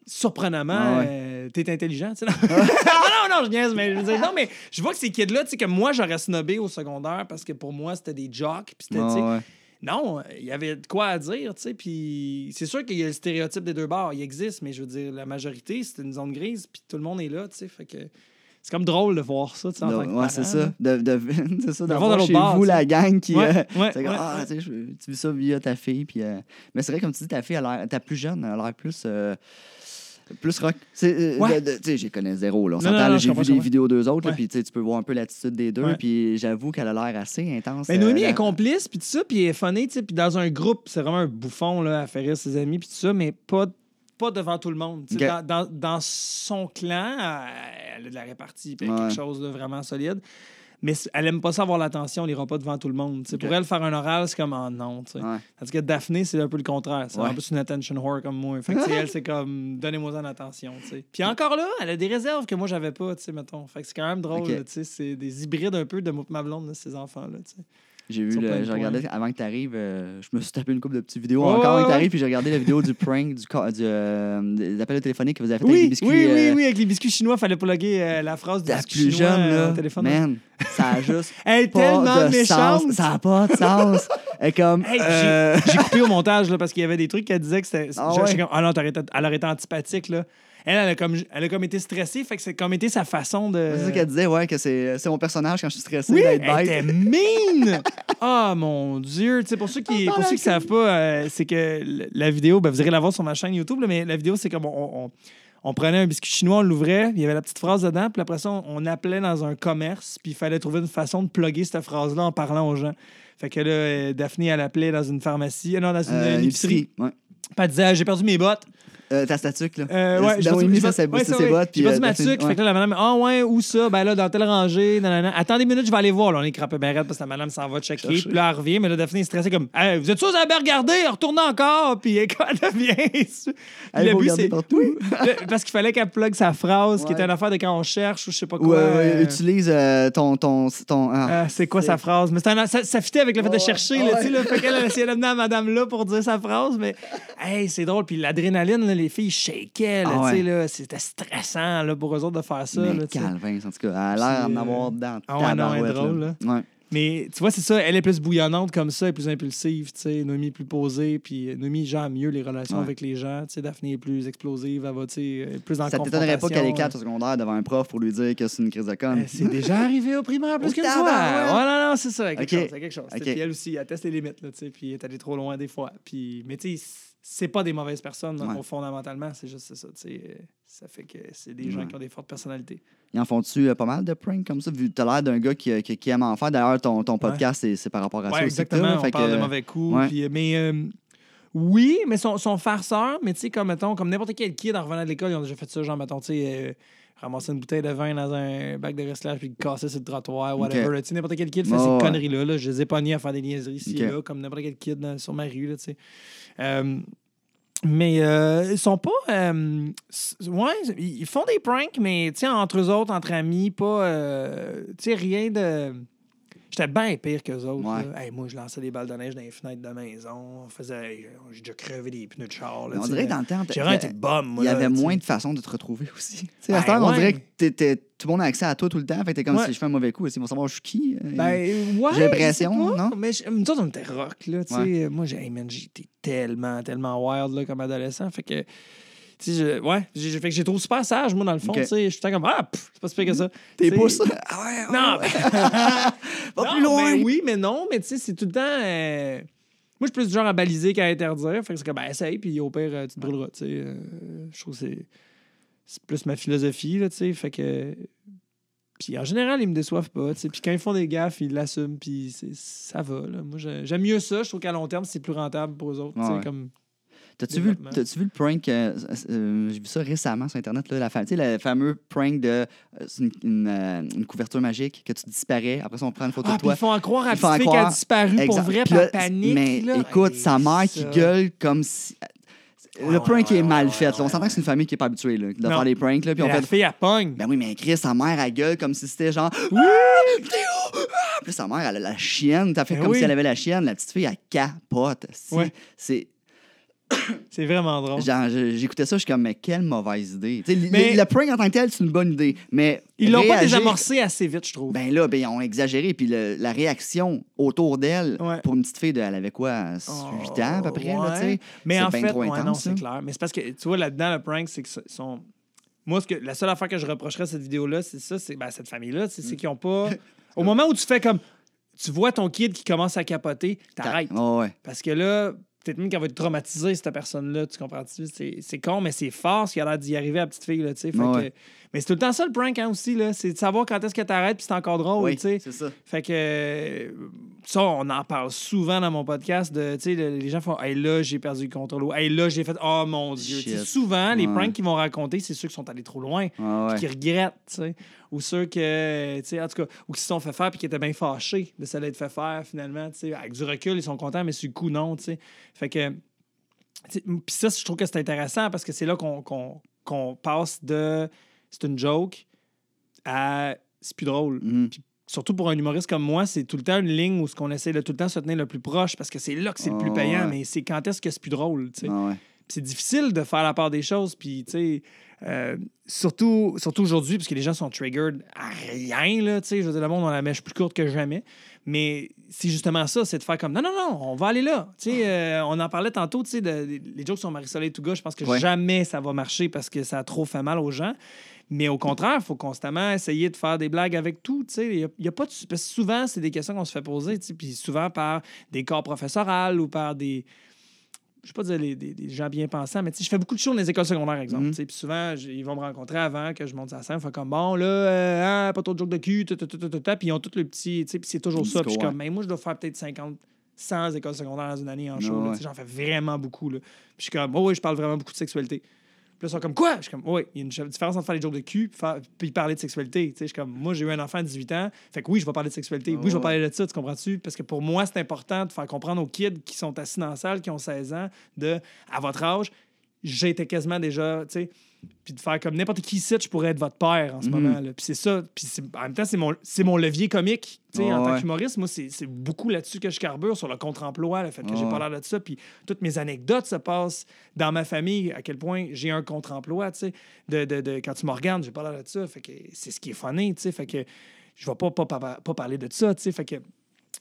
surprenamment Ah ouais. euh, t'es intelligent, tu sais. [laughs] non non non, je niaise mais je veux dire non mais je vois que ces kids là, tu sais que moi j'aurais snobé au secondaire parce que pour moi c'était des jocks puis c'était Ouais, ouais. non, il y avait de quoi à dire, tu sais, puis c'est sûr qu'il y a le stéréotype des deux bords, il existe, mais je veux dire, la majorité, c'est une zone grise, puis tout le monde est là, tu sais, fait que c'est comme drôle de voir ça, tu sais, en De- tant que ouais, parent, c'est ça. De, de, [laughs] c'est ça, De de voir de voir l'autre chez bord, vous la gang qui. Ouais, euh, ouais, c'est comme, ah, tu sais, je- tu vis ça via ta fille. Puis, euh, Mais c'est vrai, comme tu dis, ta fille, a l'air, plus jeune, elle a l'air plus. euh, Plus rock. Euh, Ouais. de- de- tu sais, j'y connais zéro. Là. On s'entend, j'ai vu des vidéos d'eux autres, puis tu peux voir un peu l'attitude des deux. Puis j'avoue qu'elle a l'air assez intense. Mais euh, Noémie la- est complice, puis tout ça, puis elle est funny, tu sais, puis dans un groupe, c'est vraiment un bouffon, là, à faire rire ses amis, puis tout ça, mais pas, pas devant tout le monde. Dans, dans- dans son clan, euh, elle a de la répartie, Ouais. quelque chose de vraiment solide. Mais elle aime pas ça avoir l'attention, elle ira pas devant tout le monde. Pour elle, faire un oral, c'est comme, oh non, sais. Ouais. Tandis que Daphné, c'est un peu le contraire. C'est Ouais. un peu une attention whore comme moi. Fait que, elle, c'est comme, donnez-moi en attention, tu sais. Puis encore là, elle a des réserves que moi, j'avais pas, mettons. Fait que c'est quand même drôle, Ok. là, tu sais. C'est des hybrides un peu de ma blonde, ces enfants-là. J'ai vu, le- avant que tu arrives, je me suis tapé une couple de petites vidéos Ouais, encore avant que tu arrives, puis j'ai regardé la vidéo du [laughs] prank, du, du, euh, des appels téléphoniques que vous avez fait avec Oui, les biscuits. oui, oui, euh, oui, avec les biscuits chinois, fallait plugger euh, la phrase du La biscuit plus chinois jeune, euh, là, au téléphone. man, ça a juste [laughs] Elle pas tellement de méchante. sens. Ça n'a pas de sens. Est comme. Hey, j'ai- euh, coupé au [laughs] montage là, parce qu'il y avait des trucs qu'elle disait que c'était. Ah ouais? comme, ah non, elle aurait été antipathique. Là. Elle, elle a, comme, elle a comme été stressée, fait que c'est comme été sa façon de. C'est ça qu'elle disait, ouais, que c'est mon personnage quand je suis stressé Oui, d'être elle bête. était mean! [laughs] Ah, mon Dieu! Tu sais, pour ceux qui ceux qui savent pas, euh, c'est que la vidéo, ben, vous irez la voir sur ma chaîne YouTube, là, mais la vidéo, c'est comme on, on- on prenait un biscuit chinois, on l'ouvrait, il y avait la petite phrase dedans, puis après ça, on, on appelait dans un commerce, puis il fallait trouver une façon de plugger cette phrase-là en parlant aux gens. Fait que là, euh, Daphné, elle appelait dans une pharmacie, euh, non, dans une, une épicerie. Ouais. Puis elle disait, Ah, j'ai perdu mes bottes. Euh, ta statue, là. Euh, ouais, j'ai perdu- ça, c'est ouais, ça, ses ouais. bottes. J'ai puis, perdu euh, ma tuque. Fait que là, la madame, ah ouais, où ça? Ben là, dans telle rangée, nanana. Attendez une minute, je vais aller voir. Là, on est crappé ben raide parce que la madame s'en va checker. Puis là, elle revient, mais là, Daphné est stressée comme, Hey, vous êtes sûr, vous avez bien regardé? Retournez encore. Puis quand elle revient, puis Elle [laughs] le but, c'est. parce qu'il fallait qu'elle plug sa phrase, qui était une affaire de quand on cherche ou je sais pas quoi. Ouais, euh, utilise euh, ton. ton, ton ah. euh, c'est quoi sa phrase? Mais un- ça, ça fitait avec le fait de chercher, tu sais. Fait qu'elle elle [laughs] essayait d'amener la madame là pour dire sa phrase, mais hey, c'est drôle. Puis l'adrénaline, là, les filles shakeaient, là, Ah tu sais, ouais. là. C'était stressant, là, pour eux autres de faire ça, Mais là. Calvin, en tout cas. Elle a l'air d'en avoir euh, dedans. ah ouais, non, elle est drôle, Ouais. Mais tu vois, c'est ça, elle est plus bouillonnante comme ça, elle est plus impulsive, tu sais. Noémie est plus posée, puis Noémie gère mieux les relations Ouais. avec les gens, tu sais. Daphné est plus explosive, elle va, tu sais, plus dans Ça t'étonnerait pas qu'elle éclate au secondaire devant un prof pour lui dire que c'est une crise de Euh, conne. C'est déjà arrivé au primaire plus qu'une fois. Ouais, non, non, c'est ça. Quelque Ok. chose, c'est quelque chose. Puis elle aussi, elle teste les limites, là, tu sais, puis elle est allée trop loin des fois. Puis, mais tu sais, c'est pas des mauvaises personnes, Ouais. fondamentalement, c'est juste c'est ça, tu euh, Ça fait que c'est des gens Ouais. qui ont des fortes personnalités. Ils en font-tu euh, pas mal de pranks comme ça? Vu que t'as l'air d'un gars qui, qui, qui aime en faire? D'ailleurs, ton, ton podcast, c'est- c'est par rapport à ça Ouais, aussi. exactement. là. On Fait parle que, de mauvais coups. ouais. euh, mais euh, oui, mais son, son farceur, mais tu sais, comme, mettons, comme n'importe quel kid en revenant de l'école, ils ont déjà fait ça, genre, mettons, tu sais, euh, ramasser une bouteille de vin dans un bac de recyclage puis casser sur le trottoir, whatever. Ok. là. Tu sais, n'importe quel kid fait Ouais, ces ouais. conneries-là. Là. Je les ai pognés à faire des niaiseries ici, Ok. là, comme n'importe quel kid dans- sur ma rue, là, tu sais. Euh, mais euh, ils sont pas. euh, ouais, ils font des pranks, mais entre eux autres, entre amis, pas. euh, rien de. J'étais bien pire qu'eux autres. Ouais. Hey, moi, je lançais des balles de neige dans les fenêtres de maison. On faisait. J'ai déjà crevé des pneus de char. là, on dirait que dans le temps, J'ai vraiment été bum, moi. il y avait moins de façons de te retrouver aussi. À Ben, cette heure, on dirait que tout le monde a accès à toi tout le temps. Fait que t'es comme Ouais. si je fais un mauvais coup. Ils vont savoir je suis qui. euh, Ben, ouais. J'ai l'impression, non? Mais nous autres, on était rock, là. Moi, j'ai, hey, j'étais tellement, tellement wild, là, comme adolescent. Fait que. Je- ouais, j'ai, fait que j'ai trouvé super sage, moi, dans le fond. Je suis comme, ah, c'est pas si pire que ça. Tes sais, pouces. [laughs] Ah ouais, ouais, Non, Va [laughs] non, plus loin. ben oui, mais non, mais tu sais, c'est tout le temps. euh, Moi, je suis plus du genre à baliser qu'à interdire. Fait que c'est comme, ben, essaye, puis au pire, euh, tu te brûleras, tu sais. Euh, je trouve que c'est. C'est plus ma philosophie, là, tu sais. Fait que. Puis en général, ils me déçoivent pas, tu sais. Puis quand ils font des gaffes, ils l'assument, puis c'est- ça va, là. Moi, j'ai- j'aime mieux ça. Je trouve qu'à long terme, c'est plus rentable pour eux autres, tu sais, Ouais. comme. T'as-tu vu, t'as-tu vu le prank? euh, euh, J'ai vu ça récemment sur Internet. Là, la fa- le fameux prank de euh, une, une, une couverture magique que tu disparais. Après ça, on prend une photo Ah, de toi. ils font en croire à la qui a disparu pour Exact. vrai Puis par panique. Mais là. écoute, Hey, sa mère qui gueule comme si. Ouais, le ouais, prank ouais, est mal fait. on s'entend que c'est une famille qui n'est pas habituée là, de Non. faire des pranks. Là, puis on la fait. fille, elle pogne. Ben oui, mais Chris, sa mère, elle gueule comme si c'était genre. [laughs] Oui! Théo! Ah! Puis sa mère, elle a la chienne. T'as fait Ben comme oui. si elle avait la chienne. La petite fille, elle capote. C'est. [coughs] C'est vraiment drôle. J'écoutais ça, je suis comme, mais quelle mauvaise idée. Mais- le, le prank en tant que tel, c'est une bonne idée. Mais. Ils l'ont pas réagir- désamorcé assez vite, je trouve. Ben là, ben, ils ont exagéré. Puis le- la réaction autour d'elle, Ouais. pour une petite fille, de, elle avait quoi, 8 ans à peu près, là, tu sais? Mais en fait, trop intense, non, c'est clair. Mais c'est parce que, tu vois, là-dedans, le prank, c'est que. Moi, ce que, la seule affaire que je reprocherais à cette vidéo-là, c'est ça, c'est ben, cette famille-là, c'est Mm. qu'ils ont pas. [laughs] Au moment où tu fais comme. Tu vois ton kid qui commence à capoter, t'arrêtes. Ouais. Parce que là, peut-être même qu'elle va être traumatisée, cette personne-là, tu comprends-tu? C'est c'est con, mais c'est fort ce qui a l'air d'y arriver à la petite fille, là, tu sais. Mais c'est tout le temps ça, le prank, hein, aussi, là. C'est de savoir quand est-ce que t'arrêtes, puis c'est encore drôle, Oui, tu sais. c'est ça. Fait que euh, ça, on en parle souvent dans mon podcast. De, tu sais, le- les gens font Hey là, j'ai perdu le contrôle. ou, Hey là, j'ai fait Oh mon Dieu. Souvent, les pranks qu'ils vont raconter, c'est ceux qui sont allés trop loin, Ouais, puis ouais. qui regrettent. tu sais. Ou ceux que, tu sais, en tout cas, ou qui se sont fait faire puis qui étaient bien fâchés de ça l'être fait faire finalement. tu sais. Avec du recul, ils sont contents, mais sur le coup, non. tu sais. Fait que. Puis ça, je trouve que c'est intéressant parce que c'est là qu'on passe de c'est une joke à c'est plus drôle. Mhm. surtout pour un humoriste comme moi, c'est tout le temps une ligne où ce qu'on essaie de tout le temps se tenir le plus proche parce que c'est là que c'est le plus Ah, payant, ouais. mais c'est quand est-ce que c'est plus drôle, tu sais. Ah ouais. Puis c'est difficile de faire la part des choses. Puis, tu sais, euh, surtout, surtout aujourd'hui, parce que les gens sont triggered à rien, là, tu sais. Je veux dire, le monde, on a la mèche plus courte que jamais. Mais c'est justement ça, c'est de faire comme non, non, non, on va aller là. Tu sais, euh, on en parlait tantôt, tu sais, de- de- les jokes sur Marie-Soleil Touga, je pense que Ouais. jamais ça va marcher parce que ça a trop fait mal aux gens. Mais au contraire, il faut constamment essayer de faire des blagues avec tout. Il y a, il y a pas de... Parce que souvent, c'est des questions qu'on se fait poser, puis souvent par des corps professoraux ou par des, je sais pas dire les- des, des gens bien pensants, mais je fais beaucoup de shows dans les écoles secondaires, exemple. Mhm. Puis souvent, ils vont me rencontrer avant que je monte sur la scène. Fait comme, bon, là, euh, hein, pas trop de jokes de cul. Puis ils ont tous le petit, tu sais, puis c'est toujours ça. Puis je suis comme, mais moi, je dois faire peut-être 50, 100 écoles secondaires dans une année en show. Ouais, J'en fais vraiment beaucoup. Puis je suis comme, oh oui, je parle vraiment beaucoup de sexualité. Puis là, ils sont comme, quoi? Je suis comme, oui, il y a une différence entre faire des jokes de cul puis, faire- puis parler de sexualité. Tu sais, je suis comme, moi, j'ai eu un enfant de 18 ans. Fait que oui, je vais parler de sexualité. Oui, je vais parler de ça, tu comprends-tu? Parce que pour moi, c'est important de faire comprendre aux kids qui sont assis dans la salle, qui ont 16 ans, de, à votre âge, j'étais quasiment déjà, tu sais, puis de faire comme n'importe qui ici, je pourrais être votre père en ce Mhm. moment. là. Puis c'est ça. Puis en même temps, c'est mon, c'est mon levier comique. Ouais, en tant qu'humoriste, moi, c'est beaucoup là-dessus que je carbure, sur le contre-emploi, le fait que j'ai pas l'air de ça. Puis toutes mes anecdotes se passent dans ma famille, à quel point j'ai un contre-emploi. De, de, de- quand tu me regardes, j'ai pas l'air de ça. Fait que c'est ce qui est funny. Fait que je vais pas, pas, pas, pas parler de ça. Fait que...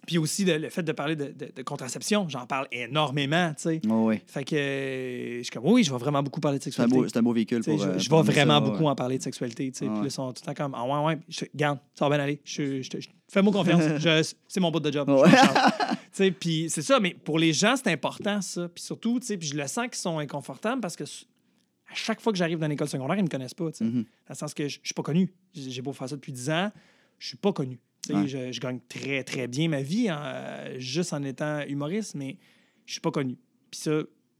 Puis aussi, le, le fait de parler de, de- de contraception, j'en parle énormément, tu sais. Ouais, ouais. Fait que euh, je suis comme, oui, je vais vraiment beaucoup parler de C'est un, sexualité. beau, c'est un beau véhicule Tu sais, pour. je, euh, je vais vraiment ça, beaucoup ouais. en parler de sexualité. tu sais. Puis ils sont tout le temps comme, ah ouais, ouais, je, garde, ça va bien aller. Je, je, Fais-moi confiance. [laughs] C'est mon bout de job. Je Ouais. Puis c'est ça, mais pour les gens, c'est important, ça. Puis surtout, tu sais, puis je le sens qu'ils sont inconfortables parce que à chaque fois que j'arrive dans l'école secondaire, ils me connaissent pas. tu sais. Mhm. Dans le sens que je je suis pas connu. J'ai j'ai beau faire ça depuis 10 ans, je suis pas connu. Ouais. je, je gagne très, très bien ma vie en, euh, juste en étant humoriste, mais je suis pas connu. Puis ça,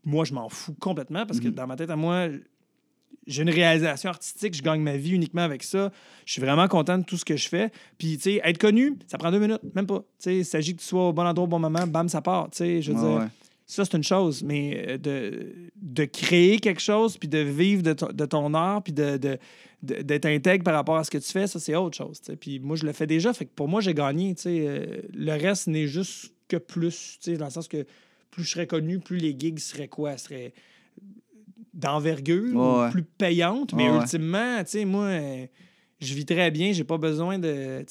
moi, je m'en fous complètement parce que Mhm. dans ma tête à moi, j'ai une réalisation artistique, je gagne ma vie uniquement avec ça. Je suis vraiment content de tout ce que je fais. Puis, tu sais, être connu, ça prend deux minutes, même pas. Tu sais, il s'agit que tu sois au bon endroit au bon moment, bam, ça part. Tu sais, je veux dire, ouais. Ça, c'est une chose, mais euh, de, de créer quelque chose, puis de vivre de, ton- de ton art, puis de, de- de- d'être intègre par rapport à ce que tu fais, ça, c'est autre chose. Puis moi, je le fais déjà, fait que pour moi, j'ai gagné. Euh, le reste n'est juste que plus, dans le sens que plus je serais connu, plus les gigs seraient quoi? Seraient d'envergure, Ouais, plus payantes, mais Ouais, ultimement, moi, euh, je vis très bien, j'ai pas besoin de...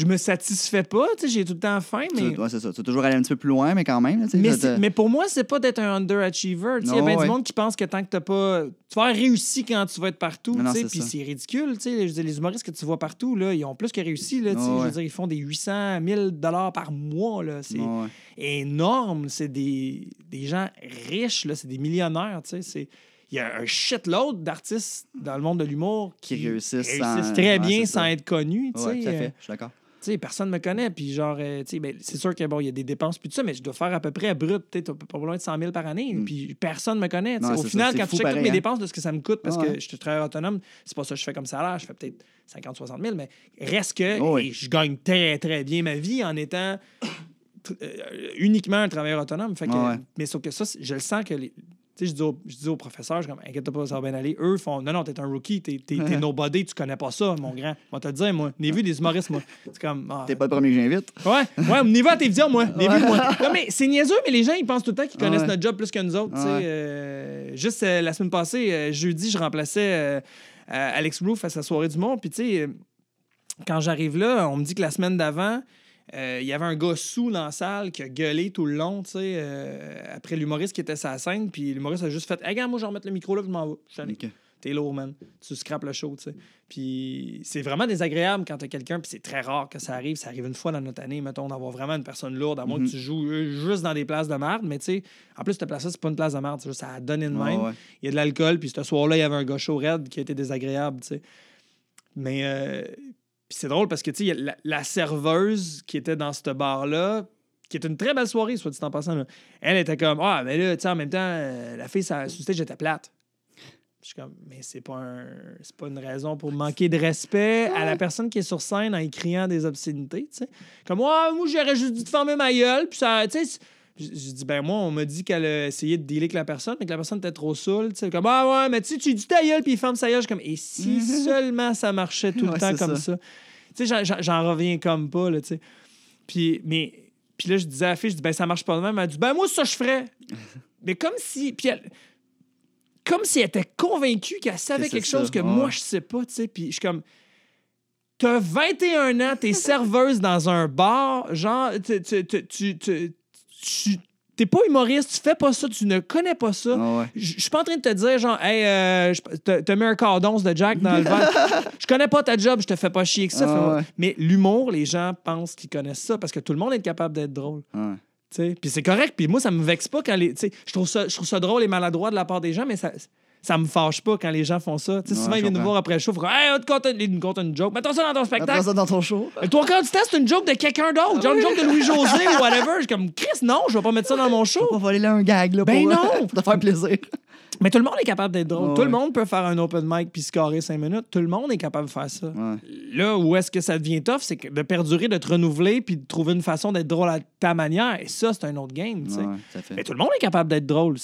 Je me satisfais pas, tu sais, j'ai tout le temps faim, mais... Tu- ouais, c'est ça. Tu vas toujours aller un petit peu plus loin, mais quand même. là, Mais, te- pour moi, c'est pas d'être un underachiever. Tu sais, Il y a bien ouais. du monde qui pense que tant que t'as pas. Tu vas avoir réussi quand tu vas être partout. Tu Puis c'est ridicule. tu sais. Les humoristes que tu vois partout, là, ils ont plus que réussi. Là, tu sais. Ouais, Je veux ouais. dire, ils font des 800 000 dollars par mois. là. C'est énorme. C'est des, des gens riches. là. C'est des millionnaires. tu sais. C'est- Il y a un shitload d'artistes dans le monde de l'humour qui, Qui réussissent sans- très bien sans être connus. tout à Euh, fait. Je suis d'accord. Sais, personne ne me connaît, puis genre, euh, tu sais, ben, c'est sûr que bon, il y a des dépenses, puis tout ça, mais je dois faire à peu près brut, peut-être pas loin de 100 000 par année, Mm. puis personne ne me connaît. Non, Au final, ça, quand tu checkes toutes mes hein. dépenses de ce que ça me coûte, parce que je suis travailleur autonome, c'est pas ça que je fais comme salaire, je fais peut-être 50 60 000, mais reste que Oh oui. je gagne très, très bien ma vie en étant euh, uniquement un travailleur autonome. Fait que, Ouais, ouais. Mais sauf que ça, je le sens que les. Tu sais, je dis, au, je dis aux professeurs, je comme, inquiète pas, ça va bien aller. Eux font, non, non, t'es un rookie, t'es, t'es, t'es [laughs] nobody, tu connais pas ça, mon grand. Moi, te le dire, moi. J'ai vu des humoristes, moi. C'est comme. ah, T'es pas le premier que j'invite. Ouais, ouais, niveau à tes visions, moi. Des vues, moi. Non, mais c'est niaiseux, mais les gens, ils pensent tout le temps qu'ils connaissent notre job plus que nous autres. tu sais. Euh, juste euh, la semaine passée, euh, jeudi, je remplaçais Alex Roof à sa soirée du monde. Puis, tu sais, quand j'arrive là, on me dit que la semaine d'avant, il y avait un gars sous dans la salle qui a gueulé tout le long, tu sais, euh, après l'humoriste qui était la scène. Puis l'humoriste a juste fait Hey, regarde, moi, je vais remettre le micro là, puis je m'en vais. Je suis. T'es lourd, man. Tu scrapes le show, tu sais. Puis c'est vraiment désagréable quand t'as quelqu'un, puis c'est très rare que ça arrive. Ça arrive une fois dans notre année, mettons, d'avoir vraiment une personne lourde, à moins Mhm. que tu joues euh, juste dans des places de merde. Mais tu sais, en plus, cette place-là, c'est pas une place de merde. Ça a donné de même. ouais. Il y a de l'alcool, puis ce soir-là, il y avait un gars chaud raide qui a été désagréable, tu sais. Mais euh, puis c'est drôle parce que, tu sais, la, serveuse qui était dans ce bar-là, qui était une très belle soirée, soit dit en passant, elle était comme Ah, mais là, tu sais, en même temps, euh, la fille, ça, sur stage, était plate. Je suis comme, mais c'est pas, c'est pas une raison pour manquer de respect à la personne qui est sur scène en y criant des obscénités, tu sais. Comme, ouais, moi, j'aurais juste dû te fermer ma gueule, puis ça, tu sais. J'ai dit, ben moi, on m'a dit qu'elle a essayé de dealer avec la personne, mais que la personne était trop saoule. Tu sais, comme, ah ouais, mais tu tu dis ta gueule, puis il ferme sa gueule. Je suis comme, et si [laughs] seulement ça marchait tout le Ouais, temps comme ça. Tu sais, j'en- reviens comme pas, là, tu sais. Puis, mais, puis là, je disais à la fille, je dis, ben, ça marche pas de même. Elle a dit, ben, moi, ça, je ferais. [laughs] mais comme si. Puis elle- comme si elle était convaincue qu'elle savait quelque ça, chose que ouais. moi, je sais pas, tu sais. Puis je suis comme. T'as 21 ans, t'es [laughs] serveuse dans un bar, genre, tu- tu- tu- tu- t'es pas humoriste, tu fais pas ça, tu ne connais pas ça. Ah ouais. Je suis pas en train de te dire, genre, hey, euh, t'as mis un cordon de Jack dans le ventre. [laughs] Je connais pas ta job, je te fais pas chier que ça. Ah ouais. Mais l'humour, les gens pensent qu'ils connaissent ça parce que tout le monde est capable d'être drôle. Ouais. tu sais. Puis c'est correct. Puis moi, ça me vexe pas quand les. Je trouve, ça, je trouve ça drôle et maladroit de la part des gens, mais ça. Ça me fâche pas quand les gens font ça. Tu sais, Ouais, souvent, ils viennent nous voir après le show. Ils font Hey, on ils nous content une joke. Mets-toi ça dans ton spectacle. ça dans ton show. Et Toi, quand tu testes une joke de quelqu'un d'autre, genre une joke de Louis-José ou whatever, je suis comme Chris, non, je vais pas mettre ça dans mon show. Pas voler là un gag là, Ben pour, non! [laughs] pour te faire plaisir. Mais tout le monde est capable d'être drôle. Tout le monde peut faire un open mic puis scorer cinq minutes. Tout le monde est capable de faire ça. Ouais. Là où est-ce que ça devient tough, c'est que de perdurer, de te renouveler puis de trouver une façon d'être drôle à ta manière. Et ça, c'est un autre game. Ouais. Mais tout le monde est capable d'être drôle.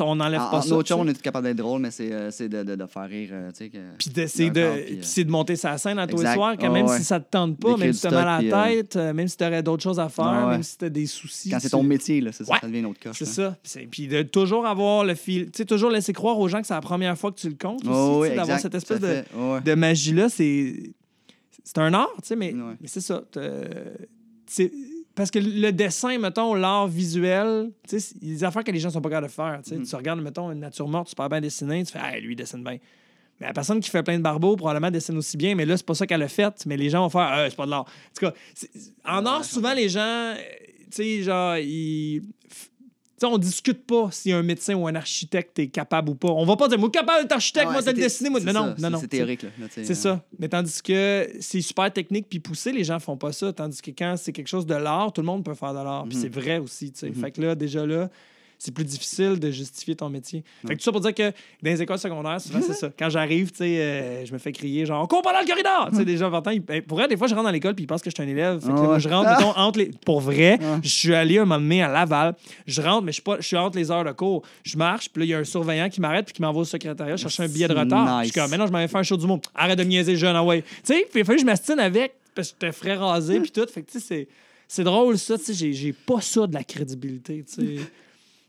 On n'enlève En, pas en ça. autre chose, on est capable d'être drôle, mais c'est euh, de, de, de faire rire. euh, Puis d'essayer de, euh, de monter sa scène à tous les soirs, Ouais, même ouais. si ça te tente pas, même si tu as mal à la euh, tête, euh, même si tu aurais d'autres choses à faire, même si tu as des soucis. Quand c'est ton métier, là, c'est ça, devient une autre coche. C'est là. ça. Puis de toujours avoir le fil. Tu sais, toujours laisser croire aux gens que c'est la première fois que tu le comptes. Oh, tu oui, d'avoir cette espèce de. Ouais, magie-là, c'est. C'est un art, tu sais, mais, Ouais. mais c'est ça. Parce que le dessin, mettons, l'art visuel, tu sais, il y a des affaires que les gens sont pas capables de faire. tu sais. Mhm. Tu regardes, mettons, une nature morte super bien dessinée, tu fais, ah, lui, il dessine bien. Mais la personne qui fait plein de barbeaux, probablement dessine aussi bien, mais là, c'est pas ça qu'elle a fait. Mais les gens vont faire, ah, c'est pas de l'art. En tout cas, en art, souvent, les gens, euh, tu sais, genre, ils. On discute pas si un médecin ou un architecte est capable ou pas. On va pas dire, moi, capable d'être architecte, Ah ouais, moi, de dessiner. Moi, c'est non, ça, non, non. C'est théorique. C'est euh, ça. Mais tandis que c'est super technique puis poussé, les gens font pas ça. Tandis que quand c'est quelque chose de l'art, tout le monde peut faire de l'art. Puis Mhm. c'est vrai aussi. Mhm. Fait que là, déjà là, c'est plus difficile de justifier ton métier. Fait que tout ça pour dire que dans les écoles secondaires, souvent, c'est ça. Quand j'arrive, tu sais, euh, je me fais crier genre, on court pas dans le corridor! Tu sais, déjà, pourtant, ils- ben, pour vrai, des fois, je rentre dans l'école puis ils pensent que je suis un élève. Fait que là, Ah moi, je rentre, mettons, entre les. Pour vrai, Ah. je suis allé un moment donné à Laval. Je rentre, mais je suis, pas... je suis entre les heures de cours. Je marche, puis là, il y a un surveillant qui m'arrête puis qui m'envoie au secrétariat chercher un billet de retard. Nice. Je suis comme, mais non, je m'avais fait un show du monde. Arrête de niaiser, jeune, ah ouais. Tu sais, puis il fallu que je m'astine avec parce que j'étais frais rasé puis tout. Fait que, tu sais, c'est. Drôle, ça. Tu sais, j'ai- j'ai pas ça de la crédibilité, tu sais.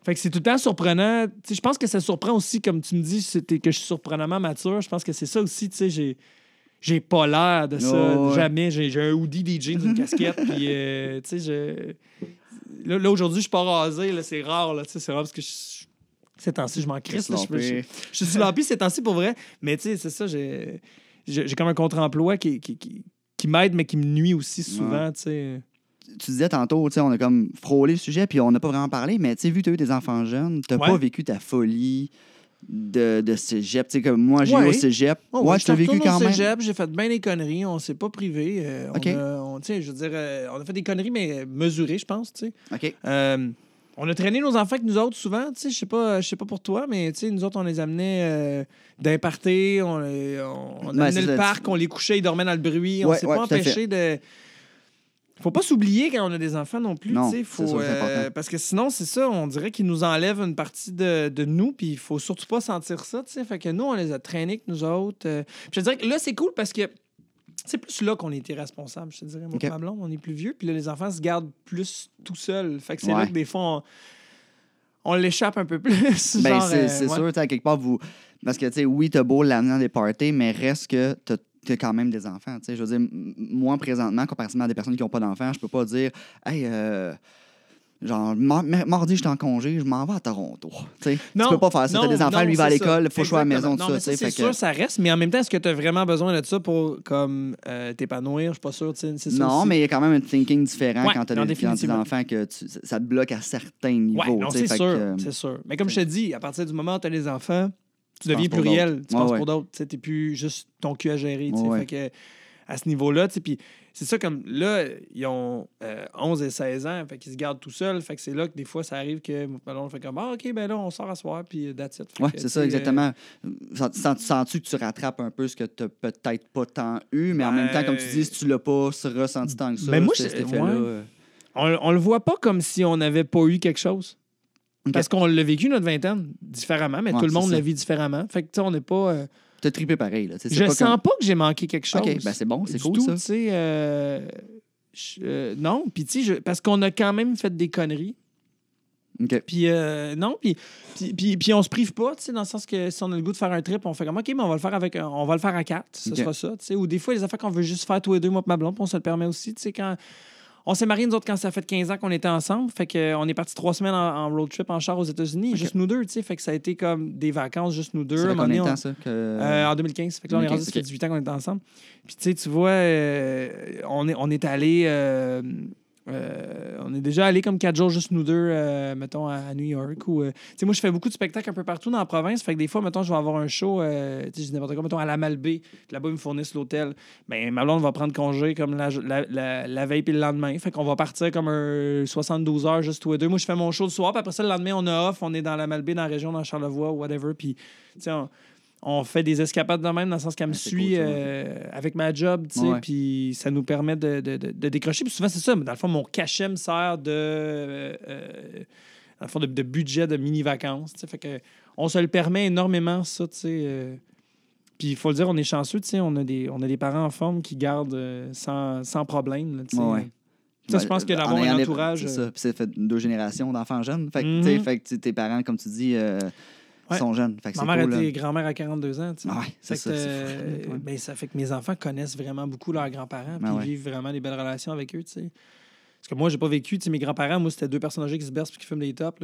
Fait que c'est tout le temps surprenant. Je pense que ça surprend aussi, comme tu me dis, c'était que je suis surprenamment mature. Je pense que c'est ça aussi, tu sais, j'ai... J'ai pas l'air de ça, Oh, ouais. jamais. J'ai un hoodie, des jeans, une [laughs] casquette, puis, euh, tu sais, je... Là, là, aujourd'hui, je suis pas rasé, là, c'est rare, là, c'est rare parce que je... ces temps-ci, je m'en crisse, là, je, je, je suis slampé ces temps-ci pour vrai, mais tu sais, c'est ça, j'ai j'ai comme un contre-emploi qui, qui, qui, qui m'aide, mais qui me nuit aussi souvent, tu sais. Tu disais tantôt, on a comme frôlé le sujet, puis on n'a pas vraiment parlé, mais tu sais, vu que tu as eu des enfants jeunes, tu n'as Ouais. pas vécu ta folie de, de cégep. Tu sais, comme moi, j'ai eu au cégep. Oh, ouais, je tu as vécu quand même. cégep, j'ai fait bien des conneries, on s'est pas privé. euh, on a- on, je veux dire, euh, on a fait des conneries, mais mesurées, je pense, tu sais. OK. Euh, on a traîné nos enfants avec nous autres souvent, tu sais, je sais pas, je sais pas pour toi, mais tu sais, nous autres, on les amenait d'un party, on, on, amenait le parc, on les couchait, ils dormaient dans le bruit, on s'est ouais, pas empêché de... Faut pas s'oublier quand on a des enfants non plus, Non, faut, euh, parce que sinon, c'est ça, on dirait qu'ils nous enlèvent une partie de, de nous, puis il faut surtout pas sentir ça, tu sais, fait que nous, on les a traînés que nous autres. euh, je te dirais que là, c'est cool parce que c'est plus là qu'on était responsable, je te dirais. Moi, OK. et ma blonde, on est plus vieux. Puis là, les enfants se gardent plus tout seuls. Fait que c'est Ouais. là que des fois, on, on l'échappe un peu plus. [laughs] Ben, c'est euh, ouais. sûr, à quelque part, vous. Parce que, tu sais, oui, t'as beau l'amener dans des parties, mais reste que t'as as quand même des enfants. Tu je veux dire, moi, présentement, comparativement à des personnes qui n'ont pas d'enfants, je peux pas dire, hey, euh, genre, mar- mar- mardi, je suis en congé, je m'en vais à Toronto. Tu sais, tu peux pas faire ça. T'as non, des enfants, non, lui, il va à l'école, il faut que je sois à la maison, Non, tout mais ça. tu sais, C'est sûr, que- ça reste. Mais en même temps, est-ce que tu as vraiment besoin de ça pour comme euh, t'épanouir? Je suis pas sûr. tu c'est ça Non, aussi. mais il y a quand même un thinking différent Ouais, quand tu as non, des, quand t'as des enfants que tu- ça te bloque à certains niveaux. Ouais, non, tu sais, c'est sûr, que, euh, c'est sûr. Mais comme je te dis, à partir du moment où tu as des enfants, tu deviens pluriel. Tu Ouais, penses ouais. pour d'autres. Tu n'es plus juste ton cul à gérer. Ouais. Fait que, à ce niveau-là, tu sais, puis c'est ça comme là, ils ont euh, 11 et 16 ans, fait qu'ils se gardent tout seuls. Fait que c'est là que des fois, ça arrive que mon ballon fait comme Ah, OK, ben là, on sort à soir, puis that's it. Oui, c'est ça, exactement. Sens- Sens-tu que tu rattrapes un peu ce que tu peut-être pas tant eu, mais en même temps, comme tu dis, si tu l'as pas ressenti tant que ça, Ben, moi, cet effet-là, ouais. euh, On, on le voit pas comme si on n'avait pas eu quelque chose. Parce qu'on l'a vécu, notre vingtaine, différemment, mais Ouais, tout le monde la vit différemment. Fait que, tu sais, on n'est pas. euh, T'as trippé pareil, là. je pas sens comme- pas que j'ai manqué quelque chose. OK, ben c'est bon, c'est cool, tout, ça. tu sais, euh, euh, non, puis tu sais, je- parce qu'on a quand même fait des conneries. OK. Puis euh, non, puis, puis, puis, puis on se prive pas, tu sais, dans le sens que si on a le goût de faire un trip, on fait comme OK, mais on va le faire avec un- on va le faire à quatre, ce sera ça, tu sais. Ou des fois, les affaires qu'on veut juste faire tous les deux, moi et ma blonde, on se le permet aussi, tu sais, quand. On s'est mariés, nous autres, quand ça fait 15 ans qu'on était ensemble. Fait qu'on est parti trois semaines en, en road trip en char aux États-Unis, juste nous deux, tu sais. Fait que ça a été comme des vacances, juste nous deux. Ça fait combien de temps, on- ça? Que... euh, en 2015. Fait que là, on est 2015, rendu, ça fait ok. 18 ans qu'on est ensemble. Puis, tu sais, tu vois, euh, on est, on est allé. Euh, on est déjà allé comme quatre jours juste nous deux, euh, mettons, à, New York. Ou, euh, moi, je fais beaucoup de spectacles un peu partout dans la province. Fait que des fois, mettons, je vais avoir un show, euh, je n'importe quoi, mettons, à la Malbaie. Là-bas, ils me fournissent l'hôtel. Ben, ma blonde va prendre congé comme la, la, veille puis le lendemain. Fait qu'on va partir comme un 72 heures juste tous les deux. Moi, je fais mon show le soir. Puis après ça, le lendemain, on a off. On est dans la dans la région, dans Charlevoix, whatever. Puis, tu on, fait des escapades de même dans le sens qu'elle me Ah, suit cool, euh, avec ma job, tu sais, puis ça nous permet de, de- de- de décrocher. Puis souvent, c'est ça. mais Dans le fond, mon cachet me sert de, euh, euh, dans le fond, de, budget de mini-vacances. tu sais. Fait que on se le permet énormément, ça, tu sais. Puis il faut le dire, on est chanceux, tu sais. On, a des- on a des parents en forme qui gardent sans, sans problème, tu sais. Ouais. Ça, je pense que d'avoir un entourage, C'est ça. Puis fait deux générations d'enfants jeunes. Fait que, tu sais, fait que tes parents, comme tu dis, euh, Ouais. sont jeunes. Fait que Ma mère cool, était grand-mère à 42 ans. tu sais. Ah ouais, ça. euh, fou, ben, ça fait que mes enfants connaissent vraiment beaucoup leurs grands-parents puis Ben ils ouais. vivent vraiment des belles relations avec eux. tu sais. Parce que moi, j'ai pas vécu. tu sais, Mes grands-parents, moi, c'était deux personnes âgées qui se bercent puis qui fument des tops.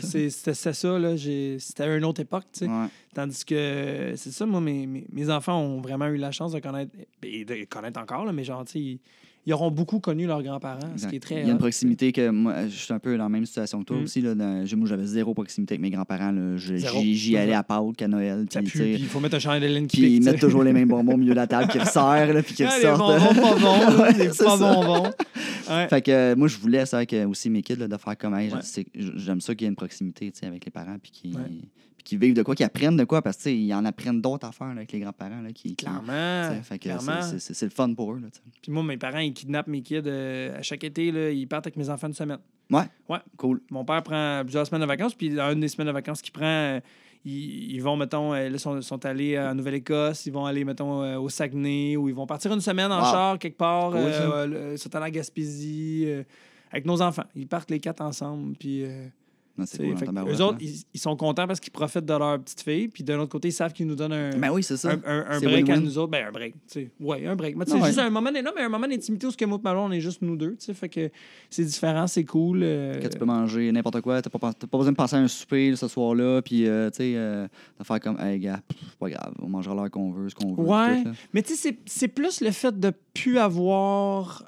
C'était ça. là. C'était une autre époque. tu sais. Ouais. Tandis que c'est ça, moi, mes, mes, mes enfants ont vraiment eu la chance de connaître, et de connaître encore, là, mais genre, tu sais, ils, auront beaucoup connu leurs grands-parents, ce qui est très. Il y a une proximité que moi, je suis un peu dans la même situation que toi Mm. aussi. Là, dans- moi, j'avais zéro proximité avec mes grands-parents. J'y allais à Pâques, à Noël. Il faut mettre un chandail de laine qui puis ils mettent toujours les mêmes bonbons au milieu de la table qui resserrent, là, puis qui [laughs] Ah, les ressortent. bonbons pas [laughs] bons, les pas bonbons. Ouais. Fait que euh, moi, je voulais ça avec aussi mes kids, là, de faire comme j'aime ça qu'il y ait une proximité tu sais, avec les parents, puis qu'ils Qu'ils vivent de quoi, qu'ils apprennent de quoi, parce qu'ils en apprennent d'autres affaires là, avec les grands-parents. Là, qui, qui- Clairement. c'est- le fun pour eux. Là. Puis moi, mes parents, ils kidnappent mes kids euh, à chaque été. Là, ils partent avec mes enfants une semaine. ouais, Ouais. cool. Mon père prend plusieurs semaines de vacances, puis dans une des semaines de vacances qu'il prend, euh, ils, ils vont, mettons, euh, là, sont, sont allés en Nouvelle-Écosse, ils vont aller, mettons, euh, au Saguenay, ou ils vont partir une semaine en Wow. char quelque part, Cool, euh, sont allés à Gaspésie, avec nos enfants. Ils partent les quatre ensemble, puis... Non, c'est c'est- cool. en fait eux autres, là. ils, ils sont contents parce qu'ils profitent de leur petite fille, puis d'un autre côté, ils savent qu'ils nous donnent un, Ben oui, c'est ça. un, un- un C'est break à win-win. nous autres. Ben, un break, tu sais. Ouais, un break. Mais sais, ouais. juste un moment, non, mais un moment d'intimité où ce que moi et Malon, on est juste nous deux, tu sais. Fait que c'est différent, c'est cool. euh, Que tu peux manger n'importe quoi. T'as pas, pas besoin de penser à un souper ce soir-là, puis euh, tu sais, euh, de faire comme, hey gars, pff, pas grave, on mangera l'heure qu'on veut, ce qu'on veut. Ouais. tout. Mais tu sais, c'est- c'est plus le fait de plus avoir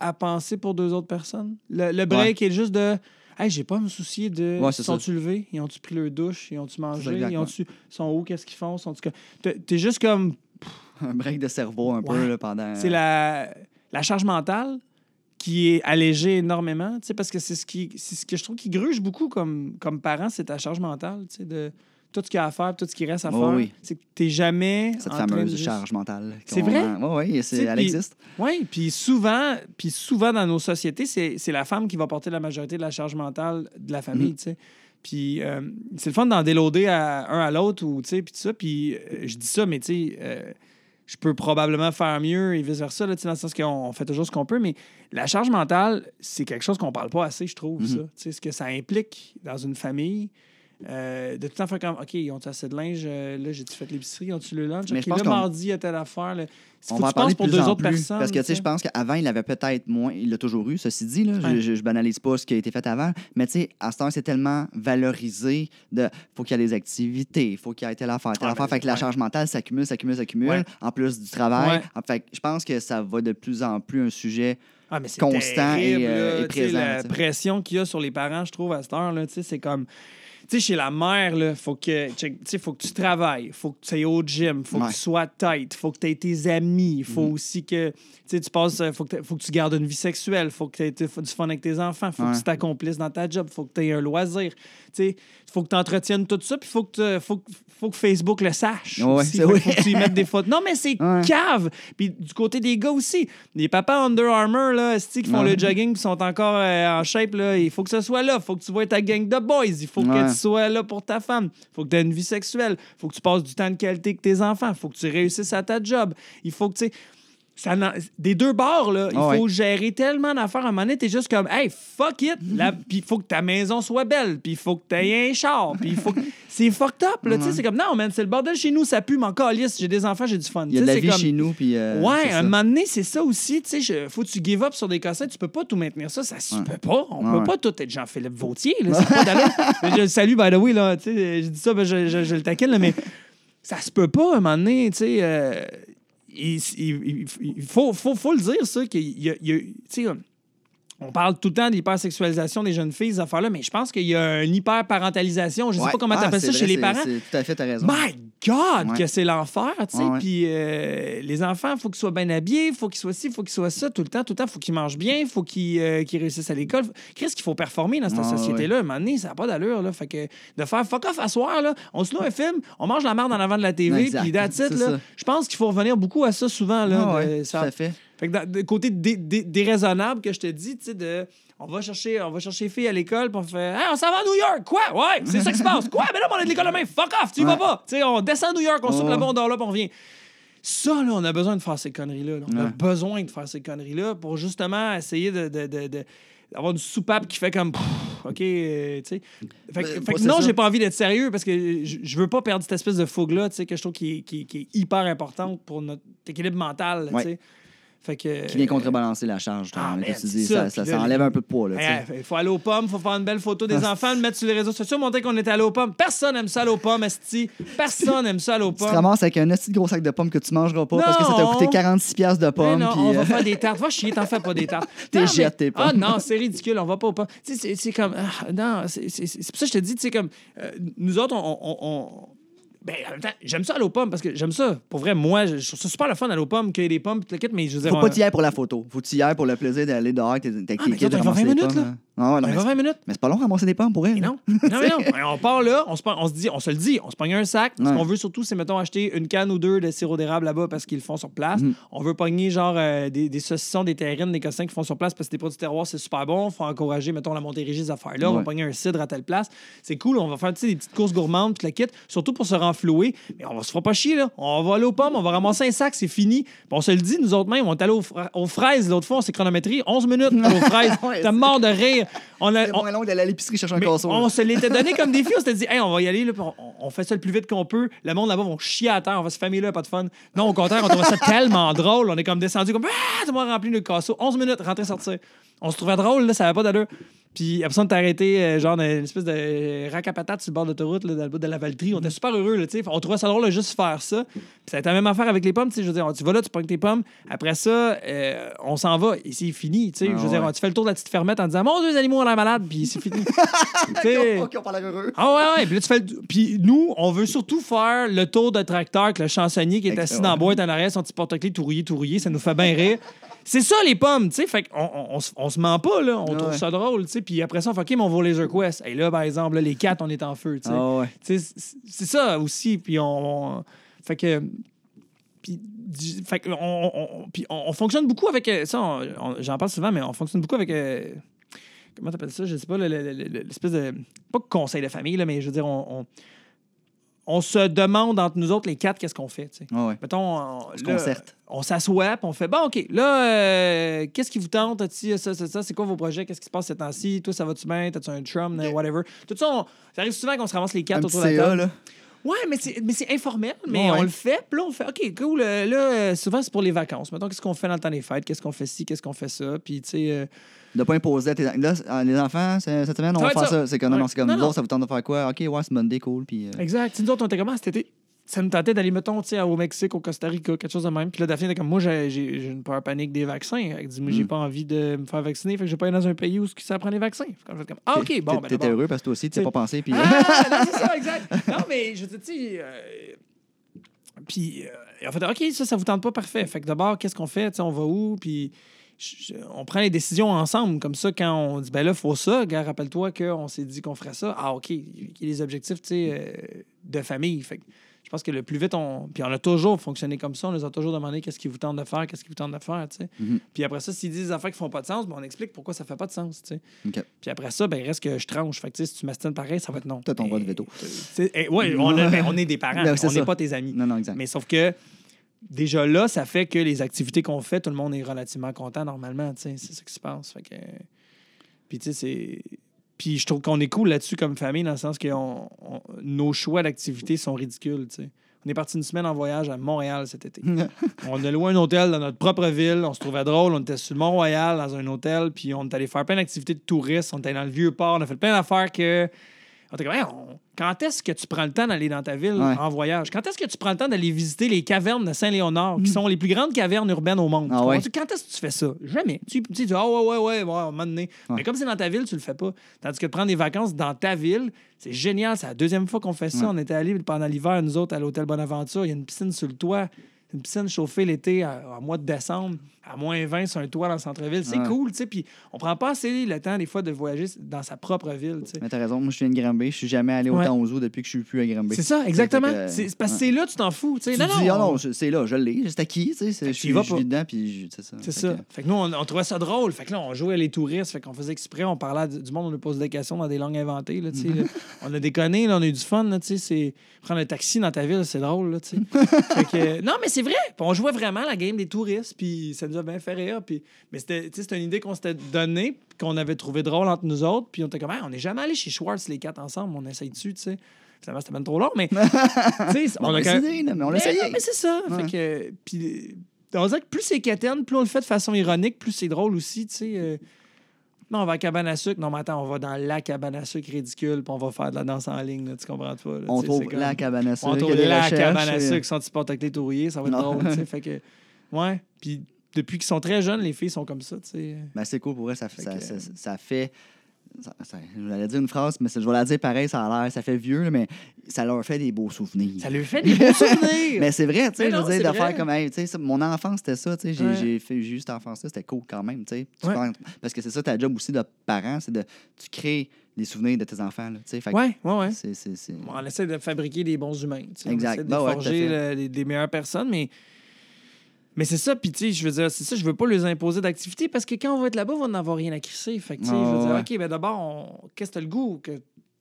à penser pour deux autres personnes. Le, le break est juste de. Hey, j'ai pas à me soucier de. Ouais, sont-tu levés? Ils ont-tu pris leur douche? Ils ont-tu mangé? Ils ont-tu sont où? Qu'est-ce qu'ils font? Sont-tu... T'es juste comme. [laughs] Un break de cerveau un peu là, pendant. C'est la, la charge mentale qui est allégée énormément, parce que c'est ce qui c'est ce que je trouve qui gruge beaucoup comme, comme parent, c'est ta charge mentale, tu sais, de tout ce qu'il y a à faire, tout ce qui reste à Oh faire. oui. C'est que t'es jamais Cette en train de fameuse juste- charge mentale. C'est vrai? Oui, oui, elle existe. Oui, puis souvent, puis souvent dans nos sociétés, c'est c'est la femme qui va porter la majorité de la charge mentale de la famille, Mhm. tu sais. Puis euh, c'est le fun d'en déloader à, un à l'autre, ou tu sais, puis tout ça. Puis euh, je dis ça, mais tu sais, euh, je peux probablement faire mieux et vice-versa, dans le sens qu'on on fait toujours ce qu'on peut, mais la charge mentale, c'est quelque chose qu'on parle pas assez, je trouve, Mhm. ça. Tu sais, ce que ça implique dans une famille. Euh, de tout le temps faire comme, OK, ils ont assez de linge, euh, là, j'ai-tu fait l'épicerie, ils ont-tu le lunch? Mais OK, je pense là, mardi, il y a telle affaire. Là. On va en parler pour plus deux en autres plus. personnes. Parce que, tu sais, je pense qu'avant, il avait peut-être moins. Il l'a toujours eu, ceci dit. Là, Ouais. je, je, banalise pas ce qui a été fait avant. Mais, tu sais, à ce temps, c'est tellement valorisé de. faut qu'il y ait des activités, faut qu'il y ait telle affaire, telle Ah, affaire. ben, fait que la charge mentale s'accumule, s'accumule, s'accumule. Ouais. En plus du travail. Fait, je pense que ça va de plus en plus un sujet. Ah, mais constant et, euh, là. et présent, La pression qu'il y a sur les parents, je trouve, à cette heure, c'est comme. Tu sais, chez la mère, il faut que, faut que tu travailles, faut que tu ailles au gym, faut Ouais. que tu sois tight, faut que tu aies tes amis, il faut Mhm. aussi que tu passes, euh, faut que, faut que tu gardes une vie sexuelle, faut que tu aies du fun avec tes enfants, faut Ouais. que tu t'accomplisses dans ta job, faut que tu aies un loisir. Il faut que tu entretiennes tout ça, puis il faut que, faut, que- faut que Facebook le sache. Ouais, vrai. faut que tu y mettes des [laughs] photos. Non, mais c'est Ouais. cave. Puis du côté des gars aussi, les papas Under Armour, là, qui font Ouais. le jogging, qui sont encore euh, en shape, là, il faut que ce soit là. Il faut que tu vois ta gang de boys. Il faut que tu sois là pour ta femme. Il faut que tu aies une vie sexuelle. Il faut que tu passes du temps de qualité avec tes enfants. Il faut que tu réussisses à ta job. Il faut que tu. Ça des deux bords, là, il Ah ouais. faut gérer tellement d'affaires. À un moment donné, t'es juste comme, hey, fuck it. Là, Puis il faut que ta maison soit belle. Puis il faut que t'aies un char. Puis il faut que. [laughs] C'est fucked up, là. tu sais, C'est comme, non, man, c'est le bordel chez nous, ça pue, mais encore, lisse, j'ai des enfants, j'ai du fun. Il y a de la vie comme- chez nous, puis. euh, Ouais, à un moment donné, c'est ça aussi. Tu sais, faut que tu give up sur des cassettes. Tu peux pas tout maintenir ça. Ça se Ouais. peut pas. On Ouais, peut pas tout être Jean-Philippe Vautier. Là. C'est pas [laughs] je le salue, by the way. Là. Tu sais, je dis ça, ben, je, je- je le taquine, là, mais ça se peut pas à un moment donné. Tu sais, euh, il, il- il- faut, faut, faut le dire, ça. qu'il y a- il y a- on parle tout le temps de l'hypersexualisation des jeunes filles, ces affaires-là, mais je pense qu'il y a une hyperparentalisation. Je sais Ouais. pas comment Ah, t'appelles c'est ça vrai, chez les parents. Tout à fait, t'as raison. My God, Ouais. que c'est l'enfer, tu sais. Puis euh, les enfants, il faut qu'ils soient bien habillés, il faut qu'ils soient ci, il faut qu'ils soient ça, tout le temps, tout le temps. Il faut qu'ils mangent bien, il faut qu'ils euh, qu'ils réussissent à l'école. Qu'est-ce qu'il faut performer dans cette société-là? À un moment donné, ça n'a pas d'allure, là. Fait que de faire fuck off à soir, là, on se loue un film, on mange la merde en avant de la TV, puis that's it. Je pense qu'il faut revenir beaucoup à ça souvent, là. Ah de- ça- tout à fait. Fait que dans- côté dé- dé- déraisonnable que je te dis, tu sais, de. On va chercher, on va chercher les filles à l'école, puis on fait Hey, on s'en va à New York! Quoi? Ouais, c'est ça qui se passe. Quoi? Mais là, on est de l'école demain. Fuck off, tu y vas pas. Tu sais, on descend à New York, on soupe là-bas, on dort là, puis on revient. Ça, là, on a besoin de faire ces conneries-là. là. On a besoin de faire ces conneries-là pour justement essayer de. de- de- de- d'avoir une soupape qui fait comme Pff, OK, euh, tu sais. Fait, que- Ben, fait que non, j'ai pas envie d'être sérieux parce que je, je veux pas perdre cette espèce de fougue-là, tu sais, que je trouve qui est, qui est- qui est hyper importante pour notre équilibre mental, tu sais. Fait que. Qui vient contrebalancer la charge. Ah, comme man, tu dis, c'est ça. ça, ça, Puis ça là, enlève un peu de poids. Hey, Il faut aller aux pommes, il faut faire une belle photo des Ah, enfants, le mettre sur les réseaux sociaux, montrer qu'on était allé aux pommes. Personne aime ça aller aux pommes, Esti. Personne aime ça aller aux Tu te pommes. ramasses avec un petit gros sac de pommes que tu mangeras pas parce que ça t'a Non. coûté 46 piastres de Mais pommes. non, on va euh, faire des tartes. Va chier, t'en fais pas des tartes. [laughs] T'es Non, jettes, tes pommes. Ah non, c'est ridicule, on va pas aux pommes. C'est- comme. ah, non, c'est pour ça que je te dis, tu sais, comme. euh, nous autres, on. on- on- ben, en même temps, j'aime ça aller aux pommes parce que j'aime ça. Pour vrai, moi, je trouve ça super le fun d'aller aux pommes, cueillir des pommes, puis tout le kit, mais je veux dire. Faut pas t'y ailles pour la photo. Faut t'y ailles pour le plaisir d'aller dehors avec tes tes Ah, mais kids, toi, de t'en vas ramasser 20 des minutes, pommes, là. Ah ouais, non, on mais va c'est- 20 minutes. mais c'est pas long ramasser des pommes pour elle. Mais non, non, mais non. [laughs] On part là, on se, on se dit, on se le dit, on se pogne un sac. Ce Ouais. qu'on veut surtout, c'est, mettons, acheter une canne ou deux de sirop d'érable là-bas parce qu'ils le font sur place. Mhm. On veut pogner, genre, euh, des, des saucissons, des terrines, des cossins qui font sur place parce que des produits terroirs, c'est super bon. faut encourager, mettons, la Montérégie, ces affaires-là. On va Ouais. pogner un cidre à telle place. C'est cool, on va faire, tu sais, des petites courses gourmandes, puis le kit, surtout pour se renflouer. Mais on va se fera pas chier, là. On va aller aux pommes, on va ramasser un sac, c'est fini. Puis on se le dit, nous autres mêmes, on est allé aux, fra- aux fraises l'autre fois, on s'est chronométré 11 minutes [laughs] aux fraises. Ouais, T'es mort de rire. On a, C'est on- moins long d'aller à l'épicerie chercher un casseau. on se l'était donné comme [laughs] défi. On s'était dit, hey, on va y aller, là, on, on fait ça le plus vite qu'on peut. Le monde là-bas va chier à terre, on va se familler là, pas de fun. Non, au contraire, on trouvait ça [laughs] tellement drôle. On est comme descendu comme, ah, tout le monde rempli le casseau. 11 minutes, rentrer, sortir. On se trouvait drôle, là, ça n'avait pas d'allure. Puis après ça, on t'a arrêté, euh, genre, dans une espèce de rack à patates sur le bord d'autoroute, là, dans le bout de la Valtrie. On était super heureux, là, tu sais. On trouvait ça drôle de juste faire ça. Puis ça a été la même affaire avec les pommes, tu sais. Je veux dire, tu vas là, tu prends tes pommes. Après ça, euh, on s'en va et c'est fini, tu sais. Ah, je veux dire, tu fais le tour de la petite fermette en disant, mon Dieu, les animaux ont l'air malades, puis c'est fini. [laughs] Tu sais, Ok, on parle heureux. ah ouais, ouais. Puis là, tu fais le- Puis nous, on veut surtout faire le tour de tracteur avec le chansonnier qui est assis dans la boîte en arrière, son petit porte-clés tout rouillé, tout rouillé. Ça nous fait bien rire. C'est ça, les pommes, tu sais. Fait qu'on on, on se- on se ment pas, là. On trouve ça drôle, tu sais. Puis après ça, on fait OK, mais on va au Laser Quest. Et là, par exemple, là, les quatre, on est en feu, tu sais. Ah ouais. C'est- ça aussi. Puis on, Fait que. Puis, du- fait que on, on- on- on- on fonctionne beaucoup avec. euh, Ça, j'en parle souvent, mais on fonctionne beaucoup avec. euh, comment t'appelles ça? Je sais pas, le- le- le- le- l'espèce de. Pas conseil de famille, là, mais je veux dire, on. On on se demande entre nous autres, les quatre, qu'est-ce qu'on fait. tu sais. Ah ouais. Mettons, on, se là, concerte. on s'assoit, puis on fait Bon, OK, là, euh, qu'est-ce qui vous tente ça, ça, ça C'est quoi vos projets Qu'est-ce qui se passe ces temps-ci Toi, ça va-tu bien T'as-tu un drum Whatever. Tout ça, on- ça arrive souvent qu'on se ramasse les quatre autour de la table. là. Ouais, mais c'est, mais c'est informel, mais Ouais, on le fait. Puis là, on fait, OK, cool. euh, Là, euh, souvent, c'est pour les vacances. Mettons, qu'est-ce qu'on fait dans le temps des fêtes? Qu'est-ce qu'on fait ci? Qu'est-ce qu'on fait ça? Puis, tu sais, euh, De pas imposer à tes Là, euh, les enfants, cette semaine, on va faire ça. C'est comme, non, non, c'est comme, ça vous tente de faire quoi? Ok, ouais, c'est Monday, cool. Puis, euh, exact. Sais, nous autres, on était comment? C'était ça nous tentait d'aller, mettons, sais, au Mexique, au Costa Rica, quelque chose de même. Puis là, Daphné était comme, moi, j'ai, une peur panique des vaccins. Elle dit, moi, j'ai Mm. pas envie de me faire vacciner, fait que je vais pas aller dans un pays où ça prend les vaccins. Fait que comme, ah, OK, bon, ben, T'étais d'abord- heureux parce que toi aussi, tu t'es pas pensé. Puis, Ah, non, c'est ça, [laughs] exact. Non, mais je te dis. euh, Puis, euh, en fait, OK, ça, ça vous tente pas, parfait. Fait que d'abord, qu'est-ce qu'on fait? Tu sais, on va où? Puis, je- on prend les décisions ensemble. Comme ça, quand on dit, ben là, il faut ça, gars, rappelle-toi qu'on s'est dit qu'on ferait ça. Ah, OK, il y a les objectifs, tu sais, euh, de famille. Fait que je pense que le plus vite, on. Puis on a toujours fonctionné comme ça. On nous a toujours demandé qu'est-ce qui vous tente de faire, qu'est-ce qui vous tente de faire, tu sais. Mhm. Puis après ça, s'ils disent des affaires qui font pas de sens, ben on explique pourquoi ça fait pas de sens, tu sais. Puis après ça, ben, il reste que je tranche. Fait que, si tu m'astines pareil, ça va être non. Ton Mais- droit de veto. on, a- ben, on est des parents, [laughs] Ben, c'est on n'est pas tes amis. Non, non, exact. Mais sauf que déjà là, ça fait que les activités qu'on fait, tout le monde est relativement content normalement. C'est ça qui se passe. Fait que... Puis tu sais, c'est. Puis je trouve qu'on est cool là-dessus comme famille, dans le sens que on- on- nos choix d'activités sont ridicules. On est parti une semaine en voyage à Montréal cet été. [laughs] on a loué un hôtel dans notre propre ville. On se trouvait drôle. On était sur le Mont-Royal dans un hôtel. Puis on est allé faire plein d'activités de touristes. On était dans le vieux port. On a fait plein d'affaires que. On était comme, Hey, on- quand est-ce que tu prends le temps d'aller dans ta ville Ouais. en voyage? Quand est-ce que tu prends le temps d'aller visiter les cavernes de Saint-Léonard, qui sont les plus grandes cavernes urbaines au monde? Ah ouais. Quand est-ce que tu fais ça? Jamais. Tu, tu dis, ah ouais, ouais, ouais, ouais, à un moment donné. Ouais. Mais comme c'est dans ta ville, tu le fais pas. Tandis que de prendre des vacances dans ta ville, c'est génial. C'est la deuxième fois qu'on fait ça. Ouais. On était allés pendant l'hiver, nous autres, à l'hôtel Bonaventure. Il y a une piscine sur le toit. Une piscine chauffée l'été, en mois de décembre, à moins 20 sur un toit dans le centre-ville. C'est Ouais. cool, tu sais. Puis on prend pas assez le temps, des fois, de voyager dans sa propre ville, tu sais. Mais t'as raison, moi je viens de Granby, je suis jamais allé Ouais. autant aux zoo depuis que je suis plus à Granby. C'est ça, exactement. Que, C'est parce que ouais. c'est là, tu t'en fous. Tu sais. Non, dis, non, ah non, on- c'est là, je l'ai, c'est acquis, tu sais, je suis pas. dedans, puis c'est ça. C'est ça. que- Fait que nous, on, on trouvait ça drôle. Fait que là, on jouait à les touristes. Fait qu'on faisait exprès, on parlait du monde, on nous pose des questions dans des langues inventées. Là, tu sais. [laughs] On a déconné, là, on a eu du fun. Là, tu sais. Prendre un taxi dans ta ville, c'est drôle. Là, tu sais. [laughs] non, mais c'est vrai. On jouait vraiment la game des touristes. Puis ça nous a bien fait rire. Puis, mais c'était, tu une idée qu'on s'était donnée, qu'on avait trouvé drôle entre nous autres. Puis on était comme, Hey, on n'est jamais allé chez Schwartz les quatre ensemble. On essaye dessus. tu sais. Finalement, c'était même trop long. Mais [laughs] tu on on a essayé, mais on l'a essayé. mais c'est ça. Ouais. Fait que, puis, on dirait que plus c'est quétaine, plus on le fait de façon ironique, plus c'est drôle aussi, tu sais. euh. non, on va à cabane à sucre. Non, mais attends, on va dans la cabane à sucre ridicule, puis on va faire de la danse en ligne, là, tu comprends pas? là, On tu trouve comme- la cabane à On sucre, trouve a des la cabane à et- sucre sans porte avec les touriers, ça va être Non. drôle, tu. [laughs] Fait que, ouais. Puis depuis qu'ils sont très jeunes, les filles sont comme ça, tu sais. Ben, c'est cool pour vrai, ça, Fait ça, que- ça, ça fait. ça- ça- je voulais dire une phrase, mais ça- je vais la dire pareil, ça a l'air, ça fait vieux, là, mais ça leur fait des beaux souvenirs. Ça lui fait des beaux souvenirs. [laughs] Mais c'est vrai, tu sais, je veux dire, de vrai. faire comme, hey, tu sais, ça, mon enfance, c'était ça, tu sais, j'ai Ouais. j'ai fait cette enfance-là, c'était cool quand même, tu sais. Ouais. Parce que c'est ça ta job aussi de parent, c'est de, tu crées des souvenirs de tes enfants, tu sais. Fait que Ouais, ouais, ouais. c'est- c'est- c'est- On essaie de fabriquer des bons humains. tu sais. Exact. On essaie de Ben forger le- les- des meilleures personnes, mais. Mais c'est ça, puis tu sais, je veux dire, c'est ça, je veux pas les imposer d'activité parce que quand on va être là-bas, on va n'en avoir rien à crisser. Fait que, tu sais, Ah, je veux dire, ouais. OK, ben d'abord, on- qu'est-ce que tu as le goût que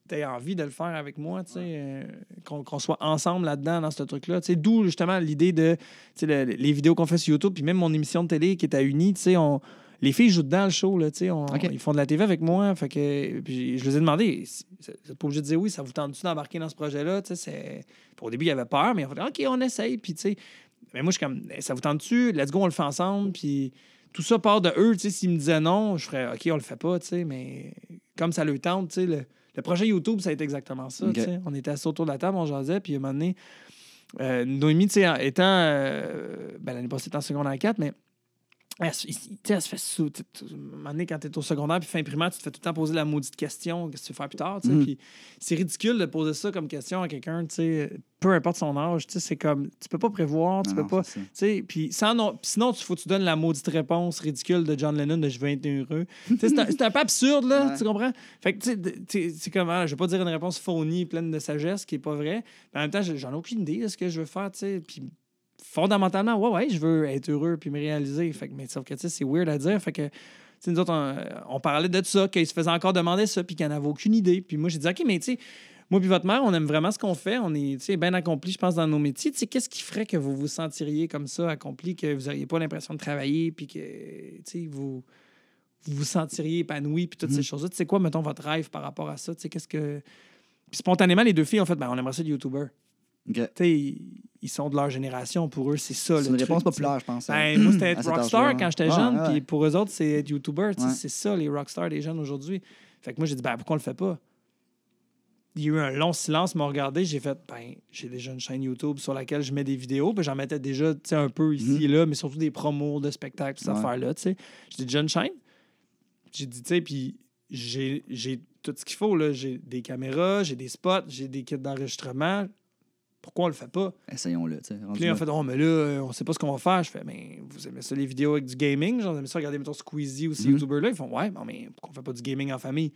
tu aies envie de le faire avec moi, tu sais, euh, qu'on soit ensemble là-dedans, dans ce truc-là? Tu sais, d'où justement l'idée de, tu sais, le- les vidéos qu'on fait sur YouTube, puis même mon émission de télé qui est à Uni, tu sais, on. Les filles jouent dedans le show, là, tu sais, on- ils font de la TV avec moi. Fait que, puis je les ai demandé, n'êtes pas obligé de dire oui, ça vous tente-tu d'embarquer dans ce projet-là? Tu sais, c'est- au début, il y avait peur, mais on fait OK, on essaye. Puis, tu sais, mais moi, je suis comme, Eh, ça vous tente-tu? Let's go, on le fait ensemble. Puis tout ça part de eux. Tu sais, s'ils me disaient non, je ferais OK, on le fait pas, tu sais, mais comme ça le tente, tu sais, le, le projet YouTube, ça a été exactement ça. On était assis autour de la table, on jasait, puis à un moment donné, euh, Noémie, tu sais, en- étant, euh, ben, l'année passée, était en secondaire 4, mais elle, se- tu sais, elle se fait sous. tu- tu- À un moment donné, quand tu es au secondaire puis fin primaire, tu te fais tout le temps poser la maudite question qu'est-ce que tu veux faire plus tard. tu. Puis c'est ridicule de poser ça comme question à quelqu'un, tu peu importe son âge. tu C'est comme, tu peux pas prévoir, tu Non, peux pas. Tu puis sans non- sinon, il faut que tu donnes la maudite réponse ridicule de John Lennon de Je veux être heureux. [laughs] Tu c'est un, peu absurde, là, Ouais. tu comprends? Fait que, tu tu c'est comme, ah, je vais pas dire une réponse phonie, pleine de sagesse, qui est pas vraie. Mais en même temps, j'en ai aucune idée de ce que je veux faire, tu. Puis fondamentalement, ouais, ouais, je veux être heureux puis me réaliser. Fait que, mais sauf que, tu sais, c'est weird à dire. Fait que, tu sais, nous autres, on, on parlait de ça, qu'ils se faisaient encore demander ça, puis qu'ils n'en avaient aucune idée. Puis moi, j'ai dit, OK, mais tu sais, moi puis votre mère, on aime vraiment ce qu'on fait. On est, bien accompli, je pense, dans nos métiers. Tu sais, qu'est-ce qui ferait que vous vous sentiriez comme ça, accompli, que vous n'auriez pas l'impression de travailler, puis que, tu sais, vous vous vous sentiriez épanoui, puis toutes ces Mhm. choses-là? Tu sais quoi, mettons, votre rêve par rapport à ça? Tu sais, qu'est-ce que... Puis spontanément, les deux filles ont fait, ben, on aimerait ça de YouTuber. OK. Ils, sont de leur génération. Pour eux, c'est ça. C'est une truc, réponse populaire, je pense. Ben, moi, c'était [clears throat] être rockstar quand j'étais jeune. ouais, Puis pour eux autres, c'est être YouTuber. Ouais. C'est ça, les rockstars des jeunes aujourd'hui. Fait que moi, j'ai dit, ben, pourquoi on le fait pas? Il y a eu un long silence, m'a regardé. J'ai fait, ben, j'ai déjà une chaîne YouTube sur laquelle je mets des vidéos. Puis j'en mettais déjà, tu sais, un peu ici et là, mais surtout des promos de spectacles, ces. Ouais. affaires-là, tu sais. J'ai déjà une chaîne. J'ai dit, tu sais, puis j'ai j'ai tout ce qu'il faut, là. J'ai des caméras, j'ai des spots, j'ai des kits d'enregistrement. Pourquoi on le fait pas? Essayons-le. Puis là, là. en fait, oh, mais là, euh, on sait pas ce qu'on va faire. Je fais, mais vous aimez ça, les vidéos avec du gaming? Genre, vous aimez ça, regarder, mettons, Squeezie ou ces Mhm. YouTubers-là? Ils font, ouais, mais pourquoi on fait pas du gaming en famille?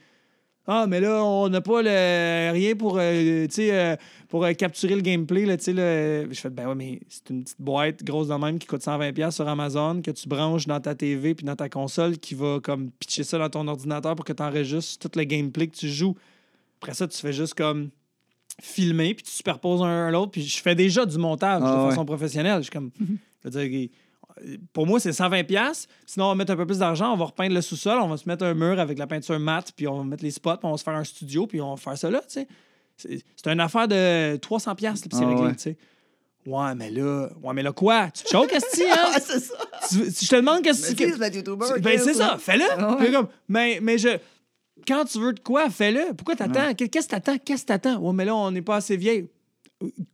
Ah, mais là, on n'a pas le, rien pour, euh, euh, pour euh, capturer le gameplay. Là, là. Je fais, ben ouais, mais c'est une petite boîte grosse de même qui coûte 120$ sur Amazon, que tu branches dans ta TV puis dans ta console, qui va comme pitcher ça dans ton ordinateur pour que tu enregistres tout le gameplay que tu joues. Après ça, tu fais juste comme filmer, puis tu superposes un à l'autre, puis je fais déjà du montage Ah de ouais. façon professionnelle. Je suis comme, je veux dire, pour moi, c'est 120 pièces. Sinon, on va mettre un peu plus d'argent, on va repeindre le sous-sol, on va se mettre un mur avec la peinture mat, puis on va mettre les spots, puis on va se faire un studio, puis on va faire ça là, tu sais. C'est une affaire de 300 pièces, puis c'est Ah réglé, ouais. tu sais. Ouais, mais là, ouais, mais là quoi? Tu te choques, Esti, [laughs] hein? Ah, c'est ça! tu, je te demande qu'est-ce que... tu Ben, c'est ça, fais-le. Ah ouais. Comme, mais, mais je. Quand tu veux de quoi, fais-le. Pourquoi t'attends? Qu'est-ce que t'attends? Qu'est-ce que t'attends? Ouais, mais là, on n'est pas assez vieille.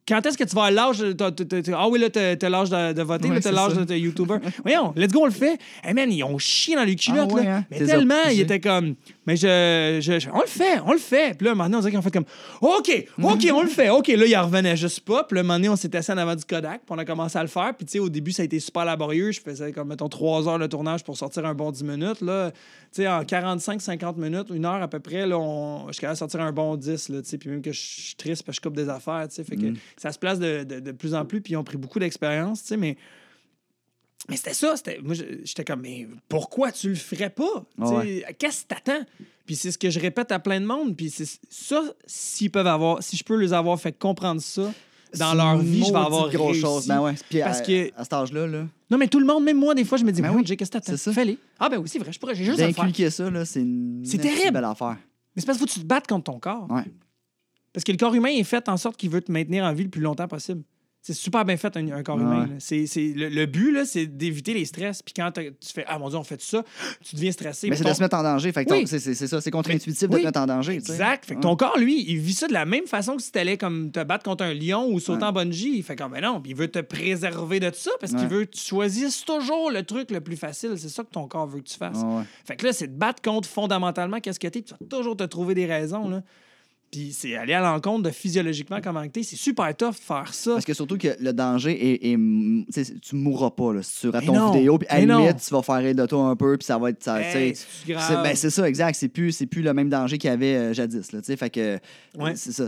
Quand est-ce que tu vas à l'âge. de- Ah oui, là, t'as l'âge de, de voter, Ouais, là, t'as l'âge de, de YouTuber. [laughs] Voyons, let's go, on le fait. Hey man, ils ont chié dans les culottes, Ah ouais, là. hein? Mais tellement, ils étaient comme. Mais je, je- je- On le fait, on le fait. Puis là, maintenant, on dirait qu'ils ont fait comme. OK, OK, on le fait. OK, là, ils en revenaient juste pas. Puis là, un moment donné, on s'est assis en avant du Kodak, puis on a commencé à le faire. Puis tu sais, au début, ça a été super laborieux. Je faisais comme, mettons, trois heures de tournage pour sortir un bon 10 minutes. Là, tu sais, en 45-50 minutes, une heure à peu près, là, on... je suis capable de sortir un bon 10. Là, tu sais, puis même que je suis triste parce que je coupe des affaires. tu sais, Fait que Mm. ça se place de, de- de plus en plus. Puis ils ont pris beaucoup d'expérience. tu sais, Mais. Mais c'était ça, c'était. Moi, j'étais comme, mais pourquoi tu le ferais pas? Ouais. Qu'est-ce que t'attends? Puis c'est ce que je répète à plein de monde. Puis c'est ça, s'ils peuvent avoir, si je peux les avoir fait comprendre ça dans leur vie, je vais avoir grosse chose. Ben ouais. Puis Parce à, que- à cet âge-là, là, Non, mais tout le monde, même moi, des fois, je me dis, Ben ben oui, oui, qu'est-ce que t'attends? Fais-les. Ah ben oui, c'est vrai, je pourrais, j'ai juste à faire. ça, là, c'est une C'est terrible. belle affaire. Mais c'est parce qu'il faut que tu te battes contre ton corps. Ouais. Parce que le corps humain est fait en sorte qu'il veut te maintenir en vie le plus longtemps possible. C'est super bien fait, un, un corps Ouais. humain. C'est, le, le but, là, c'est d'éviter les stress. Puis quand tu fais Ah mon Dieu, on fait ça, tu deviens stressé. Mais c'est ton- de se mettre en danger. Fait Oui. c'est ça, c'est contre-intuitif de te mettre en danger. tu. Exact. Fait que Ouais. ton corps, lui, il vit ça de la même façon que si t'allais comme te battre contre un lion ou sauter Ouais. en bungee. Il fait comme, mais non, puis il veut te préserver de ça parce qu'il veut que tu choisisses toujours le truc le plus facile. C'est ça que ton corps veut que tu fasses. Fait que là, c'est de battre contre fondamentalement qu'est-ce que t'es, tu vas toujours te trouver des raisons, là. Puis c'est aller à l'encontre de physiologiquement comment que t'es. C'est super tough de faire ça. Parce que surtout que le danger est. est- tu mourras pas là, Mais ton non, vidéo. Puis à la non. limite, tu vas faire rire de toi un peu. Puis ça va être. Ça, Hey, c'est ben, c'est ça, exact. C'est plus, plus le même danger qu'il y avait euh, jadis. Là, fait que. Ouais. C'est ça.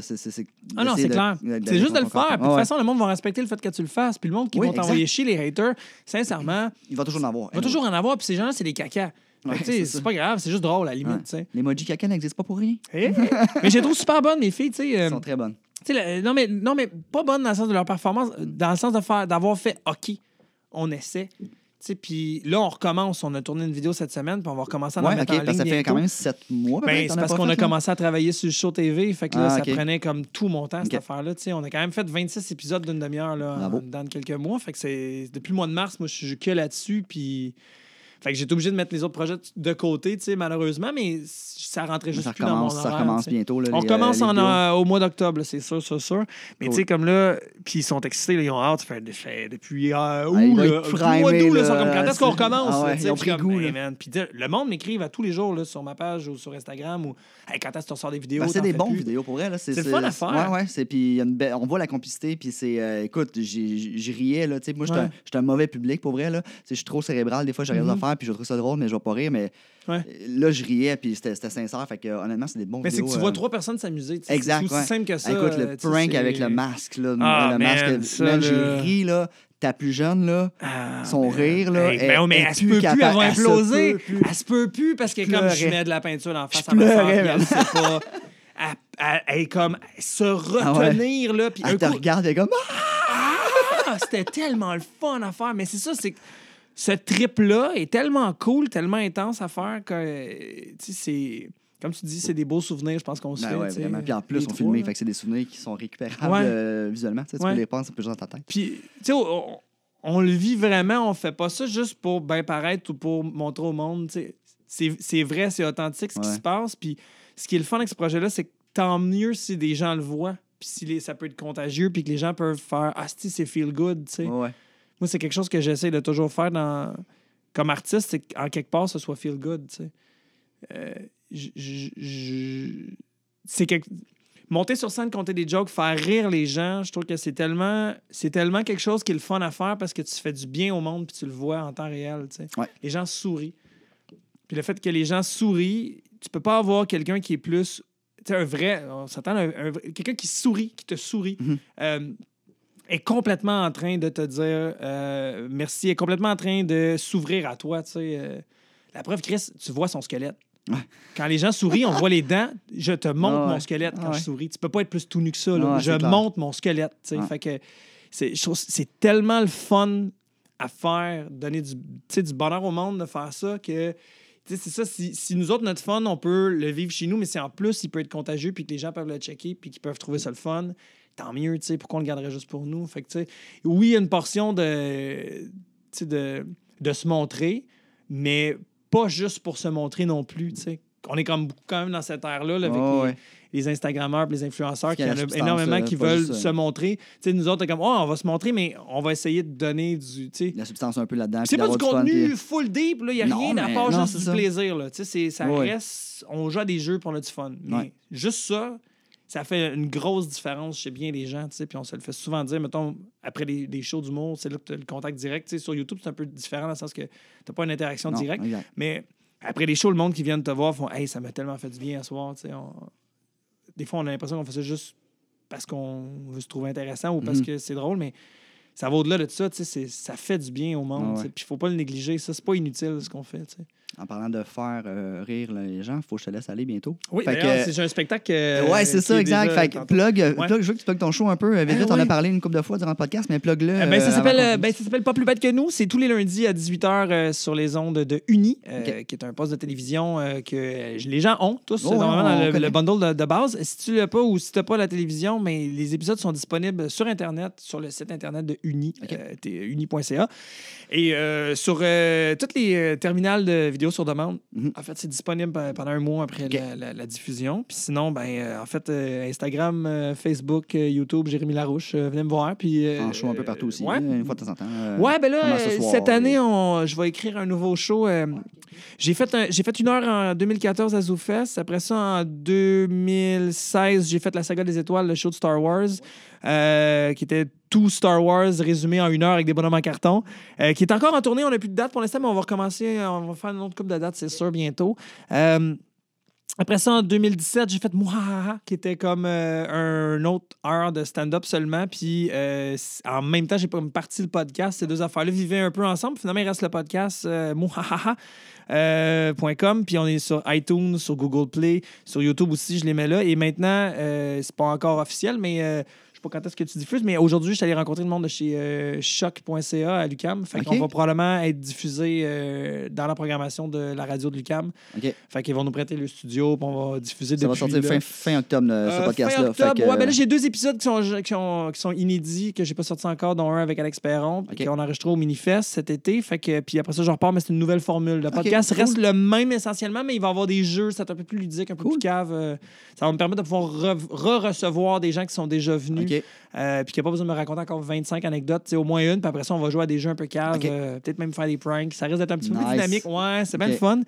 Ah non, c'est clair. C'est juste de le faire. Puis de toute façon, le monde va respecter le fait que tu le fasses. Puis le monde qui Oui, va t'envoyer chier, les haters, sincèrement, Il va toujours en avoir. il va toujours en avoir. Puis ces gens-là, c'est des cacas. Ouais, c'est pas grave, c'est juste drôle à la limite. Ouais. L'emoji caca n'existe pas pour rien. Eh, Mais je les trouve super bonnes, les filles. sais, euh, Elles sont très bonnes. Non, mais, non, mais pas bonne dans le sens de leur performance, dans le sens faire, d'avoir fait OK, on essaie. Puis là, on recommence. On a tourné une vidéo cette semaine, puis on va recommencer à en Ouais, mettre ok, en parce que ligne ça fait quand même sept mois. Ben, c'est parce qu'on a commencé à travailler sur le show TV. Fait que là, Ah, ça prenait comme tout mon temps, cette Ok. affaire-là. On a quand même fait 26 épisodes d'une demi-heure dans quelques mois. Fait que c'est depuis le mois de mars, moi, je suis que là-dessus. Puis. Fait que j'étais obligé de mettre les autres projets de côté, tu sais, malheureusement, mais ça rentrait juste Ça plus dans mon ça recommence bientôt. Là, On les, recommence euh, en, euh, au mois d'octobre, c'est sûr, c'est sûr. Mais tu sais, comme là, puis ils sont excités, là, ils ont hâte. Fait, fait depuis euh, août, Ah, va là, mois d'août, là, ils sont comme quand est-ce qu'on recommence? Ah ouais, ils ont pris goût, hey. Puis le monde m'écrive à tous les jours là, sur ma page ou sur Instagram ou hey, quand est-ce que tu ressors des vidéos? Ben, c'est des bons vidéos pour vrai. là. C'est fun à faire. Ouais, ouais. c'est- Puis on voit la complicité. Puis c'est. écoute, j'ai- je riais. Là, tu sais, moi, je suis un- mauvais public pour vrai. Là. Je suis trop cérébral. Des fois, j'arrive à Mhm. Faire. Puis je trouve ça drôle, mais je vais pas rire. Mais Ouais. là, je riais. Puis c'était sincère. Fait que honnêtement, c'est des bons Mais c'est vidéos. que tu vois euh, trois personnes s'amuser. Exact, C'est aussi ouais. simple que ça. Écoute, le prank c'est- avec le masque. Là, Ah, le man, masque. ça, man, j'ai ri. Là. Ta plus jeune, là. Ah, Son rire, là, Hey, ben mais elle se plus peut plus, elle va elle se imploser. peut plus. Elle se peut plus parce que comme je mets de la peinture en face Je à ma soeur, elle man. sait pas. Elle, est comme se retenir, là. Puis Elle te coup, regarde, elle est comme. Ah! ah, c'était tellement le fun à faire. Mais c'est ça, c'est que ce trip-là est tellement cool, tellement intense à faire que, euh, tu sais, c'est. Comme tu dis, c'est des beaux souvenirs, je pense qu'on se Ben fait. ouais. Puis en plus, on filmé, fait que c'est des souvenirs qui sont récupérables Ouais. euh, visuellement. Tu, Ouais. peux les penser un peu dans ta tête. Puis, tu sais, on, on le vit vraiment, on fait pas ça juste pour bien paraître ou pour montrer au monde. C'est vrai, c'est authentique ce qui se passe. Puis, ce qui est le fun avec ce projet-là, c'est que tant mieux si des gens le voient. Puis, si les- ça peut être contagieux, puis que les gens peuvent faire Ah, si, c'est feel good. tu sais. Moi, c'est quelque chose que j'essaie de toujours faire dans... comme artiste, c'est qu'en quelque part, ce soit feel good. Euh, c'est quelque... monter sur scène, compter des jokes, faire rire les gens, je trouve que c'est tellement, c'est tellement quelque chose qui est le fun à faire parce que tu fais du bien au monde puis tu le vois en temps réel. Ouais. Les gens sourient. Puis le fait que les gens sourient, tu peux pas avoir quelqu'un qui est plus. Tu sais, un vrai. On s'attend à un, un vrai- quelqu'un qui sourit, qui te sourit. Mhm. euh, est complètement en train de te dire euh, merci, est complètement en train de s'ouvrir à toi. tu sais. euh. la preuve, Chris, tu vois son squelette. Ouais. Quand les gens sourient, on voit les dents. Je te montre Ah ouais. mon squelette quand Ah je souris. Tu peux pas être plus tout nu que ça. là. Ah je c'est montre mon squelette. Fait que c'est, c'est tellement le fun à faire, donner du, du bonheur au monde de faire ça que. C'est ça, si, si nous autres, notre fun, on peut le vivre chez nous, mais si en plus, il peut être contagieux, puis que les gens peuvent le checker, puis qu'ils peuvent trouver ça le fun, tant mieux, tu sais, pourquoi on le garderait juste pour nous? Fait que, tu sais, oui, il y a une portion de, de, de se montrer, mais pas juste pour se montrer non plus, tu sais. On est comme beaucoup quand même dans cette ère-là, là, avec les, ouais. les Instagrammeurs, les influenceurs, y qui a en a énormément euh, qui veulent juste, se montrer. Sais, nous autres, comme, oh, on va se montrer, mais on va essayer de donner du, tu sais, La substance un peu là-dedans. c'est pas du fun, contenu full deep, il n'y a Non, rien à part non, juste du ça. plaisir. Là. Ça Ouais. reste. On joue à des jeux pour on a du fun. Mais Ouais. juste ça, ça fait une grosse différence chez bien les gens. tu sais, Puis on se le fait souvent dire, mettons, après des, des shows d'humour, c'est là que tu as le contact direct. Tu sais, Sur YouTube, c'est un peu différent dans le sens que tu n'as pas une interaction Non, directe. exact. Mais après les shows, le monde qui vient te voir font Hey, ça m'a tellement fait du bien à soir. tu sais, on- Des fois, on a l'impression qu'on fait ça juste parce qu'on veut se trouver intéressant ou parce Mhm. que c'est drôle, mais ça va au-delà de ça. tu sais, c'est- Ça fait du bien au monde. Ah ouais. tu sais, Puis il faut pas le négliger. Ça, c'est pas inutile ce qu'on fait. tu sais. En parlant de faire euh, rire les gens, faut que je te laisse aller bientôt. Oui, d'ailleurs, j'ai un spectacle. euh, ouais, c'est ça, exact. Fait que plug, Ouais. plug, je veux que tu plugues ton show un peu. euh, vite, vite, on a parlé une couple de fois durant le podcast, mais plug-le. Euh, ben, ça euh, s'appelle ben, ça s'appelle Pas plus bête que nous. C'est tous les lundis à 18h euh, sur les ondes de Uni, qui est un poste de télévision que les gens ont tous Oh, normalement on dans le, bundle de, de base. Si tu l'as pas ou si tu n'as pas la télévision, mais les épisodes sont disponibles sur Internet, sur le site Internet de Uni, OK. euh, t'es- uni.ca. Et sur toutes les terminales de sur demande. Mhm. En fait, c'est disponible pe- pendant un mois après la, la- la diffusion. Puis sinon, ben, euh, en fait, euh, Instagram, euh, Facebook, YouTube, Jérémy Larouche, venez me voir. Puis, En show un peu partout aussi, ouais. une fois de temps en temps. Ouais, ben là, soir, cette et- année, on- je vais écrire un nouveau show. j'ai fait, un- fait une heure en 2014 à ZooFest. Après ça, en 2016, j'ai fait la saga des étoiles, le show de Star Wars, qui était tout Star Wars résumé en une heure avec des bonhommes en carton, euh, qui est encore en tournée. On n'a plus de date pour l'instant, mais on va recommencer. On va faire une autre coupe de dates, c'est sûr, bientôt. Euh, après ça, en 2017, j'ai fait Mouhaha, qui était comme euh, un autre heure de stand-up seulement. Puis euh, en même temps, j'ai pas parti le podcast. Ces deux affaires-là vivaient un peu ensemble. Finalement, il reste le podcast euh, Mouhaha. euh, point .com, puis on est sur iTunes, sur Google Play, sur YouTube aussi, je les mets là. Et maintenant, euh, c'est pas encore officiel, mais euh, pas quand est-ce que tu diffuses, mais aujourd'hui, je suis allé rencontrer le monde de chez euh, choc.ca à Lucam. Fait qu'on va probablement être diffusé euh, dans la programmation de la radio de Lucam. Fait qu'ils vont nous prêter le studio, puis on va diffuser Ça va depuis sortir là. fin, fin octobre, le- ce Euh, podcast-là. Fin octobre. Fait que, Ouais, ben là, j'ai deux épisodes qui sont, qui, ont- qui sont inédits, que j'ai pas sortis encore, dont un avec Alex Perron, puis Ok. qu'on a enregistré au Minifest cet été. Fait que, puis après ça, je repars, mais c'est une nouvelle formule. Le podcast cool. reste le même essentiellement, mais il va y avoir des jeux, c'est un peu plus ludique, un peu Cool. plus cave. euh, ça va me permettre de pouvoir re- re-recevoir des gens qui sont déjà venus, Euh, puis qui n'ont pas besoin de me raconter encore 25 anecdotes, au moins une, puis après ça, on va jouer à des jeux un peu caves, Ok. euh, peut-être même faire des pranks. Ça risque d'être un petit peu plus dynamique. Ouais, c'est bien le fun.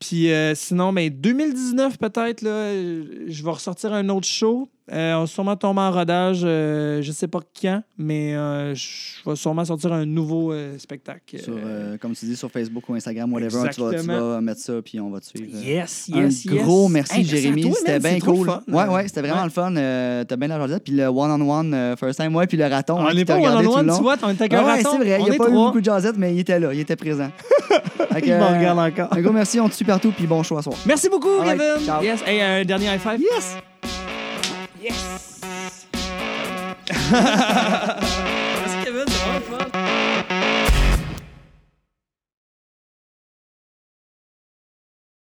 Puis euh, sinon, ben, 2019 peut-être, là, je vais ressortir un autre show. Euh, on va sûrement tomber en rodage, euh, je sais pas quand, mais euh, je vais sûrement sortir un nouveau euh, spectacle. Sur, Euh, comme tu dis, sur Facebook ou Instagram, whatever, tu vas, tu Exactement. vas mettre ça, puis on va te suivre. euh. yes, Un yes, yes. gros merci, Hey, Jérémy. C'était bien cool. fun. Ouais, ouais, c'était vraiment Ouais. le fun. T'as bien l'argent. Puis le one-on-one, first time, ouais, puis le raton. On hein, n'est t'a pas one-on-one, long. tu vois, on était avec un Ah ouais, c'est vrai. Il on n'y a pas eu beaucoup de jazzette, mais il était là, il était présent. [laughs] Que, Il regarde encore. Un gros merci, on te suit partout, puis bon choix à soir. Merci beaucoup, Kevin. ciao. Yes. Hey, un dernier high five. Yes! Yes. [laughs]